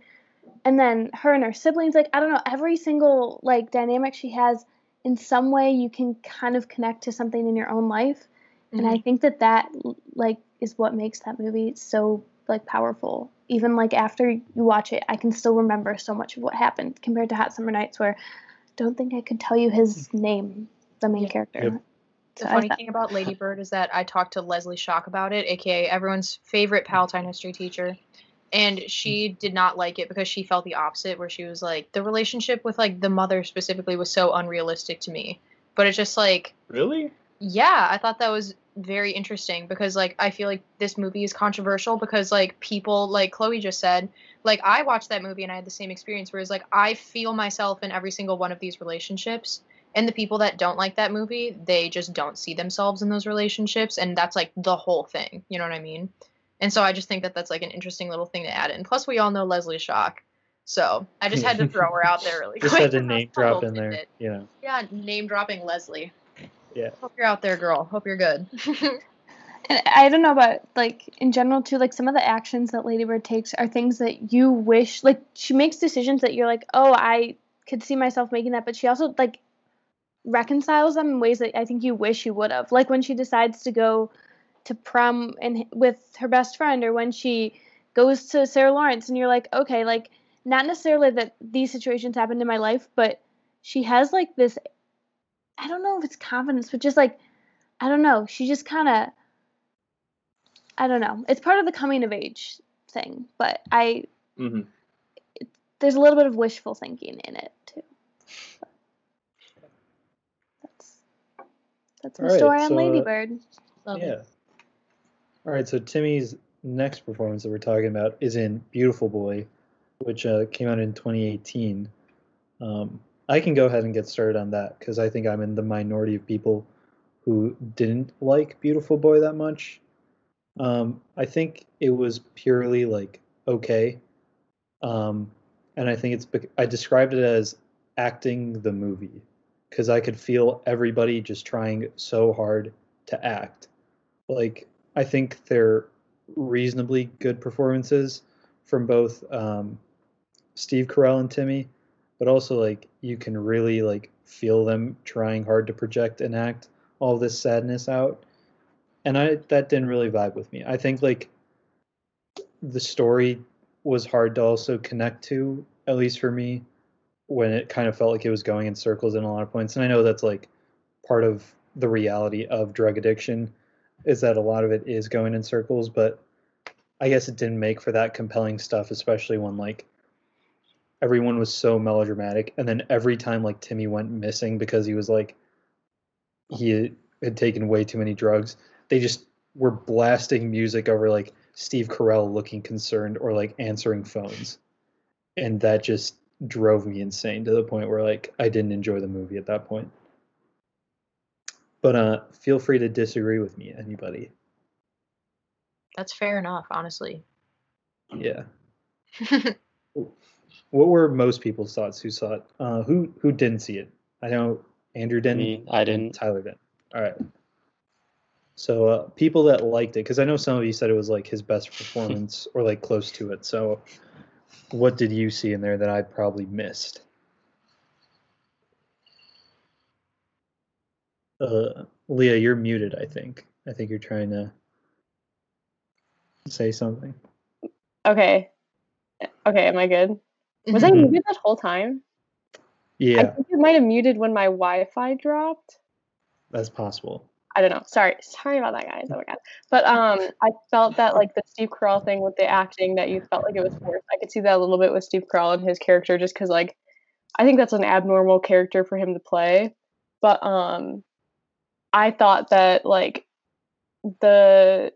and then her and her siblings. Like I don't know, every single like dynamic she has in some way you can kind of connect to something in your own life, and I mm-hmm. think that that like is what makes that movie so like powerful. Even like after you watch it, I can still remember so much of what happened compared to Hot Summer Nights, where I don't think I could tell you his hmm. name, the main Yeah. character. Yep. The So funny thought- thing about Lady Bird is that I talked to Leslie Shock about it, aka everyone's favorite Palatine history teacher, and she mm. did not like it because she felt the opposite, where she was like, the relationship with like the mother specifically was so unrealistic to me. But it's just like, Really? yeah, I thought that was very interesting because like I feel like this movie is controversial because like people like Chloe just said, like I watched that movie and I had the same experience whereas like I feel myself in every single one of these relationships and the people that don't like that movie, they just don't see themselves in those relationships and that's like the whole thing, you know what I mean? And so I just think that that's like an interesting little thing to add in. Plus we all know Leslie Shock. So, I just had to throw her out there really Just quick. had to a name drop in there, tidbit. you know. Yeah, name dropping Leslie. Yeah. Hope you're out there, girl. Hope you're good. And I don't know about like in general too. Like some of the actions that Lady Bird takes are things that you wish. Like she makes decisions that you're like, oh, I could see myself making that, but she also like reconciles them in ways that I think you wish you would have. Like when she decides to go to prom and with her best friend, or when she goes to Sarah Lawrence, and you're like, okay, like not necessarily that these situations happened in my life, but she has like this. I don't know if it's confidence, but just like I don't know. She just kind of I don't know. It's part of the coming of age thing, but I hmm there's a little bit of wishful thinking in it too. But that's that's my All right, story on so, Lady uh, Bird. Love it. All right, so Timmy's next performance that we're talking about is in Beautiful Boy, which uh, came out in 2018. Um, I can go ahead and get started on that because I think I'm in the minority of people who didn't like Beautiful Boy that much. Um, I think it was purely like okay, um, and I think it's I described it as acting the movie because I could feel everybody just trying so hard to act. Like I think they're reasonably good performances from both um, Steve Carell and Timmy, but also like you can really like feel them trying hard to project and act all this sadness out. And I that didn't really vibe with me. I think like the story was hard to also connect to, at least for me, when it kind of felt like it was going in circles in a lot of points. And I know that's like part of the reality of drug addiction is that a lot of it is going in circles, but I guess it didn't make for that compelling stuff, especially when like everyone was so melodramatic, and then every time like Timmy went missing because he was like he had taken way too many drugs, they just were blasting music over like Steve Carell looking concerned or like answering phones, and that just drove me insane to the point where like I didn't enjoy the movie at that point. But uh, feel free to disagree with me, anybody. That's fair enough, honestly. Yeah. What were most people's thoughts who saw it? Uh, who who didn't see it? I know Andrew didn't. Me, I didn't. Tyler didn't. All right. So uh, people that liked it, because I know some of you said it was like his best performance or like close to it. So what did you see in there that I probably missed? Uh, Leah, you're muted. I think. I think you're trying to say something. Okay. Okay, am I good? Was I Mhm. muted that whole time? Yeah. I think it might have muted when my Wi-Fi dropped. that's possible. I don't know. Sorry, sorry about that, guys. Oh my god. But um, I felt that like the Steve Carell thing with the acting that you felt like it was forced. I could see that a little bit with Steve Carell and his character, just because like I think that's an abnormal character for him to play. But um, I thought that like the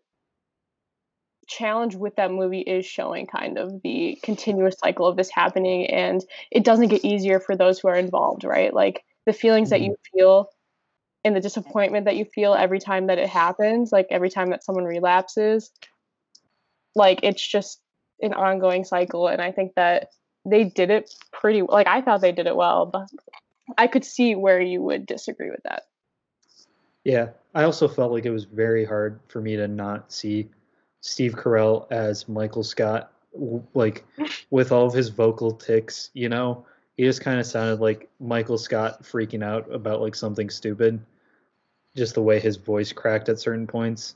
challenge with that movie is showing kind of the continuous cycle of this happening and it doesn't get easier for those who are involved right? Like the feelings that you mm-hmm. feel and the disappointment that you feel every time that it happens like every time that someone relapses like it's just an ongoing cycle and i think that they did it pretty like i thought they did it well but i could see where you would disagree with that Yeah, I also felt like it was very hard for me to not see Steve Carell as Michael Scott, like with all of his vocal ticks. You know, he just kind of sounded like Michael Scott freaking out about like something stupid. Just the way his voice cracked at certain points.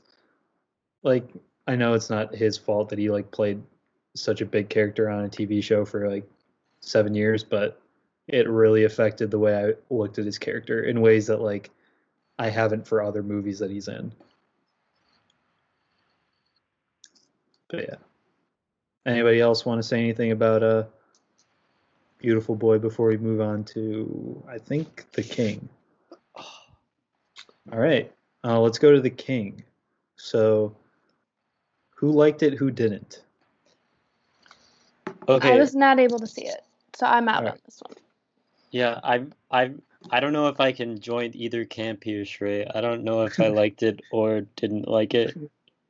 Like, I know it's not his fault that he like played such a big character on a TV show for like seven years, but it really affected the way I looked at his character in ways that like I haven't for other movies that he's in. But yeah. Anybody else want to say anything about uh Beautiful Boy before we move on to I think The King. All right. Uh, let's go to The King. So who liked it, who didn't? Okay. I was not able to see it, so I'm out Alright. on this one. Yeah, I I I don't know if I can join either camp here, Shrey. I don't know if I liked it or didn't like it.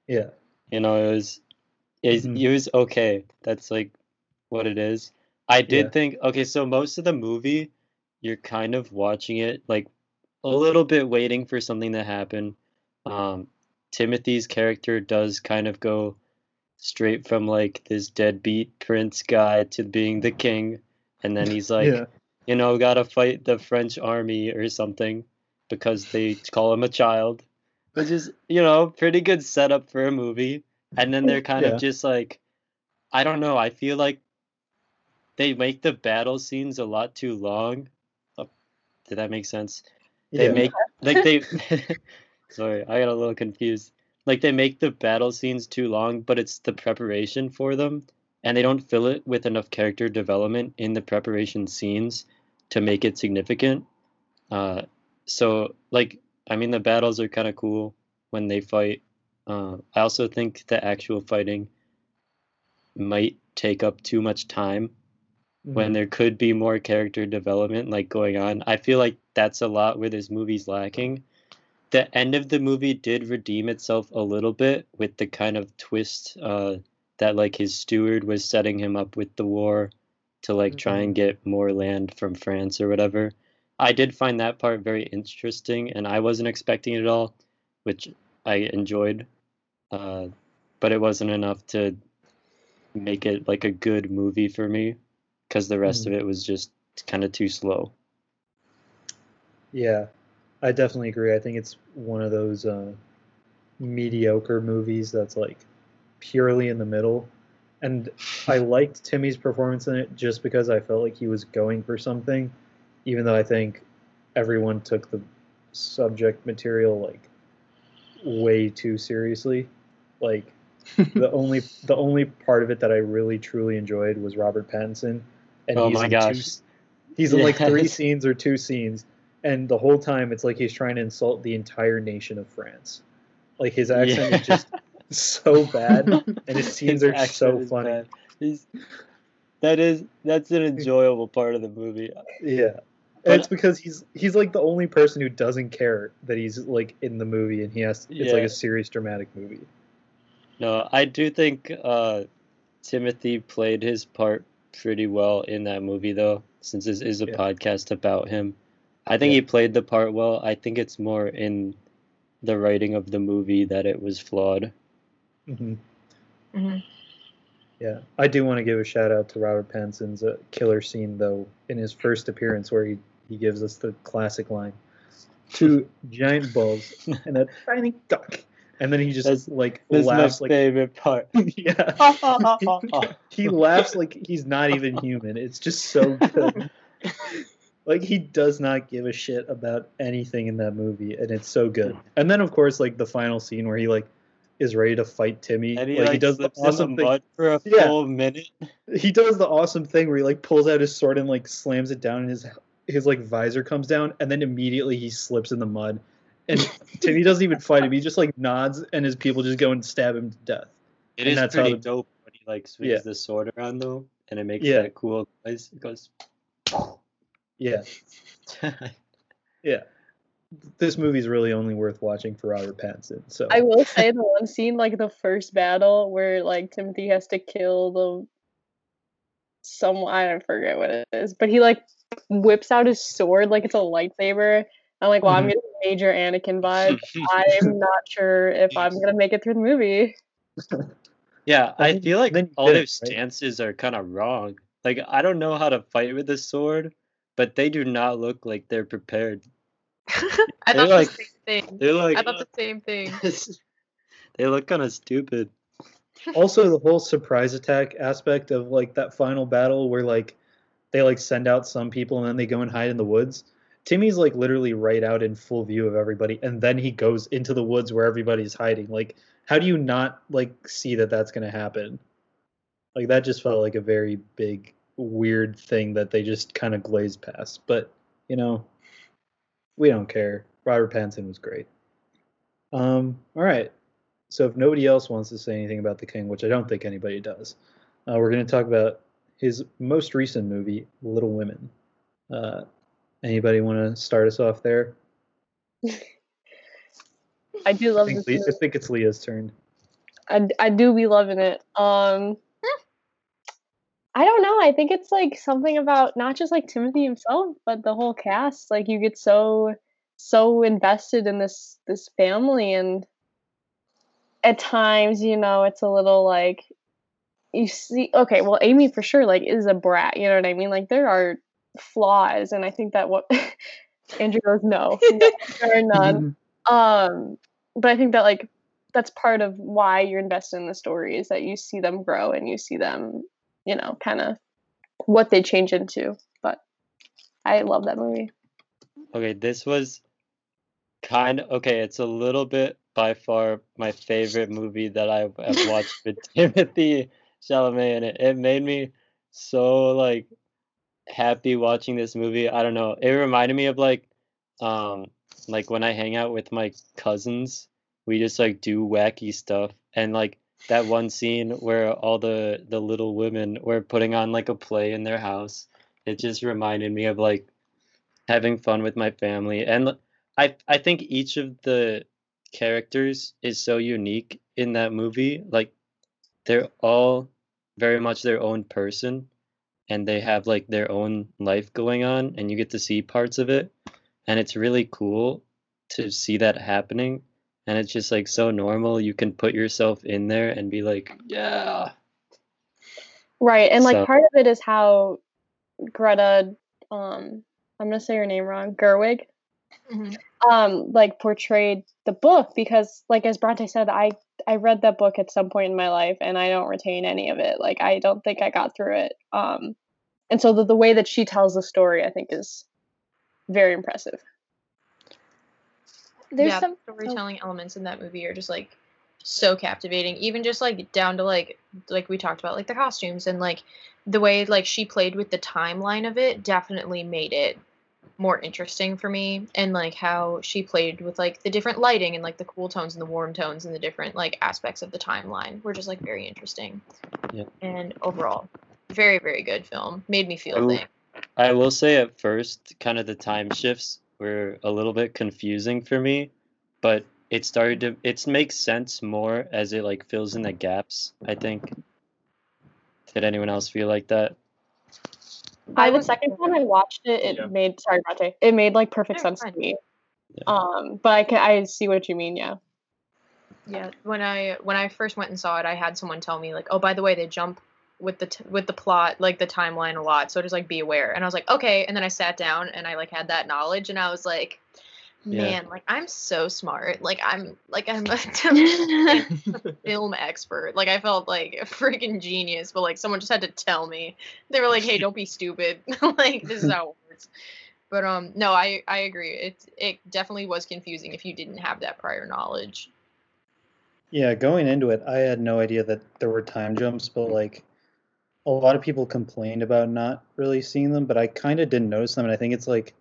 Yeah. You know, it was it, Mhm. it was okay. That's like what it is. I did Yeah. think okay, so most of the movie you're kind of watching it like a little bit waiting for something to happen. Um Timothy's character does kind of go straight from like this deadbeat prince guy to being the king and then he's like yeah. You know, gotta fight the French army or something because they call him a child, which is, you know, pretty good setup for a movie. And then they're kind Yeah. of just like, I don't know, I feel like they make the battle scenes a lot too long. Oh, did that make sense? They Yeah. make, like, they, sorry, I got a little confused. Like, they make the battle scenes too long, but it's the preparation for them and they don't fill it with enough character development in the preparation scenes to make it significant. Uh, so, like, I mean, the battles are kind of cool when they fight. Uh, I also think the actual fighting might take up too much time when Mhm. there could be more character development like going on. I feel like that's a lot where this movie's lacking. The end of the movie did redeem itself a little bit with the kind of twist uh, that like his steward was setting him up with the war to like try and get more land from France or whatever. I did find that part very interesting and I wasn't expecting it at all, which I enjoyed. Uh, but it wasn't enough to make it like a good movie for me because the rest of it was just kind of too slow. Yeah, I definitely agree. I think it's one of those uh, mediocre movies that's like purely in the middle. And I liked Timmy's performance in it just because I felt like he was going for something, even though I think everyone took the subject material like way too seriously. Like the only the only part of it that I really truly enjoyed was Robert Pattinson, and Oh he's my in gosh. two, he's in like three scenes or two scenes, and the whole time it's like he's trying to insult the entire nation of France. Like his accent is just so bad, and his scenes His are so funny. bad. He's, that is that's an enjoyable part of the movie. Yeah. But- it's because he's he's like the only person who doesn't care that he's like in the movie and he has it's like a serious dramatic movie. No, I do think uh, Timothy played his part pretty well in that movie, though, since this is a Yeah. podcast about him. I think Yeah. he played the part well. I think it's more in the writing of the movie that it was flawed. Hmm Mhm. Yeah, I do want to give a shout out to Robert Pattinson's uh, killer scene though in his first appearance where he he gives us the classic line, two giant balls and a tiny duck, and then he just That's- like This is my laughs like favorite part. yeah. he laughs like he's not even human. It's just so good. like he does not give a shit about anything in that movie, and it's so good. And then of course, like the final scene where he like is ready to fight Timmy. and he like, like, he does the awesome the thing. for a Yeah. full minute. He does the awesome thing where he like pulls out his sword and like slams it down, and his his like visor comes down, and then immediately he slips in the mud. And Timmy doesn't even fight him. He just like nods, and his people just go and stab him to death. It And is that's pretty the- dope when he like swings Yeah. the sword around though, and it makes Yeah. that cool noise. It goes. Yeah, yeah. This movie's really only worth watching for Robert Pattinson. So I will say the one scene, like the first battle, where like Timothy has to kill the some I don't forget what it is, but he like whips out his sword like it's a lightsaber. I'm like, well, I'm Mhm. getting major Anakin vibe. I'm not sure if I'm gonna make it through the movie. yeah, I I feel like then all did their right? stances are kind of wrong. Like I don't know how to fight with a sword, but they do not look like they're prepared. I They're thought like- the same thing. They're like, I thought the same thing. they look kind of stupid. also the whole surprise attack aspect of like that final battle where like they like send out some people and then they go and hide in the woods. Timmy's like literally right out in full view of everybody, and then he goes into the woods where everybody's hiding. Like, how do you not like see that that's gonna happen? Like that just felt like a very big weird thing that they just kind of glazed past. But you know, we don't care. Robert Pattinson was great. Um, all right. So if nobody else wants to say anything about the King, which I don't think anybody does, uh, we're going to talk about his most recent movie, Little Women. Uh, anybody want to start us off there? I do I love think, this. Le- I think it's Leah's turn. I, I do be loving it. Um, I don't know. I think it's like something about not just like Timothy himself, but the whole cast. Like you get so so invested in this this family, and at times, you know, it's a little like you see. Okay, well, Amy for sure like is a brat. You know what I mean? Like there are flaws, and I think that what Andrew goes no, no there are none. Um, but I think that like that's part of why you're invested in the story is that you see them grow and you see them, you know, kind of what they change into. But I love that movie. Okay, this was kind of okay. It's a little bit by far my favorite movie that I have watched with Timothy Chalamet in it. It made me so like happy watching this movie. I don't know. It reminded me of like um like when I hang out with my cousins, we just like do wacky stuff and like that one scene where all the the little women were putting on like a play in their house. It just reminded me of like having fun with my family and i i think each of the characters is so unique in that movie. Like they're all very much their own person and they have like their own life going on and you get to see parts of it and it's really cool to see that happening and it's just like so normal you can put yourself in there and be like yeah Right. And like So- part of it is how Greta um I'm gonna say her name wrong, Gerwig, Mhm. um, like portrayed the book because like as Bronte said, I I read that book at some point in my life and I don't retain any of it. Like I don't think I got through it. Um and so the, the way that she tells the story I think is very impressive. There's yeah, some the storytelling oh. elements in that movie are just like so captivating. Even just like down to like like we talked about like the costumes and like the way like she played with the timeline of it definitely made it more interesting for me and like how she played with like the different lighting and like the cool tones and the warm tones and the different like aspects of the timeline were just like very interesting. Yeah. And overall, very very good film. Made me feel Ooh. things. I will say at first, kind of the time shifts were a little bit confusing for me, but it started to it makes sense more as it like fills in the gaps. I think. Did anyone else feel like that? I the was- second time I watched it, it Yeah. made sorry, Bronte, it made like perfect sense to me. Um, but I can I see what you mean. Yeah. Yeah, when I when I first went and saw it, I had someone tell me like, "Oh, by the way, they jump with the t- with the plot, like the timeline a lot, so just like be aware." And I was like, "Okay." And then I sat down and I like had that knowledge, and I was like, Yeah. "Man, like I'm so smart. Like I'm like I'm a film expert. Like I felt like a freaking genius, but like someone just had to tell me. They were like, "Hey, don't be stupid. like this is how it works." But um, no, I I agree. It it definitely was confusing if you didn't have that prior knowledge. Yeah, going into it, I had no idea that there were time jumps, but like a lot of people complained about not really seeing them, but I kind of didn't notice them, and I think it's like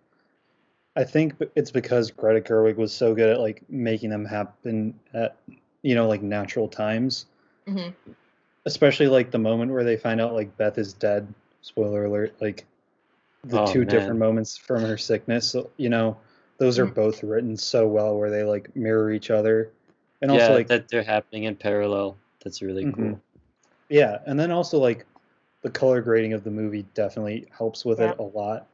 I think it's because Greta Gerwig was so good at like making them happen at you know like natural times, hmm especially like the moment where they find out like Beth is dead. Spoiler alert! Like the Oh, two different moments from her sickness, so, you know, those are Mhm. both written so well where they like mirror each other, and yeah, also like that they're happening in parallel. That's really Mhm. cool. Yeah, and then also like the color grading of the movie definitely helps with it a lot.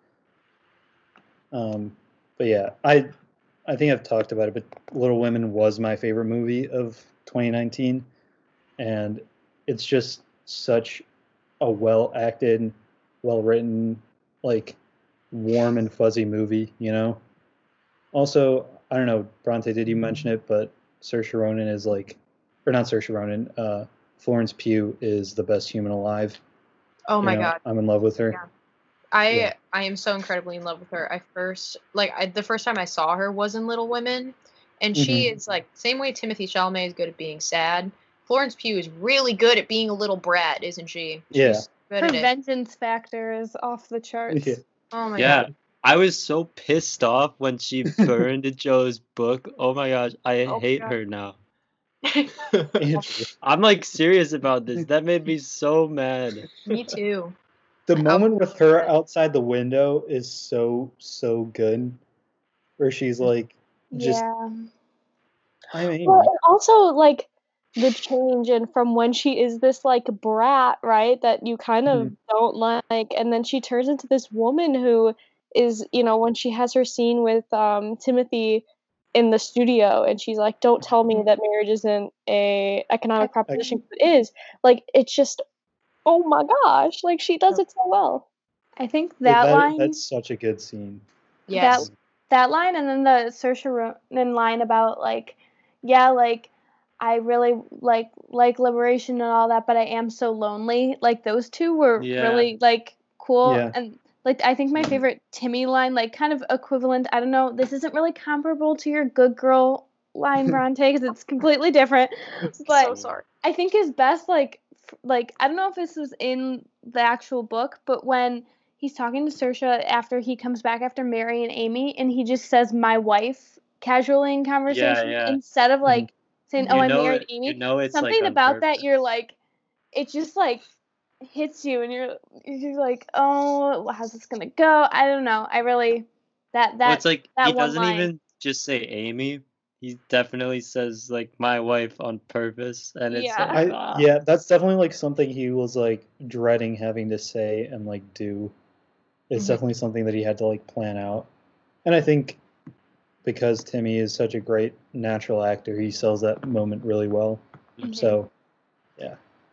Um, but yeah, I I think I've talked about it, but Little Women was my favorite movie of 2019, and it's just such a well acted, well written, like warm and fuzzy movie, you know. Also, I don't know, Bronte, did you mention it? But Saoirse Ronan is like, or not Saoirse Ronan, uh, Florence Pugh is the best human alive. Oh you my know? god. I'm in love with her. Yeah. I Yeah. I am so incredibly in love with her. I first like I, the first time I saw her was in Little Women, and she Mm-hmm. is like same way Timothy Chalamet is good at being sad. Florence Pugh is really good at being a little brat, isn't she? Yeah. She's good Her vengeance factor is off the charts. Yeah. Oh my Yeah, god. I was so pissed off when she burned Jo's book. Oh my gosh, I Oh hate God. her now. Andrew, I'm like serious about this. That made me so mad. Me too. the moment with her outside the window is so so good, where she's like, just yeah. I mean. Well, and also like the change and from when she is this like brat, right, that you kind of don't like, and then she turns into this woman who is, you know, when she has her scene with um, Timothy in the studio, and she's like, "Don't tell me mm-hmm. that marriage isn't a economic proposition it is Like, it's just, oh my gosh, like she does it so well. I think Yeah, that, line That's such a good scene. Yes. that line and then the Saoirse Ronan line about like, yeah, like I really like like liberation and all that, but I am so lonely. Like those two were Yeah. really like cool Yeah. and like I think my favorite Timmy line, like kind of equivalent. I don't know. This isn't really comparable to your good girl line, Bronte, because it's completely different. But so sorry. I think his best like f- like I don't know if this was in the actual book, but when he's talking to Saoirse after he comes back after Mary and Amy, and he just says "my wife" casually in conversation yeah. instead of like mm-hmm. saying "oh You I married it- Amy." you know it's, Something on about that you're like, it just like hits you, and you're you're like, oh, how's this gonna go? I don't know. I really that that well, it's like that he doesn't line. even just say Amy. He definitely says like my wife on purpose, and it's Yeah. like, I ah. yeah, that's definitely like something he was like dreading having to say and like do. It's Mhm. definitely something that he had to like plan out. And I think because Timmy is such a great natural actor, he sells that moment really well. Mhm. So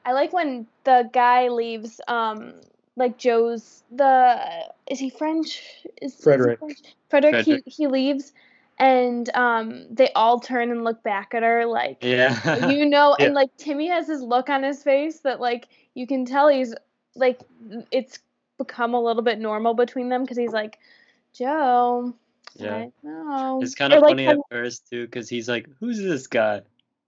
I like when the guy leaves, um, like Jo's the is he French? Is, is he Frederick. French? Frederick. Frederick. He he leaves, and um, they all turn and look back at her like yeah. you know, Yeah. and like Timmy has this look on his face that like you can tell he's like it's become a little bit normal between them because he's like Joe. Yeah. I know. It's kind Or, of like, funny when- at first too, because he's like, "Who's this guy?"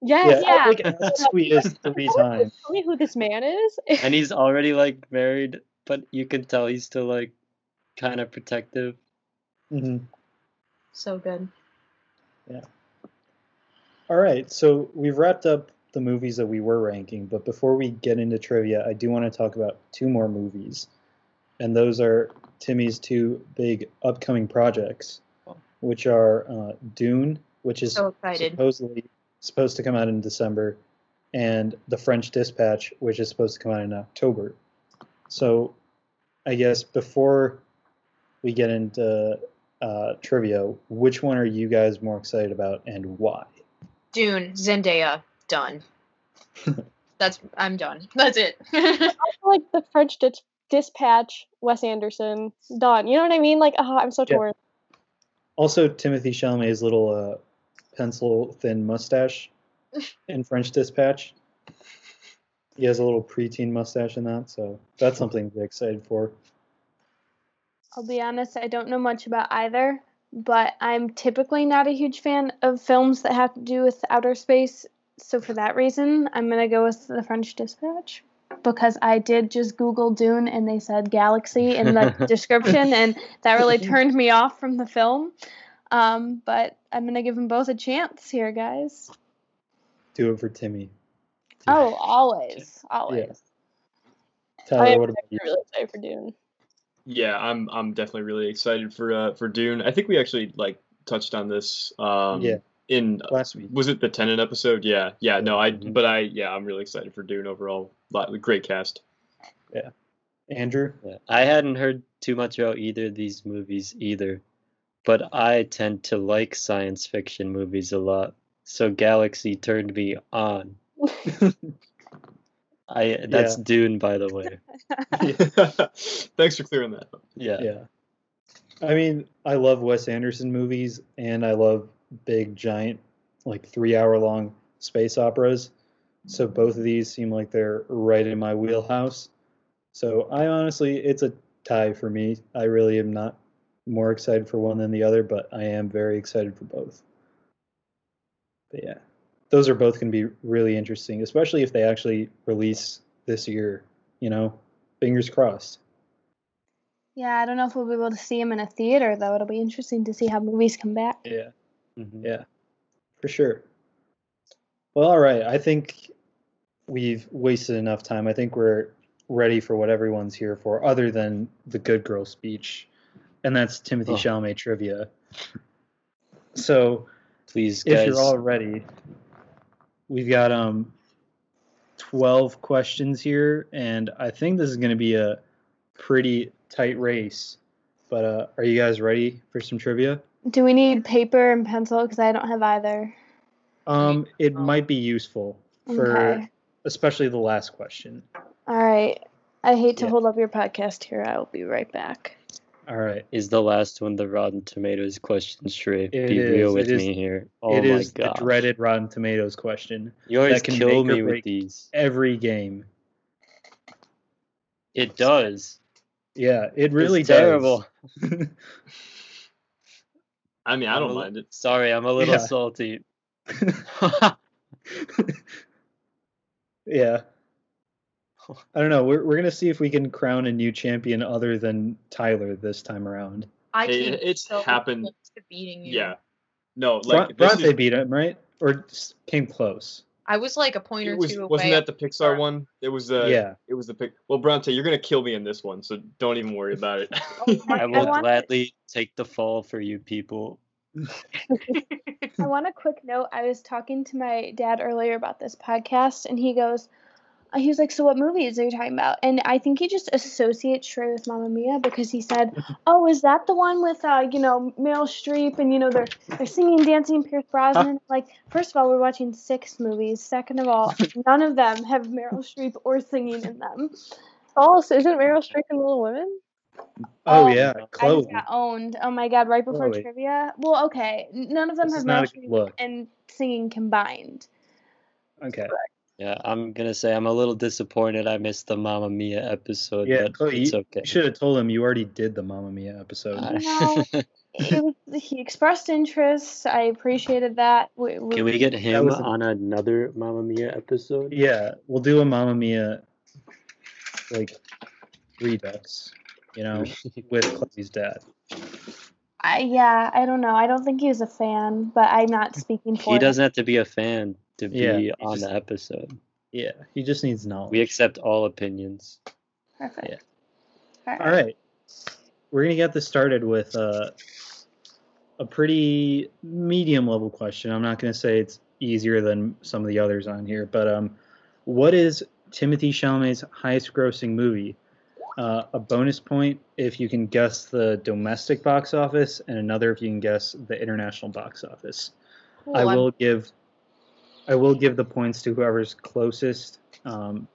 Yes, yeah, Yeah. like asks who he three times. Tell me who this man is. And he's already like married, but you can tell he's still like kind of protective. hmm So good. Yeah. All right, so we've wrapped up the movies that we were ranking, but before we get into trivia, I do want to talk about two more movies, and those are Timmy's two big upcoming projects, which are uh, Dune, which is So supposedly supposed to come out in December, and The French Dispatch, which is supposed to come out in October. So, I guess before we get into uh, trivia. Which one are you guys more excited about and why? Dune, Zendaya, done. That's I'm done. That's it. I feel like the French Dis- Dispatch, Wes Anderson, done. You know what I mean? Like, oh, I'm so Yeah. torn. Also, Timothy Chalamet's little uh, pencil thin mustache in French Dispatch. He has a little preteen mustache in that, so that's something to be excited for. I'll be honest, I don't know much about either, but I'm typically not a huge fan of films that have to do with outer space. So for that reason, I'm gonna go with the French Dispatch because I did just Google Dune and they said galaxy in the description, and that really turned me off from the film. Um, but I'm gonna give them both a chance here, guys. Do it for Timmy. Oh, always, always. I Tyler, am what about you? actually really excited for Dune. Yeah, I'm I'm definitely really excited for uh for Dune. I think we actually like touched on this um Yeah. in Last week. was it the Tenet episode? Yeah. Yeah, no, I Mhm. but I yeah, I'm really excited for Dune overall. Lot great cast. Yeah. Andrew? Yeah, I hadn't heard too much about either of these movies either, but I tend to like science fiction movies a lot. So Galaxy turned me on. I that's Dune, by the way. Thanks for clearing that up. Yeah. Yeah. I mean, I love Wes Anderson movies and I love big, giant, like three hour long space operas. So both of these seem like they're right in my wheelhouse. So I honestly, it's a tie for me. I really am not more excited for one than the other, but I am very excited for both. But yeah, those are both going to be really interesting, especially if they actually release this year. You know, fingers crossed. Yeah, I don't know if we'll be able to see them in a theater though. It'll be interesting to see how movies come back. Yeah. Mhm. Yeah, for sure. Well, all right. I think we've wasted enough time. I think we're ready for what everyone's here for, other than the good girl speech, and that's Timothy Oh. Chalamet trivia. So, Please, if guys. you're all ready, we've got um twelve questions here, and I think this is going to be a pretty tight race. But uh, are you guys ready for some trivia? Do we need paper and pencil? Because I don't have either. Um, it might be useful for Okay. especially the last question. All right. I hate to Yeah. hold up your podcast here. I will be right back. All right. Is the last one the Rotten Tomatoes question straight? It Be is, real it with is- me here. Oh it my is gosh. the dreaded Rotten Tomatoes question. You always can kill me with these. Every game. It does. Yeah, it really it's terrible. does. I mean, I don't mind it. Sorry, I'm a little Yeah. salty. yeah. I don't know. We're, we're going to see if we can crown a new champion other than Tyler this time around. I It- it's so happened- to beating you. Yeah. No, like this Bronte is- beat him, right? Or came close. I was like a point or was, two away. wasn't that the Pixar Pixar. one? It was the yeah. it was the pic. Well, Bronte, you're gonna kill me in this one, so don't even worry about it. I I will want- gladly take the fall for you people. I want a quick note. I was talking to my dad earlier about this podcast, and he goes, uh, he was like, "So what movies are you talking about?" And I think he just associates straight with Mamma Mia because he said, "Oh, is that the one with uh, you know Meryl Streep and you know they're they're singing, dancing, Pierce Brosnan?" Like, first of all, we're watching six movies. Second of all, none of them have Meryl Streep or singing in them. Oh, isn't Meryl Streep in Little Women? Oh, Oh, yeah. I Chloe. just got owned. Oh my god! Right before Chloe. trivia. Well, okay, none of them This have is not Meryl Streep and singing combined. Okay. Yeah, I'm gonna say I'm a little disappointed I missed the Mamma Mia episode, Yeah, but Chloe, it's okay. you should have told him you already did the Mamma Mia episode. Uh, No. it was, he expressed interest. I appreciated that. We, we, Can we get him a- on another Mamma Mia episode? Yeah, we'll do a Mamma Mia like redux, you know, with Chloe's dad. I, yeah, I don't know. I don't think he was a fan, but I'm not speaking for him. He doesn't have to be a fan to be Yeah, he on just- the episode. Yeah, he just needs knowledge. We accept all opinions. Perfect. Yeah. All right. All right, we're gonna get this started with uh, a pretty medium level question. I'm not gonna say it's easier than some of the others on here, but um, what is Timothy Chalamet's highest grossing movie? uh, a bonus point if you can guess the domestic box office, and another if you can guess the international box office. Cool, I will give, I will give the points to whoever's closest, um,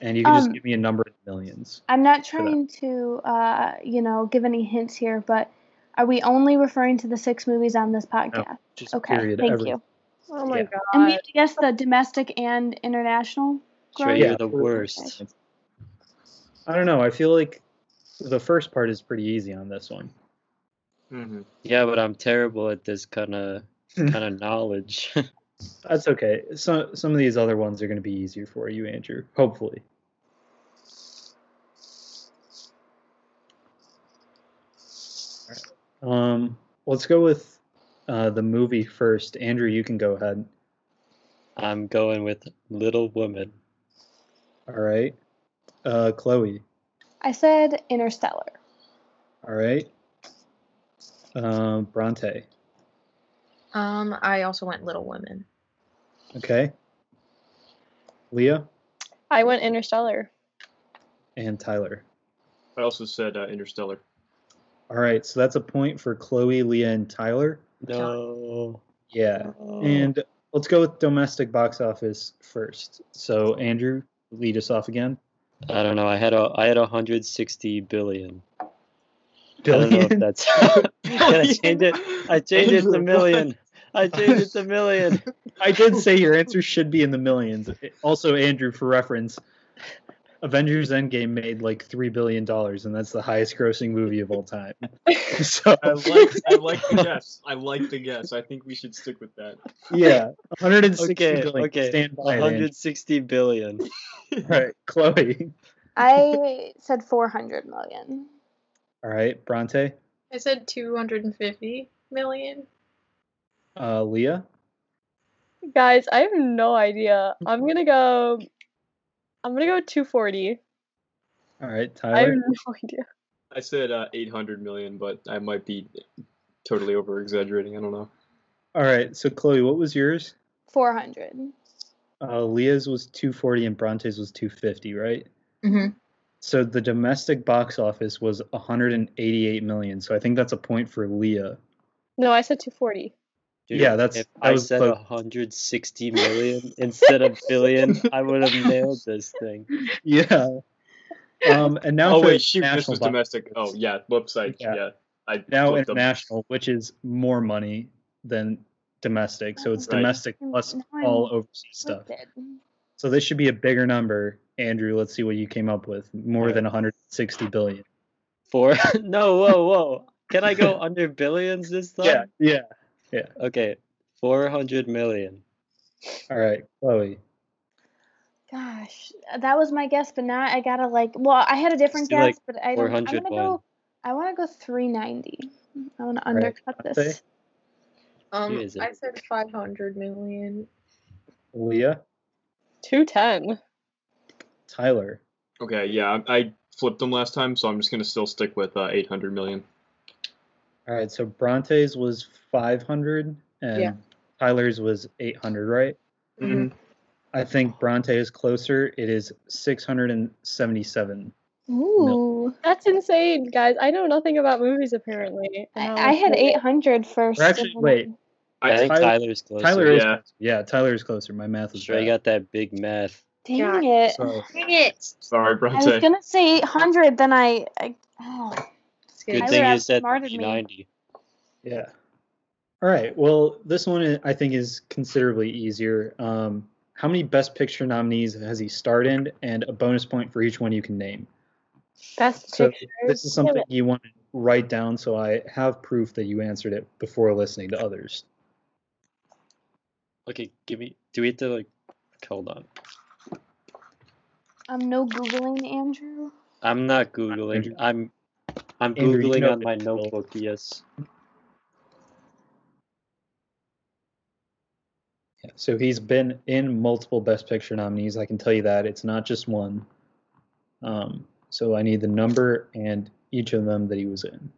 and you can just Um, give me a number in millions. I'm not trying to, uh, you know, give any hints here, but are we only referring to the six movies on this podcast? Just okay, period. thank every- you. Oh my Yeah. god. And we have to guess the domestic and international. Shrey, growth? Yeah. you're the worst. I don't know. I feel like the first part is pretty easy on this one. hmm Yeah, but I'm terrible at this kind of kind of knowledge. That's okay. So some of these other ones are going to be easier for you, Andrew. Hopefully. Um, let's go with uh, the movie first. Andrew, you can go ahead. I'm going with Little Woman. All right. Uh, Chloe. I said Interstellar. All right. Um, Bronte. Um, I also went Little Women. Okay. Leah I went Interstellar. and Tyler. I also said uh, Interstellar. All right. So that's a point for Chloe, Leah, and Tyler. No. Yeah. no. And let's go with domestic box office first. So Andrew, lead us off again. I don't know. I had a I had 160 billion. I don't know if that's. Can I change it? I changed it to million. I changed it to million. I did say your answer should be in the millions. Also, Andrew, for reference, Avengers Endgame made like three billion dollars, and that's the highest grossing movie of all time. So I like I like the guess. I like the guess. I think we should stick with that. yeah, 160 Okay, billion. okay. Stand by it, Andrew. 160 billion. Right, Chloe. I said 400 million. All right, Bronte. I said 250 million. Uh, Leah. Guys, I have no idea. I'm gonna go. I'm gonna go 240. All right, Tyler. I have no idea. I said uh, 800 million, but I might be totally over exaggerating. I don't know. All right, so Chloe, what was yours? 400. Uh, Leah's was 240 and Bronte's was 250, right? Mm-hmm. So the domestic box office was 188 million. So I think that's a point for Leah. No, I said 240. Dude, Yeah, that's- If that I said close. 160 million instead of billion, I would have nailed this thing. Yeah. Um, and now oh for wait, shoot, this was box- domestic. Oh yeah, website. Yeah. Yeah, I now flipped them. international, which is more money than domestic. So it's Right. domestic plus Now all overseas stuff. So this should be a bigger number. Andrew, let's see what you came up with. More Alright. than 160 billion. Four? No, whoa, whoa. Can I go under billions this time? Yeah. Yeah. Okay, 400 million. All right, Chloe. Gosh, that was my guess, but now I gotta like. Well, I had a different do, like, guess, but I don't. I'm gonna go. I want to go 390. I want to undercut Bronte? this. Um, Who is? I said 500 million. Leah. 210. Tyler. Okay, yeah, I, I flipped them last time, so I'm just gonna still stick with uh, 800 million. All right, so Bronte's was 500 and Yeah. Tyler's was 800, right? Mhm. I think Bronte is closer. It is 677. Ooh, That's insane, guys. I know nothing about movies apparently. and I, I had was- 800 first. Actually, wait. then- I, think Tyler- Tyler's closer. Tyler is Yeah. closer. yeah, Tyler is closer. My math is Trey bad. got that big math. Dang God. it! So, Dang it! Sorry, Bronte. I was gonna say 800, then I. I oh. Good I thing would've you said outsmarted me. 390. yeah. All right. Well, this one I- I think is considerably easier. Um, how many Best Picture nominees has he starred in, and a bonus point for each one you can name. Best So pictures. this is something you want to write down, so I have proof that you answered it before listening to others. Okay, give me. Do we have to like? Hold on. I'm no googling, Andrew. I'm not googling. Andrew- I'm. I'm Andrew, you googling know on my notebook. Yes. Yeah, so he's been in multiple Best Picture nominees. I can tell you that it's not just one. Um, so I need the number and each of them that he was in.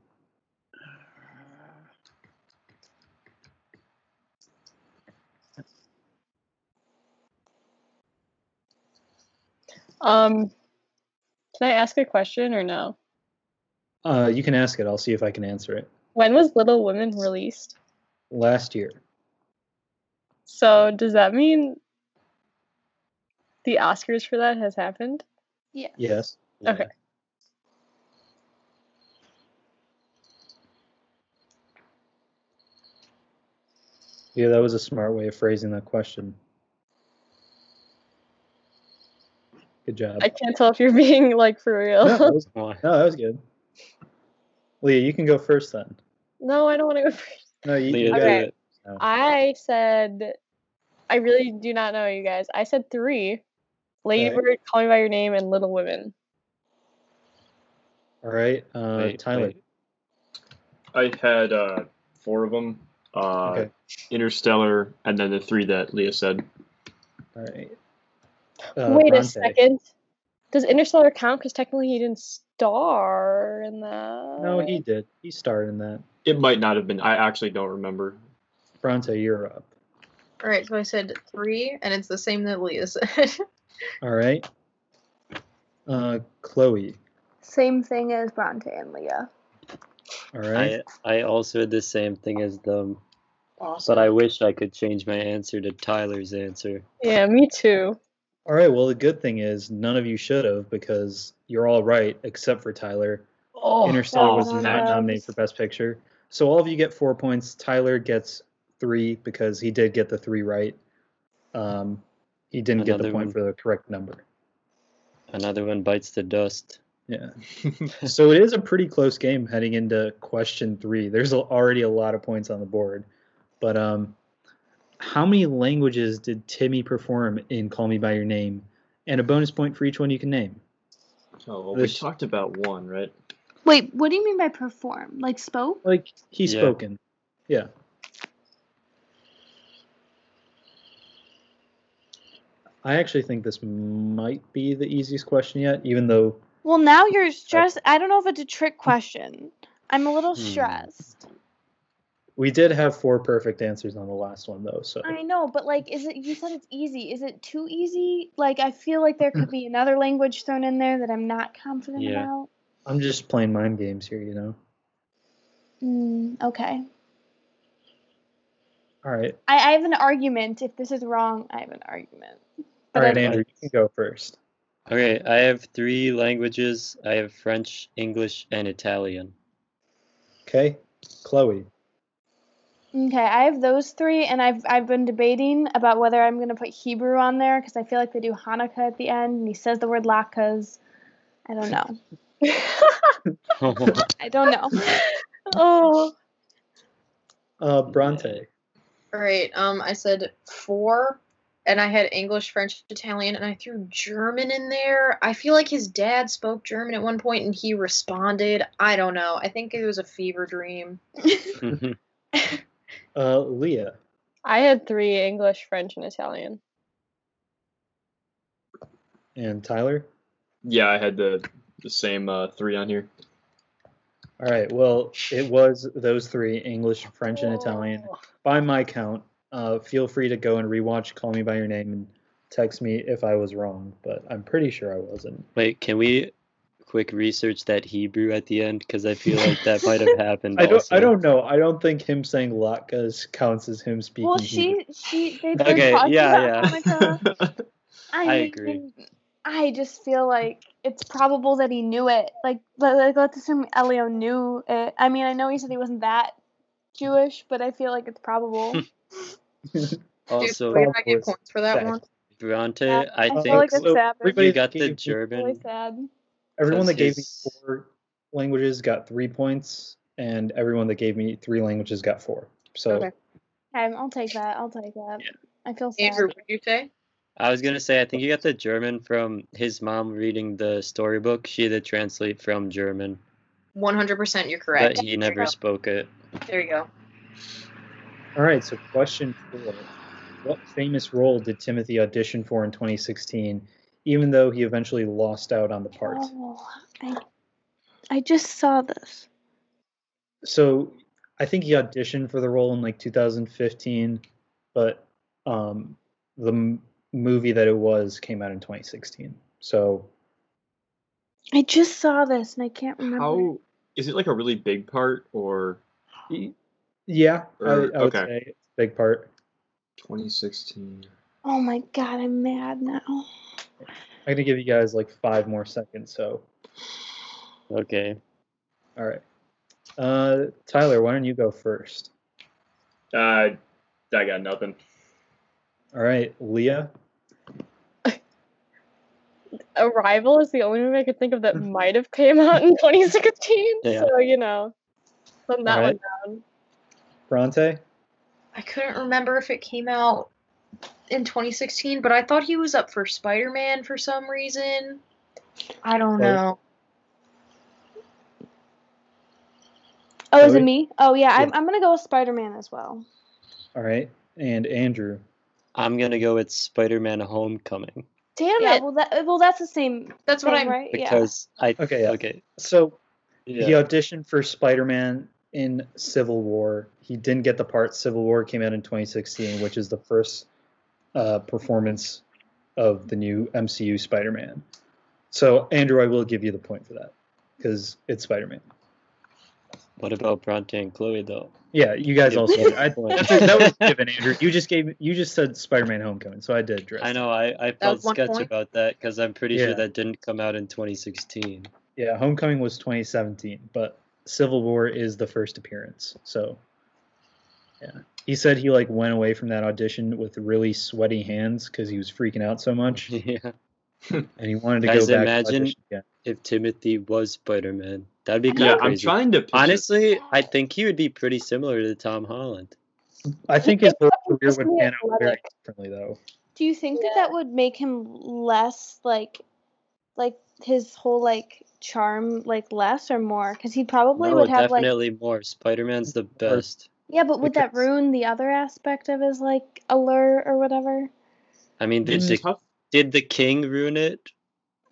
Um, Can I ask a question or no? Uh, you can ask it. I'll see if I can answer it. When was Little Women released? Last year. So does that mean the Oscars for that has happened? Yes. Yes. Okay. Yeah, that was a smart way of phrasing that question. Good job. I can't tell if you're being like for real. No, that was, no, that was good. Leah, you can go first then. no, I don't want to go first. No, you, Leah, you got Okay. it. I said, I really do not know you guys. I said three Lady Okay. Bird, Call Me By Your Name, and Little Women. All right, uh, Wait, Tyler. wait. I had uh, four of them. Uh, Okay. Interstellar, and then the three that Leah said. All right. Uh, Wait a second. Does Interstellar count? Because technically he didn't star in that. No, he did. He starred in that. It might not have been. I actually don't remember. Bronte, you're up. All right, so I said three, and it's the same that Leah said. All right. Uh, Chloe. Same thing as Bronte and Leah. All right. I I also had the same thing as them, awesome. but I wish I could change my answer to Tyler's answer. Yeah, me too. All right. Well, the good thing is none of you should have because you're all right except for Tyler. Oh, Interstellar was not no. nominated for Best Picture. So all of you get four points. Tyler gets three because he did get the three right. Um, he didn't get the Another point one. for the correct number. Another one bites the dust. Yeah. so it is a pretty close game heading into question three. There's already a lot of points on the board, but um, how many languages did Timmy perform in Call Me by Your Name? And a bonus point for each one you can name. Oh, well, we talked about one, right? Wait, what do you mean by perform? Like spoke? Like he's Yeah. spoken. Yeah. I actually think this might be the easiest question yet, even though Well, now you're stressed. I don't know if it's a trick question. I'm a little Hmm. stressed. We did have four perfect answers on the last one, though. So I know, but like, is it? You said it's easy. Is it too easy? Like, I feel like there could be another language thrown in there that I'm not confident Yeah. about. I'm just playing mind games here, you know. Mm, okay. All right. I, I have an argument. If this is wrong, I have an argument. All But right, I- Andrew, you can go first. Okay, I have three languages. I have French, English, and Italian. Okay, Chloe. Okay, I have those three, and I've I've been debating about whether I'm gonna put Hebrew on there because I feel like they do Hanukkah at the end, and he says the word latkes. I don't know. I don't know. oh, Uh, Bronte. All right, um, I said four, and I had English, French, Italian, and I threw German in there. I feel like his dad spoke German at one point, and he responded. I don't know. I think it was a fever dream. Uh, Leah. I had three English, French, and Italian. And Tyler. Yeah, I had the the same uh, three on here. All right. Well, it was those three: English, French, and Italian. By my count, uh, feel free to go and rewatch "Call Me by Your Name" and text me if I was wrong. But I'm pretty sure I wasn't. Wait, can we quick research that Hebrew at the end? Because I feel like that might have happened. I don't. also. I don't know. I don't think him saying "latkes" counts as him speaking. Well, Hebrew. she she they were Okay, talking yeah, about yeah. I, I agree. I just feel like it's probable that he knew it. Like, let, like let's assume Elio knew it. I mean, I know he said he wasn't that Jewish, but I feel like it's probable. Also, Dude, I get points for that Back. one. Bronte, Yeah, I I think like so everybody you got the gave German. Really sad. Everyone that gave me four languages got three points, and everyone that gave me three languages got four. So Okay. Okay, I'll take that. I'll take that. Yeah. I feel sad. Andrew, what did you say? I was gonna say I think you got the German from his mom reading the storybook. She had to translate from German, 100% you're correct. but he never spoke it. There you go. All right, so question four. What famous role did Timothy audition for in 2016, even though he eventually lost out on the part? Oh, I, I just saw this. So I think he auditioned for the role in like 2015, but um, the m- movie that it was came out in 2016. So I just saw this and I can't remember. How is it like a really big part or Y- Yeah, I, Or- I would okay. say it's a big part. 2016? Oh my god, I'm mad now. I'm gonna give you guys like five more seconds. So, Okay. all right. Uh, Tyler, why don't you go first? Uh, I got nothing. All right, Leah. Arrival is the only movie I could think of that might have came out in 2016. Yeah. So you know, putting that Alright. one down. Bronte. I couldn't remember if it came out in 2016, but I thought he was up for Spider Man for some reason. I don't Chloe? know. Oh, is it me? Oh yeah, I'm I'm gonna go with Spider Man as well. All right, and Andrew. I'm gonna go with Spider-Man: Homecoming Damn Yeah. it. Well that well that's the same That's what I'm. right? Yeah. because I Okay, yeah. okay So yeah he auditioned for Spider-Man in Civil War. He didn't get the part. Civil War came out in 2016, which is the first uh, performance of the new MCU Spider-Man. So Andrew, I will give you the point for that because it's Spider-Man. What about Bronte and Chloe though? Yeah, you guys also. I, that's that was given, Andrew. You just gave. You just said Spider-Man: Homecoming, so I did address. I know I I felt was sketch point. about that because I'm pretty Yeah. sure that didn't come out in 2016. Yeah, Homecoming was 2017, but Civil War is the first appearance. So, yeah, he said he like went away from that audition with really sweaty hands because he was freaking out so much, yeah. and he wanted to Guys, go back. imagine- to again. If Timothy was Spider-Man, that'd be kind Yeah, of I'm trying to. Picture, Honestly, I think he would be pretty similar to Tom Holland. I think his whole career would pan out very differently, though. Do you think that that would make him less like like his whole like charm like less or more? Because he probably no, would have like definitely more. Spider-Man's the best. Yeah, but would that ruin the other aspect of his like allure or whatever? I mean, did the tough. did the King ruin it?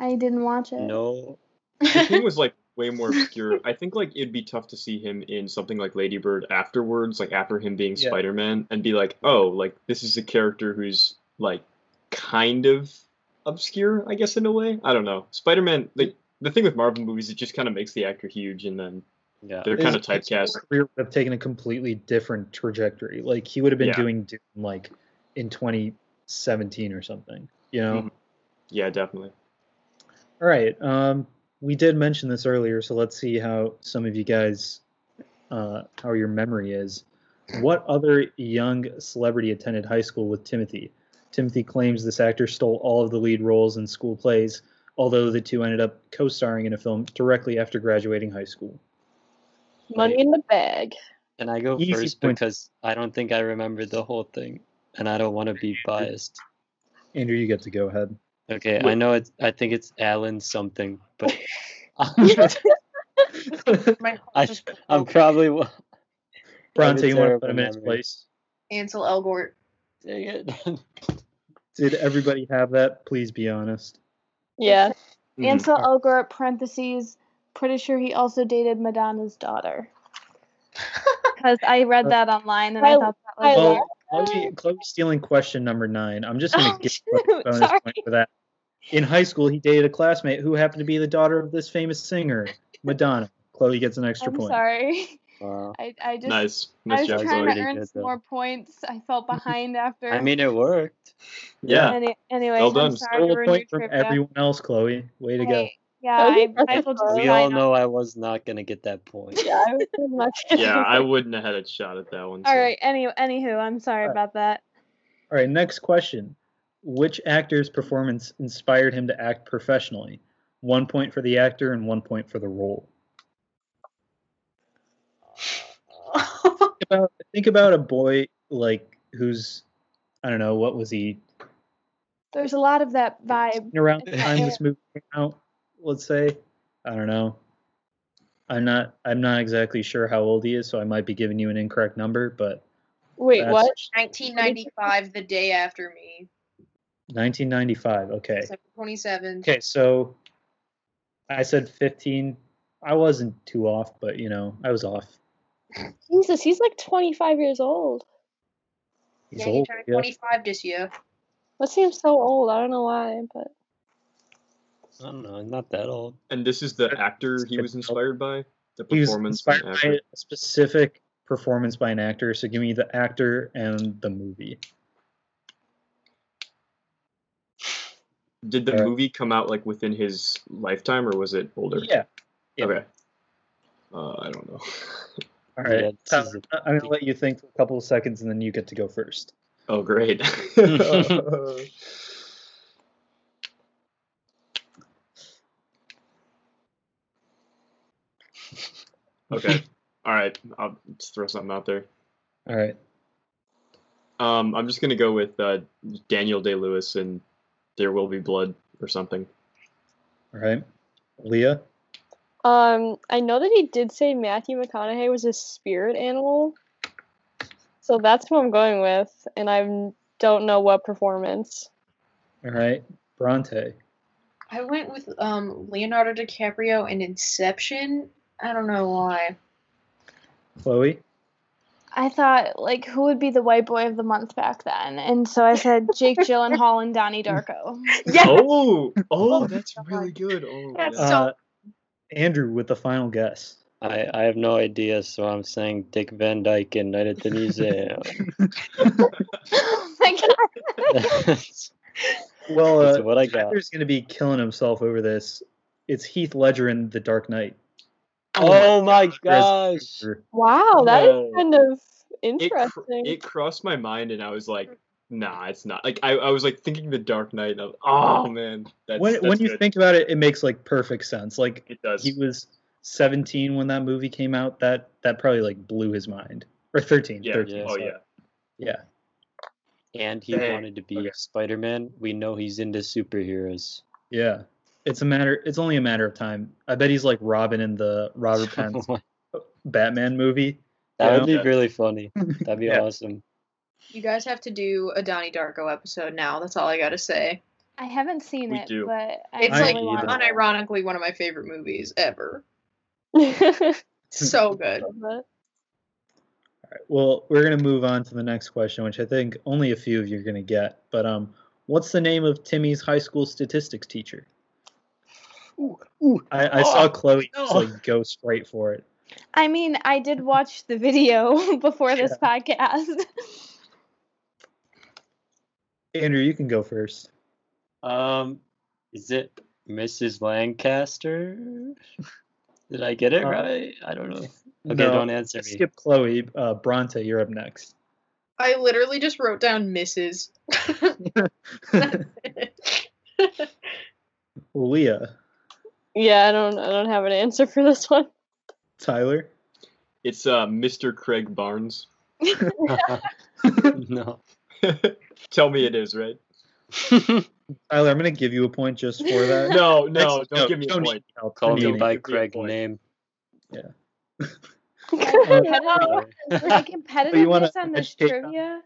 I didn't watch it. No. The King was like way more obscure. I think like it'd be tough to see him in something like Lady Bird afterwards, like after him being Yeah. Spider Man, and be like, oh, like this is a character who's like kind of obscure, I guess in a way. I don't know. Spider Man, like the thing with Marvel movies, it just kind of makes the actor huge, and then Yeah. they're kind of His- his typecast. career would have taken a completely different trajectory. Like he would have been Yeah. doing Dune like in 2017 or something. You know. Mhm. Yeah, definitely. All right. Um, we did mention this earlier, so let's see how some of you guys, uh, how your memory is. What other young celebrity attended high school with Timothy? Timothy claims this actor stole all of the lead roles in school plays, although the two ended up co-starring in a film directly after graduating high school. Money in the bag. Can I go Easy first point. because I don't think I remember the whole thing, and I don't want to be biased. Andrew, you get to go ahead. Okay, I know it's. I think it's Alan something, but My heart I, I'm probably. Bronte, you want to put him in his place? Ansel Elgort. Dang it. Did everybody have that? Please be honest. Yeah. Mhm. Ansel Elgort parentheses. Pretty sure he also dated Madonna's daughter. Because I read uh, that online and I, I- thought that was Well, love Chloe, stealing question number nine. I'm just going Oh, to give shoot, a bonus sorry. point for that. In high school, he dated a classmate who happened to be the daughter of this famous singer, Madonna. Chloe gets an extra I'm point. sorry. Wow. I, I just Nice. I was job, trying to earn some more points. I felt behind after. I mean, it worked. Yeah. Any, anyway, Well I'm done. Stole a point from trivia. everyone else, Chloe. Way to go. Hey, yeah, I, I that's will just. We all know. I was not gonna get that point. Yeah, I was pretty much. Yeah, I wouldn't have had a shot at that one. All so. right. Any, anywho, I'm sorry Alright. about that. All right, next question. Which actor's performance inspired him to act professionally? One point for the actor and one point for the role. Think about, think about a boy like who's, I don't know, what was he There's a lot of that vibe. around the time this movie came out? Let's say, I don't know. I'm not. I'm not exactly sure how old he is, so I might be giving you an incorrect number. But Wait, That's- what? 1995, the day after me. 1995. Okay. 27. Okay, so I said 15. I wasn't too off, but you know, I was off. Jesus, he's like 25 years old. He's Yeah, he old. turned yeah. 25 this year. That seems so old. I don't know why, but I don't know, not that old. And this is the actor he was inspired by. The He was performance. by inspired an by a specific performance by an actor. So give me the actor and the movie. Did the Alright. movie come out like within his lifetime, or was it older? Yeah. yeah. Okay. Uh, I don't know. All right. Yeah, this Tyler, is I'm going to let you think for a couple of seconds and then you get to go first. oh, great. okay. All right. I'll just throw something out there. All right. Um, I'm just gonna go with uh, Daniel Day Lewis and There Will Be Blood or something. All right. Leah? Um, I know that he did say Matthew McConaughey was a spirit animal. So that's who I'm going with, and I don't know what performance. All right. Bronte. I went with um Leonardo DiCaprio and Inception. I don't know why. Chloe? I thought like who would be the white boy of the month back then, and so I said Jake Gyllenhaal and Donnie Darko. Yeah. Oh, oh, that's really good. Oh, That's yeah. so- Uh, Andrew with the final guess. I, I have no idea, so I'm saying Dick Van Dyke and Night at the Museum. oh my god! Well, uh, what I got. Tyler's going to be killing himself over this. It's Heath Ledger in The Dark Knight. Oh my oh As- gosh! Wow, that is No. kind of it, cr- interesting. it crossed my mind, and I was like, nah, it's not. Like, I, I was like thinking The Dark Knight. And was, oh man, that's, when that's when you think about it, it makes like perfect sense. Like it does. he was 17 when that movie came out. That that probably like blew his mind. Or 13. yeah. 13 Yeah. Oh yeah. Yeah. And he Dang. wanted to be Okay. Spider-Man. We know he's into superheroes. Yeah. It's a matter. It's only a matter of time. I bet he's like Robin in the Robert Pence Batman movie. that Yeah. would be really funny. That'd be Yeah. awesome. You guys have to do a Donnie Darko episode now. That's all I gotta say. I haven't seen We it, do. but I It's I like really unironically one of my favorite movies ever. So good. All right. Well, we're gonna move on to the next question, which I think only a few of you are gonna get. But um, what's the name of Timmy's high school statistics teacher? I, I saw Oh, Chloe just no. like go straight for it. I mean, I did watch the video before this podcast. Andrew, you can go first. Um, is it Mrs. Lancaster? Did I get it Uh, right? I don't know. Okay, No, don't answer me. Skip Chloe. Uh, Bronte, you're up next. I literally just wrote down Mrs. Leah, Yeah, I don't I don't have an answer for this one. Tyler. It's uh, Mr. Craig Barnes. no. Tell me it is right. Tyler, I'm gonna give you a point just for that. No, no, Next- don't give me a don't point. need help. Call Don't me by give me a Craig point. name. my Uh, competitiveness wanna on this trivia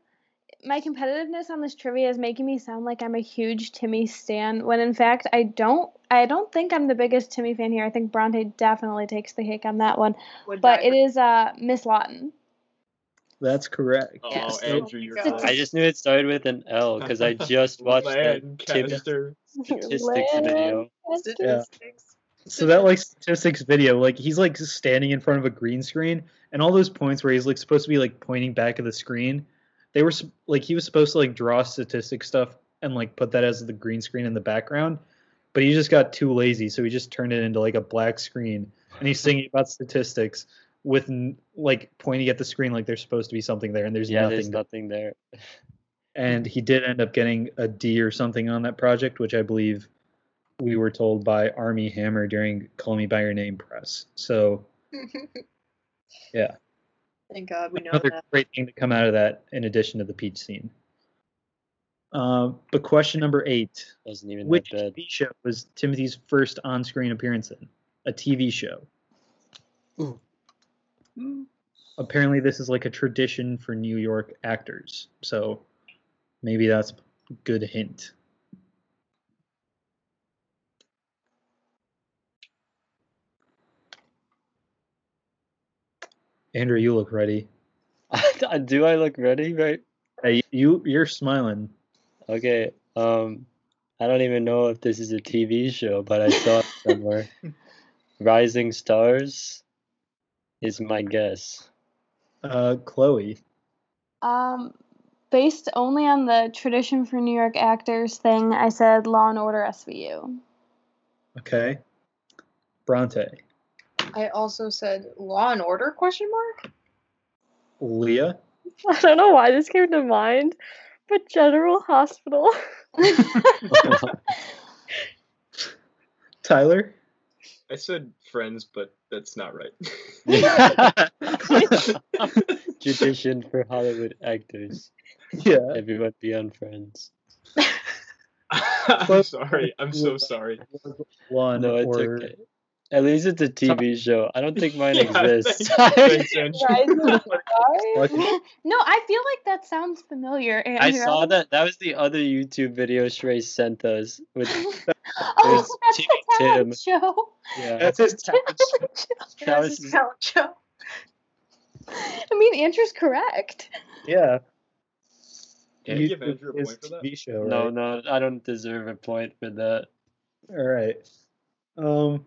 my competitiveness on this trivia is making me sound like I'm a huge Timmy stan when in fact I don't I don't think I'm the biggest Timmy fan here. I think Bronte definitely takes the cake on that one. Would But die it uh Miss Lawton. That's correct. Oh, Yes. Andrew, you're I just knew it started with an L because I just watched that Timmy Lancaster. statistics video. Statistics. So that like statistics video, like he's like standing in front of a green screen, and all those points where he's like supposed to be like pointing back at the screen, they were like he was supposed to like draw statistic stuff and like put that as the green screen in the background, but he just got too lazy, so he just turned it into like a black screen, and he's singing about statistics with like pointing at the screen like there's supposed to be something there, and there's Yeah, nothing. there's nothing there. and he did end up getting a D or something on that project, which I believe we were told by Armie Hammer during Call Me by Your Name press. So Yeah. Thank God we know another that. great thing to come out of that, in addition to the peach scene. Um, but question number eight: Wasn't even Which that. TV show was Timothy's first on-screen appearance in? A TV show. Ooh. Apparently, this is like a tradition for New York actors. So maybe that's a good hint. Andrew, you look ready. Do I look ready? Right. Hey, you you're smiling. Okay. Um, I don't even know if this is a TV show, but I saw it somewhere. Rising Stars is my guess. Uh, Chloe. Um, based only on the tradition for New York actors thing, I said Law and Order SVU. Okay. Bronte. I also said Law and Order question mark. Leah. I don't know why this came to mind, but General Hospital. Tyler. I said friends, but that's not right. Tradition for Hollywood actors. Yeah. Everyone be on Friends. I'm sorry. I'm so sorry. One No, it's or okay. At least it's a TV show. I don't think mine Yeah, exists. Thanks, Andrew. Rising Stars? Lucky. no, I feel like that sounds familiar. I saw that. That was the other YouTube video Shrey sent us. With oh, was that's Timmy the talent Tim. show. yeah, That's his talent. that That's was his talent show. I mean, Andrew's correct. Yeah. Can you YouTube give Andrew a point for that? TV show, no, no. I don't deserve a point for that. All right. Um,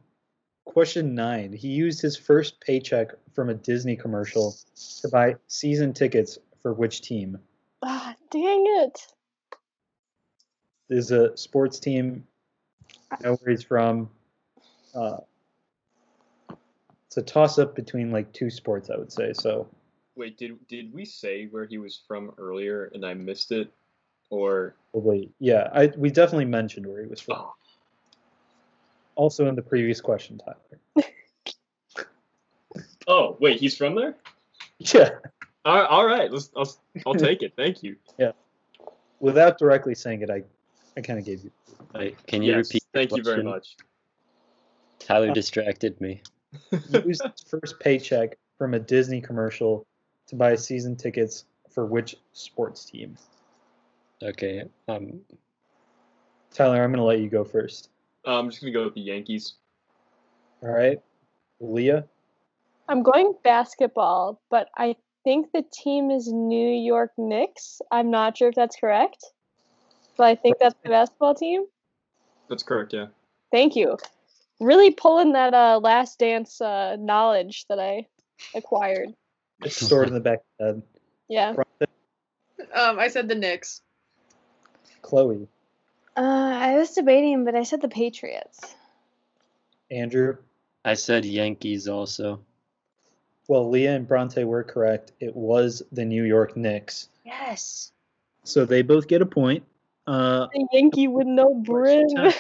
question nine. He used his first paycheck from a Disney commercial to buy season tickets for which team? Ah, dang it. There's a sports team. I know where he's from. Uh, it's a toss up between like two sports, I would say. So Wait, did did we say where he was from earlier and I missed it, or probably, yeah, I we definitely mentioned where he was from. oh, Also in the previous question, Tyler. oh wait, he's from there? Yeah. All right, all right let's I'll, I'll take it. Thank you. Yeah. Without directly saying it, I, I kind of gave you. Wait, can you Yes, repeat? thank you very much. Tyler distracted me. He used his first paycheck from a Disney commercial to buy season tickets for which sports team? Okay. Um. Tyler, I'm going to let you go first. Uh, I'm just gonna go with the Yankees. All right. Leah? I'm going basketball, but I think the team is New York Knicks. I'm not sure if that's correct, but I think that's the basketball team. That's correct. Yeah. Thank you. Really pulling that uh, last dance uh, knowledge that I acquired. It's stored in the back of the head. Yeah. Um, I said the Knicks. Chloe, Uh, I was debating, but I said the Patriots. Andrew. I said Yankees also. Well, Leah and Bronte were correct. It was the New York Knicks. Yes. So they both get a point. Uh, A Yankee with no brim.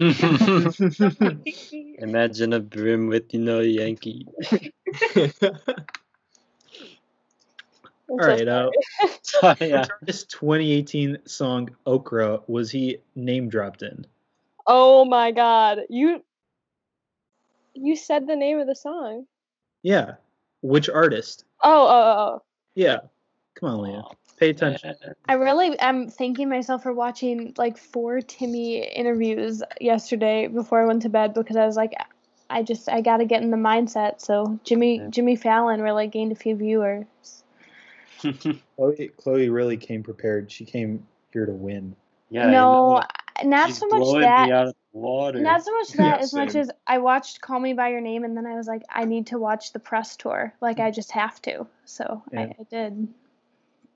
Imagine a brim with no Yankee. All right. Uh, yeah. this 2018 song Okra was he name dropped in? Oh my god. You you said the name of the song. Yeah. Which artist? Oh, oh, oh. Yeah. Come on, Leah. Pay attention. I really am thanking myself for watching like four Timmy interviews yesterday before I went to bed because I was like, I just I gotta get in the mindset. So Jimmy Jimmy Fallon really gained a few viewers. Chloe, Chloe really came prepared. She came here to win. yeah. No, not so much that. me out of the. Not so much that as much as I watched Call Me by Your Name and then I was like, I need to watch the press tour. Like I just have to. So Yeah. I, I did.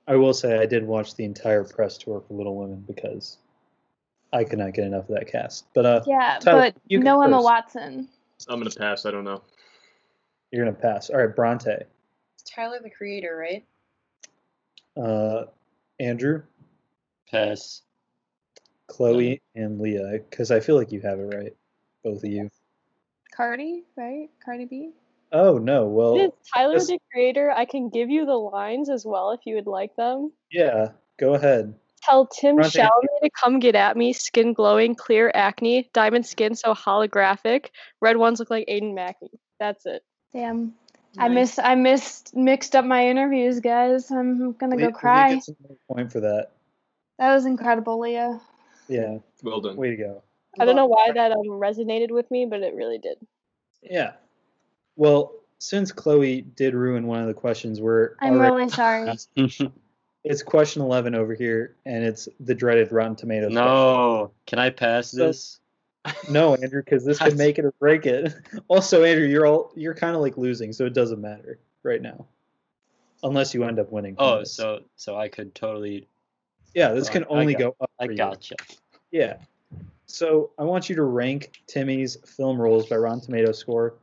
I will say I did watch the entire press tour for Little Women because I could not get enough of that cast. But uh, Yeah, Tyler, but you go no Emma first. Watson. I'm gonna pass. I don't know. you're gonna pass. All right, Bronte, It's Tyler the Creator, right? Uh, Andrew, Pass. Chloe, and Leah, because I feel like you have it right, both of you. Cardi, right? Cardi B. Oh no, well, It is Tyler this- the Creator. I can give you the lines as well if you would like them. yeah, go ahead. Tell Tim Bronte- Chalamet to come get at me. Skin glowing, clear acne, diamond skin so holographic. Red ones look like Aiden Mackey. That's it. Damn. I Nice. miss I missed mixed up my interviews, guys. I'm gonna Le- go Leah cry. gets another point for that. That was incredible, Leah. Yeah, Well done. way to go. I don't know why that um resonated with me, but it really did. Yeah. Well, since Chloe did ruin one of the questions, we're I'm really sorry. It's question 11 over here, and it's the dreaded Rotten Tomatoes. No, can I pass So- this? No, Andrew, because this could make it or break it. Also, Andrew, you're all you're kind of like losing, so it doesn't matter right now, unless you end up winning. Oh, this. so so I could totally. yeah, this oh, I- can only got- go up. I for you. gotcha. Yeah. So I want you to rank Timmy's film roles by Rotten Tomato score.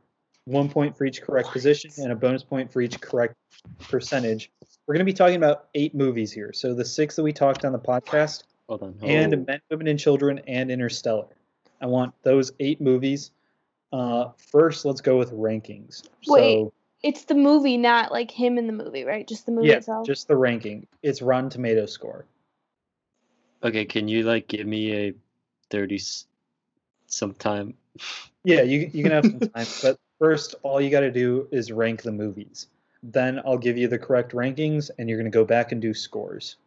One point for each correct position and a bonus point for each correct percentage. We're going to be talking about eight movies here. So the six that we talked on the podcast, Hold on. Hold and on. Men, Women, and Children, and Interstellar. I want those eight movies. Uh, first, let's go with rankings. Wait. So It's the movie, not like him in the movie, right? Just the movie yeah, itself. just the ranking. It's Rotten Tomato score. Okay, can you like give me a thirty s- sometime? Yeah, you you can have some time, but first, all you got to do is rank the movies. Then I'll give you the correct rankings, and you're gonna go back and do scores.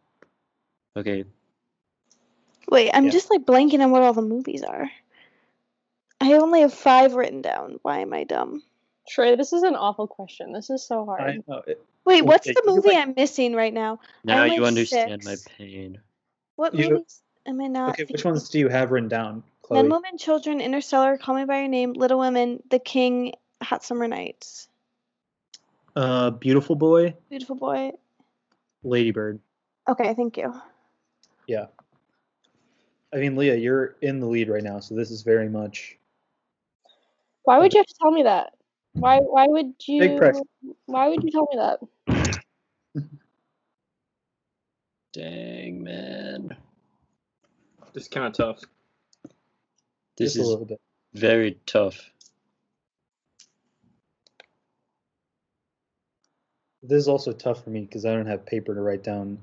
Okay, Wait, I'm Yeah. just like blanking on what all the movies are. I only have five written down. Why am I dumb? Shrey, this is an awful question. This is so hard. I know. it- Wait, what's Okay, the movie like- I'm missing right now? now you have understand my pain. What You- movies am I not? Okay, which ones do you have written down, Chloe? Men, Women, Children, Interstellar, Call Me by Your Name, Little Women, The King, Hot Summer Nights, Uh, Beautiful Boy, Beautiful Boy. Ladybird. Okay, thank you. Yeah. I mean, Leah, you're in the lead right now, so this is very much Why would you have to tell me that? Why why would you Big press. why would you tell me that? Dang man, This is kind of tough. this just a is little bit. very tough. This is also tough for me because I don't have paper to write down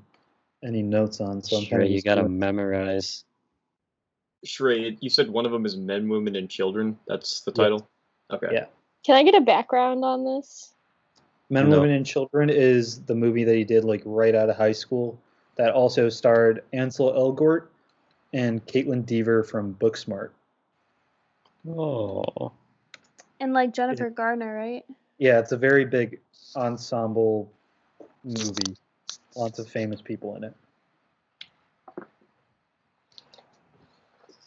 any notes on. So I'm kind Sure, of you gotta doing- memorize. Shrey, you said one of them is Men, Women, and Children. That's the Yeah. title. Okay. Yeah. Can I get a background on this? Men, No. Women, and Children is the movie that he did like right out of high school. That also starred Ansel Elgort and Kaitlyn Dever from Booksmart. Oh, And like Jennifer Garner, right? Yeah, it's a very big ensemble movie. Lots of famous people in it.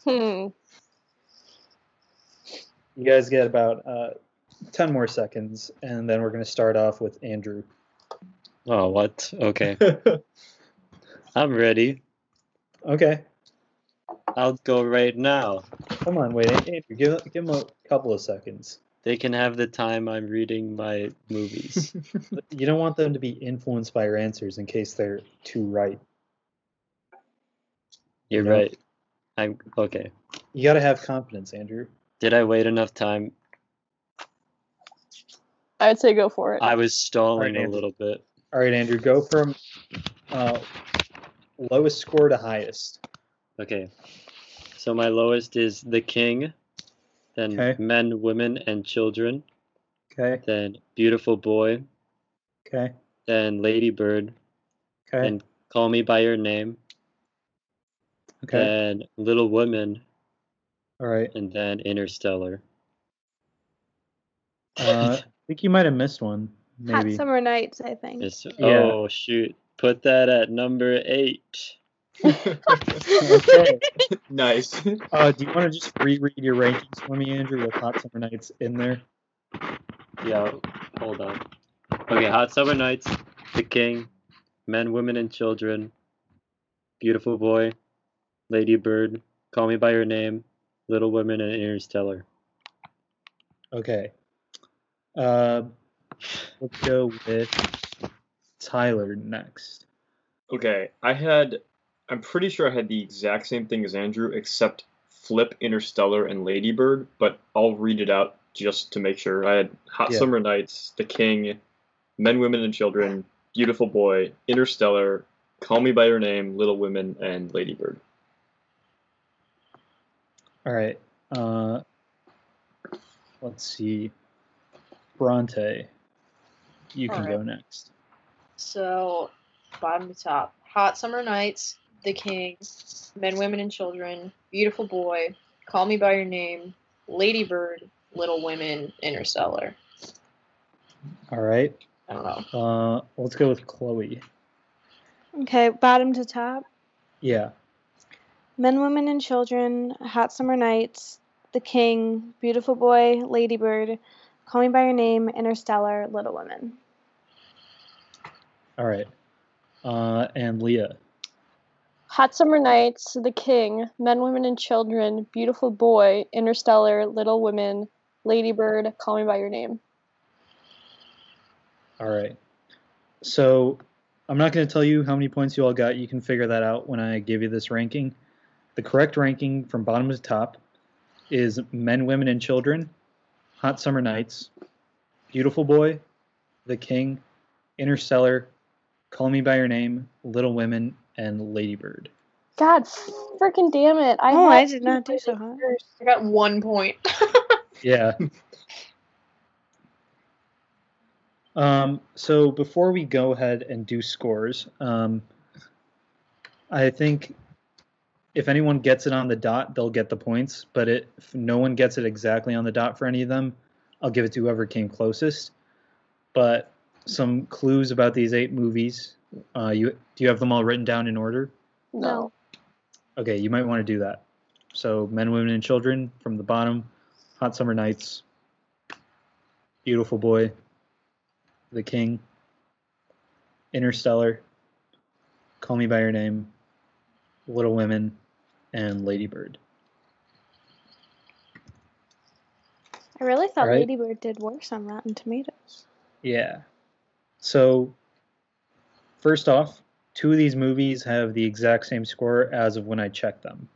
Hmm. You guys get about uh, 10 more seconds, and then we're going to start off with Andrew. oh, what? Okay, I'm ready. Okay. I'll go right now. Come on, wait. Andrew, give, give him a couple of seconds. They can have the time I'm reading my movies. You don't want them to be influenced by your answers in case they're too right. You're No. right. I'm okay. You got to have confidence, Andrew. Did I wait enough time? I would say go for it. I was stalling a little bit. All right, Andrew, go from uh, lowest score to highest. Okay. So my lowest is The King, then Okay. Men, Women, and Children, Okay. then Beautiful Boy, Okay. then Lady Bird, Okay. and Call Me by Your Name, Okay. then Little Women, All right. and then Interstellar. Uh, I think you might have missed one. Maybe. Hot Summer Nights, I think. It's, Yeah. Oh shoot! Put that at number eight. Okay. nice. Uh, do you want to just reread your rankings for me, Andrew, with Hot Summer Nights in there? Yeah, hold on. Okay, Hot Summer Nights, The King, Men, Women, and Children, Beautiful Boy, Lady Bird, Call Me by Your Name, Little Women, and Interstellar. Okay. Uh, let's go with Tyler next. Okay, I had. I'm pretty sure I had the exact same thing as Andrew, except flip Interstellar and Ladybird, but I'll read it out just to make sure. I had Hot Yeah. Summer Nights, The King, Men, Women, and Children, Beautiful Boy, Interstellar, Call Me by Your Name, Little Women, and Ladybird. All right. Uh, let's see. Bronte, you can go next. So, bottom to top. Hot Summer Nights, The King, Men, Women, and Children, Beautiful Boy, Call Me by Your Name, Lady Bird, Little Women, Interstellar. All right. I don't know. Uh, let's go with Chloe. Okay, bottom to top. Yeah. Men, Women, and Children, Hot Summer Nights, The King, Beautiful Boy, Ladybird, Call Me by Your Name, Interstellar, Little Women. All right. Uh, and Leah. Hot Summer Nights, The King, Men, Women, and Children, Beautiful Boy, Interstellar, Little Women, Ladybird, Call Me by Your Name. All right. So I'm not going to tell you how many points you all got. You can figure that out when I give you this ranking. The correct ranking from bottom to top is Men, Women, and Children, Hot Summer Nights, Beautiful Boy, The King, Interstellar, Call Me by Your Name, Little Women, and Ladybird. God freaking damn it. I Oh, I did not do so hot. I got one point. Yeah. um, so before we go ahead and do scores, um, I think if anyone gets it on the dot, they'll get the points. But it, if no one gets it exactly on the dot for any of them, I'll give it to whoever came closest. But some clues about these eight movies. Uh, you do you have them all written down in order? No. Okay, you might want to do that. So, Men, Women, and Children from the bottom, Hot Summer Nights, Beautiful Boy, The King, Interstellar, Call Me by Your Name, Little Women, and Ladybird. I really thought Alright. Ladybird did worse on Rotten Tomatoes. Yeah. So, first off, two of these movies have the exact same score as of when I checked them.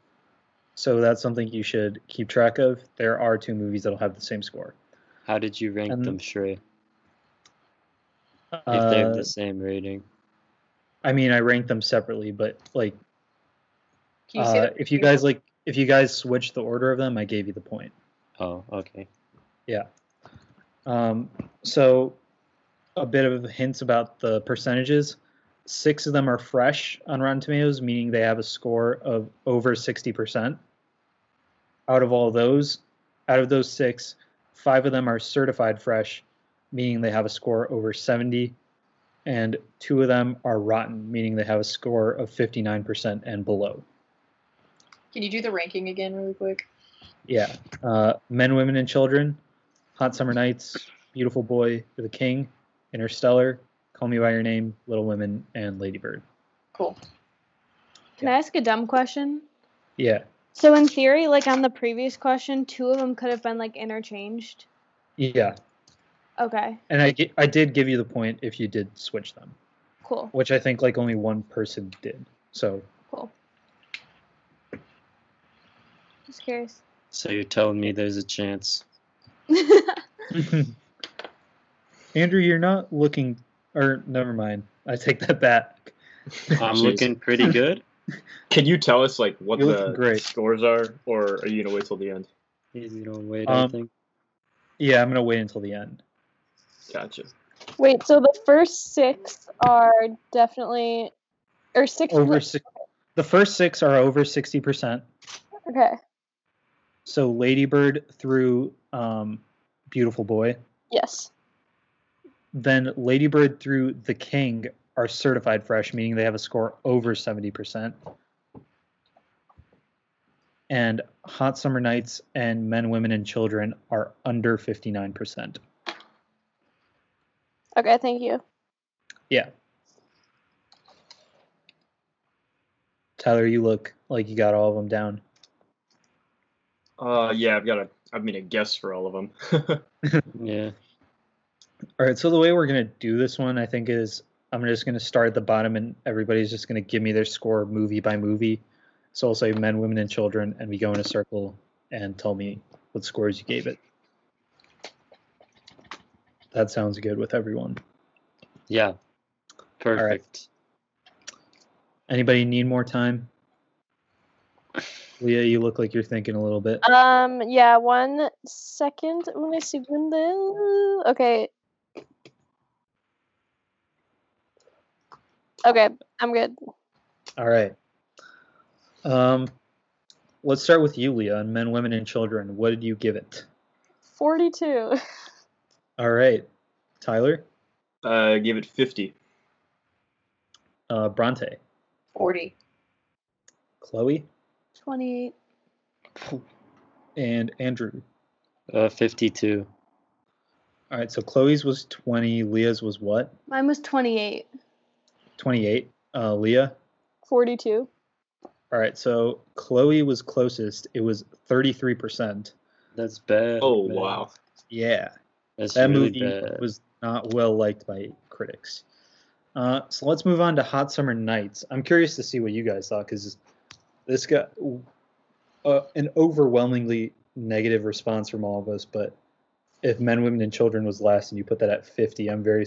So that's something you should keep track of. There are two movies that'll have the same score. How did you rank Um, them, Shrey? If they have Uh, the same rating. I mean, I ranked them separately, but like, Can you say uh, if you guys like, if you guys switch the order of them, I gave you the point. Oh, okay. Yeah. Um, so, a bit of hints about the percentages. Six of them are fresh on Rotten Tomatoes, meaning they have a score of over 60%. Out of all those, out of those six, five of them are certified fresh, meaning they have a score over 70. And two of them are rotten, meaning they have a score of 59% and below. Can you do the ranking again really quick? Yeah. Uh, Men, Women, and Children, Hot Summer Nights, Beautiful Boy, The King, Interstellar, Call Me by Your Name, Little Women, and Ladybird. Cool. Can I ask a dumb question? Yeah. So in theory, like on the previous question, two of them could have been like interchanged. Yeah. Okay, And I, I did give you the point if you did switch them, cool, which I think like only one person did. So, cool. Just curious. So you're telling me there's a chance. Andrew, you're not looking, or never mind. I take that back. I'm Jeez. looking pretty good. Can you tell us like what You're the great. scores are, or are you gonna wait till the end? Easy to wait, I Um, think. Yeah, I'm going to wait until the end. Gotcha. Wait, so the first six are definitely, or six. Over six, the first six are over 60%. Okay. So Ladybird through um, Beautiful Boy. Yes. Then Ladybird through The King are certified fresh, meaning they have a score over 70%. And Hot Summer Nights and Men, Women, and Children are under 59%. Okay. Thank you. Yeah. Tyler, you look like you got all of them down. Uh, yeah, I've got a, I mean, a guess for all of them. Yeah. All right, so the way we're gonna do this one, I think, is I'm just gonna start at the bottom, and everybody's just gonna give me their score movie by movie. So I'll say men, women, and children, and we go in a circle and tell me what scores you gave it. That sounds good with everyone. Yeah. Perfect. Anybody need more time? Leah, you look like you're thinking a little bit. Um. Yeah. One second. Let me see. when the- Okay. Okay. I'm good. All right. Um, let's start with you, Leah, on men, women, and children. What did you give it? Forty-two. All right, Tyler. uh, give it fifty. Uh, Bronte, 40. Chloe, 28. and Andrew. Uh, 52. All right, so Chloe's was 20, Leah's was what? Mine was 28. 28. Uh, Leah. 42. All right, so Chloe was closest. It was 33%. That's bad. Oh man. wow. Yeah, That's that really movie bad. was not well liked by critics. Uh, so let's move on to Hot Summer Nights. I'm curious to see what you guys thought because this got uh, an overwhelmingly negative response from all of us. But if Men, Women, and Children was last and you put that at 50, I'm very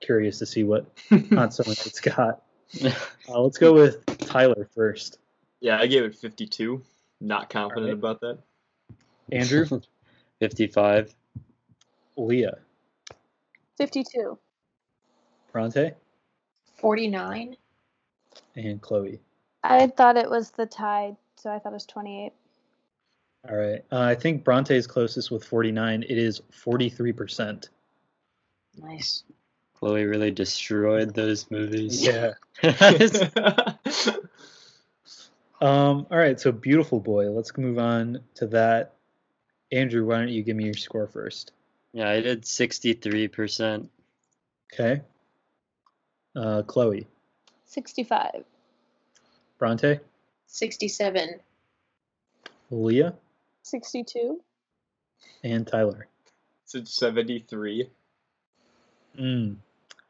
curious to see what Hot Summer Nights got. Uh, let's go with Tyler first. Yeah, I gave it 52. Not confident Alright. about that. Andrew, 55. Leah, 52. Bronte, 49. and Chloe. I thought it was the tide, so I thought it was 28. All right. Uh, I think Bronte is closest with 49. It is 43%. Nice. Chloe really destroyed those movies. Yeah. Um, all right. So, Beautiful Boy. Let's move on to that. Andrew, why don't you give me your score first? yeah, I did 63%. Okay. Uh, Chloe, 65. Bronte, 67. Leah, 62. and Tyler. It's 73. Mm.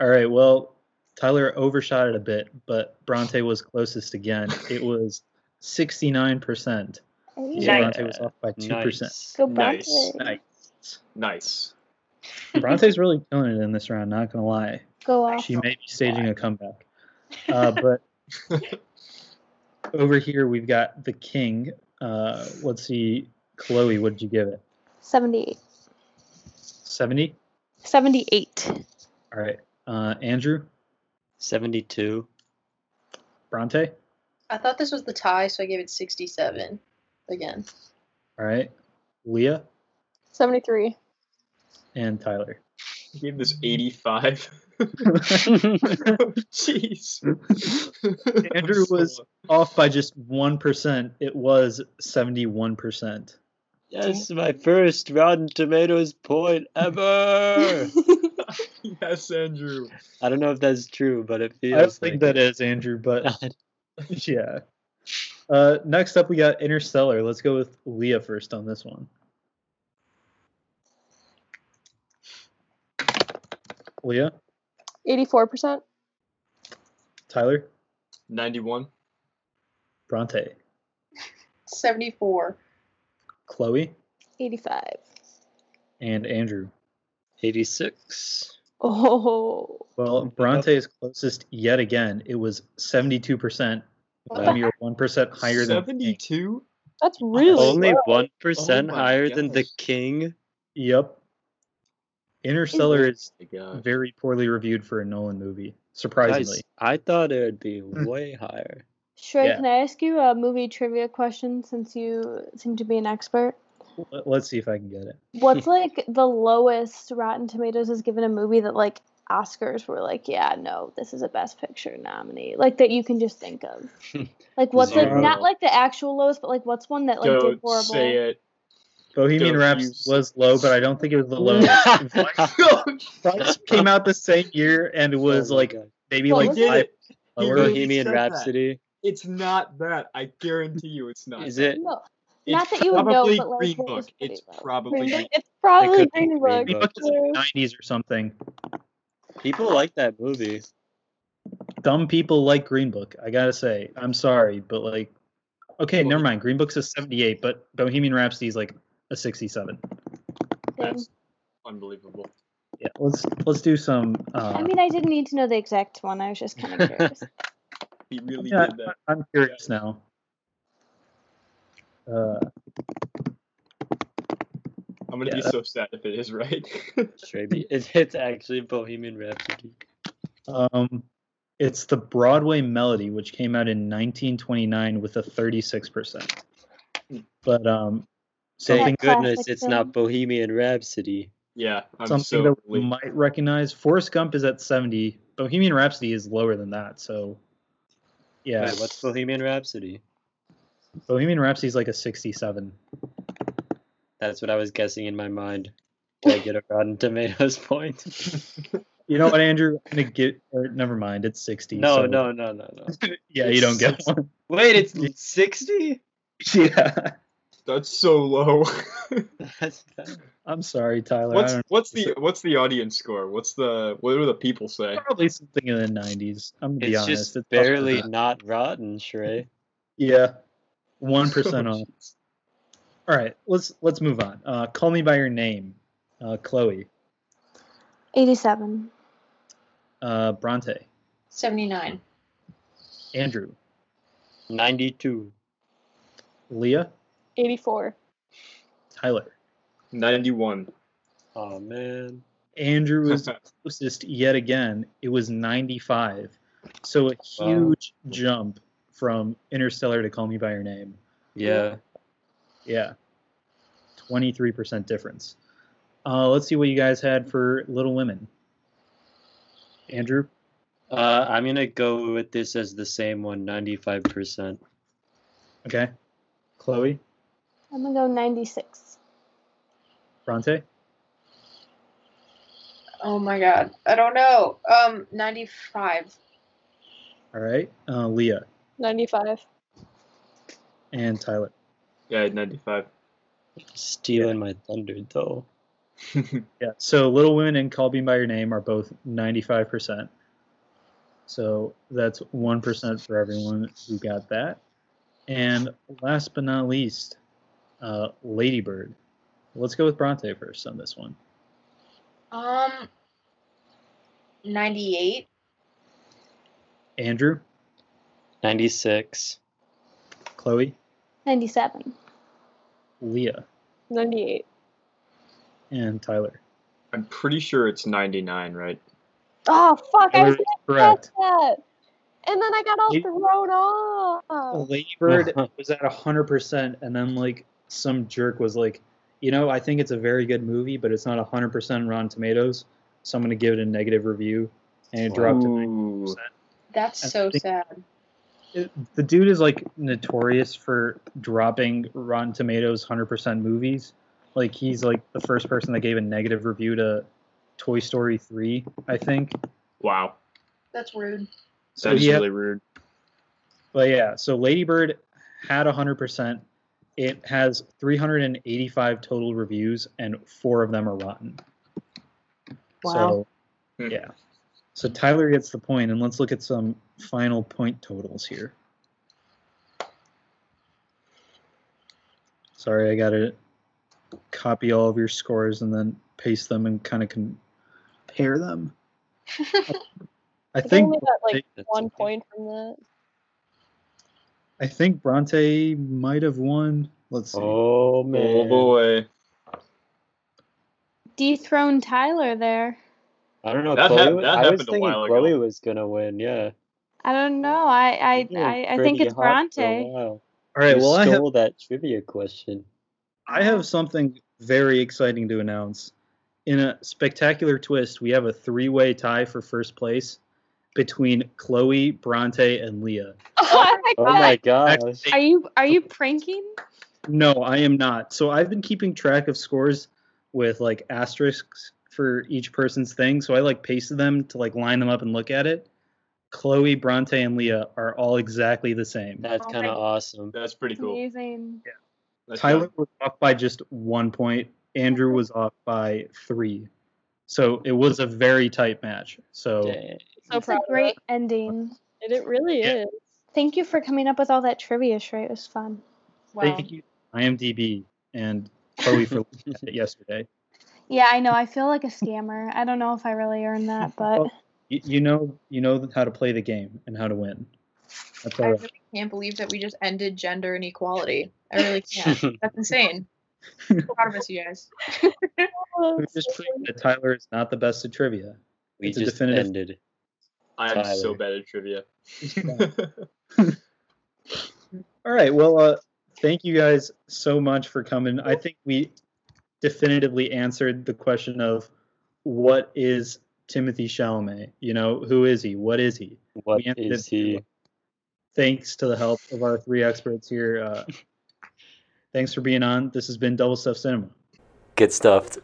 All right. Well, Tyler overshot it a bit, but Bronte was closest again. It was 69%. So Yeah. Bronte was off by 2%. Nice. Go Nice. Bronte. Nice. Nice. Bronte's really killing it in this round, not going to lie. Go off. She may be staging a comeback. Uh, but over here, we've got the king. Uh, let's see. Chloe, what did you give it? 78. 70? 78. All right. Uh, Andrew, 72. Bronte? I thought this was the tie, so I gave it 67 again. All right. Leah 73. and Tyler. I gave this 85. Jeez. Andrew was off by just 1%. It was 71%. yes, my first Rotten Tomatoes point ever. yes, Andrew. I don't know if that's true, but it feels I don't think like that it. is, Andrew, but yeah. Uh, next up, we got Interstellar. Let's go with Leah first on this one. Leah, 84%. Tyler, 91. Bronte, 74. Chloe, 85. and Andrew. 86. Oh. Well, Bronte is closest yet again. It was 72%. What Um, you're 1% higher than the 72? That's really Only low. 1% Oh my higher than the king. Yep. Interstellar oh is My very poorly reviewed for a Nolan movie, Guys, surprisingly. I thought it would be way higher. Shrey, Yeah. can I ask you a movie trivia question since you seem to be an expert? Let- Let's see if I can get it. What's like the lowest Rotten Tomatoes has given a movie that like Oscars were like, yeah, no, this is a Best Picture nominee, like that you can just think of. Like what's like not like the actual lowest, but like what's one that like Don't horrible? say it. Bohemian Don't Rhapsody use- was low, but I don't think it was the lowest. Vice came out the same year and it was Oh like God. maybe What like was it? five lower. really Bohemian said that. Rhapsody. It's not that. I guarantee you it's not. Is it? No, It's not that you would know, probably but, like, Green what Book. pretty It's probably Green Green Book? It's probably could be Green Green Book. Book. Book is in the 90s or something. People like that movie. Dumb people like Green Book. I gotta say, I'm sorry, but like, okay, never mind. Green Book's a 78, but Bohemian Rhapsody is like a 67. That's unbelievable. Yeah, let's let's do some. Uh, I mean, I didn't need to know the exact one. I was just kind of curious. He really yeah, did that. I'm curious now. Uh, I'm gonna Yeah, be so sad if it is right. It's, it's actually Bohemian Rhapsody. Um, it's the Broadway Melody, which came out in 1929 with a 36%. But um, Thank something That goodness it's film. not Bohemian Rhapsody. yeah, I'm something so that we relieved. might recognize. Forrest Gump is at 70. Bohemian Rhapsody is lower than that. So Yeah, Wait, what's Bohemian Rhapsody? Bohemian Rhapsody's like a 67. That's what I was guessing in my mind. Did I get a Rotten Tomatoes point? You know what, Andrew? I'm gonna get. Or never mind. It's 60. No, so- no, no, no, no. Yeah, you don't get one. Wait, it's, it's 60? Yeah. That's so low. That's. I'm sorry, Tyler. What's don't what's the what's the audience score? What's the what do the people say? probably something in the 90s. I'm gonna be It's honest. just It's barely not rotten, Shrey. Yeah, one percent off. All right, let's let's move on. Uh, call me by your name, uh, Chloe, 87. uh, Bronte, 79. Andrew, 92. Leah, 84. Tyler. Ninety-one. Oh, man. Andrew was closest yet again. It was 95. So a Wow. huge jump from Interstellar to Call Me by Your Name. Yeah. Yeah. 23% difference. Uh, let's see what you guys had for Little Women. Andrew? Uh, I'm going to go with this as the same one, 95%. Okay. Chloe? I'm going to go 96. Bronte? Oh my god. I don't know. Um, 95. All right. Uh, Leah 95. and Tyler. Yeah, ninety-five. Stealing my thunder, though. Yeah. So Little Women and Call Me by Your Name are both 95%. So that's 1% for everyone who got that. And last but not least, uh, Ladybird. Let's go with Bronte first on this one. Um, 98. Andrew, 96. Chloe, 97. Leah, 98. and Tyler. I'm pretty sure it's ninety-nine, right? Oh fuck! I Tyler was is gonna correct. that, and then I got all You- thrown off. Ladybird was at 100%, and then like some jerk was like, you know, I think it's a very good movie, but it's not 100% Rotten Tomatoes, so I'm going to give it a negative review. And it dropped to 90%. That's I so think- sad. It- the dude is like notorious for dropping Rotten Tomatoes 100% movies. Like he's like the first person that gave a negative review to Toy Story 3, I think. Wow. That's rude. So That is he had- really rude. But yeah, so Ladybird had 100%. It has 385 total reviews, and four of them are rotten. Wow. So, Hmm. yeah. So Tyler gets the point, and let's look at some final point totals here. Sorry, I got to copy all of your scores and then paste them and kind of compare them. I I think only got like one okay. point from that. I think Bronte might have won. Let's see. Oh, oh man. Oh boy. Dethrone Tyler there. I don't know. That Chloe, hap- was- that I was a thinking while ago. Chloe was going to win, yeah. I don't know. I I I, I think it's hot for a Bronte. All right. You Well, I have stole that trivia question. I have something very exciting to announce. In a spectacular twist, we have a three-way tie for first place between Chloe, Bronte, and Leah. Oh my Oh god. my gosh. Actually- Are you are you pranking? No, I am not. So I've been keeping track of scores with like asterisks for each person's thing. So I like pasted them to like line them up and look at it. Chloe, Bronte, and Leah are all exactly the same. That's Oh kind of awesome. That's pretty cool. Amazing. That's Tyler good. was off by just one point. Andrew was off by three. So it was a very tight match. So Dang. So It's a proud of great us. ending. And it really Yeah. is. Thank you for coming up with all that trivia, Shrey. It was fun. Wow. thank you, IMDb and Chloe for it yesterday. Yeah, I know. I feel like a scammer. I don't know if I really earned that, but Well, You, you know, you know how to play the game and how to win. That's I all. right. really can't believe that we just ended gender inequality. I really can't. That's insane. I'm proud of us, you guys. We just proved that Tyler is not the best at trivia. We It's a just definitive- ended. I am so bad at trivia. All right. Well, uh, thank you guys so much for coming. I think we definitively answered the question of what is Timothée Chalamet? You know, who is he? What is he? What We is he? thanks to the help of our three experts here. Uh, thanks for being on. This has been Double Stuff Cinema. Get stuffed.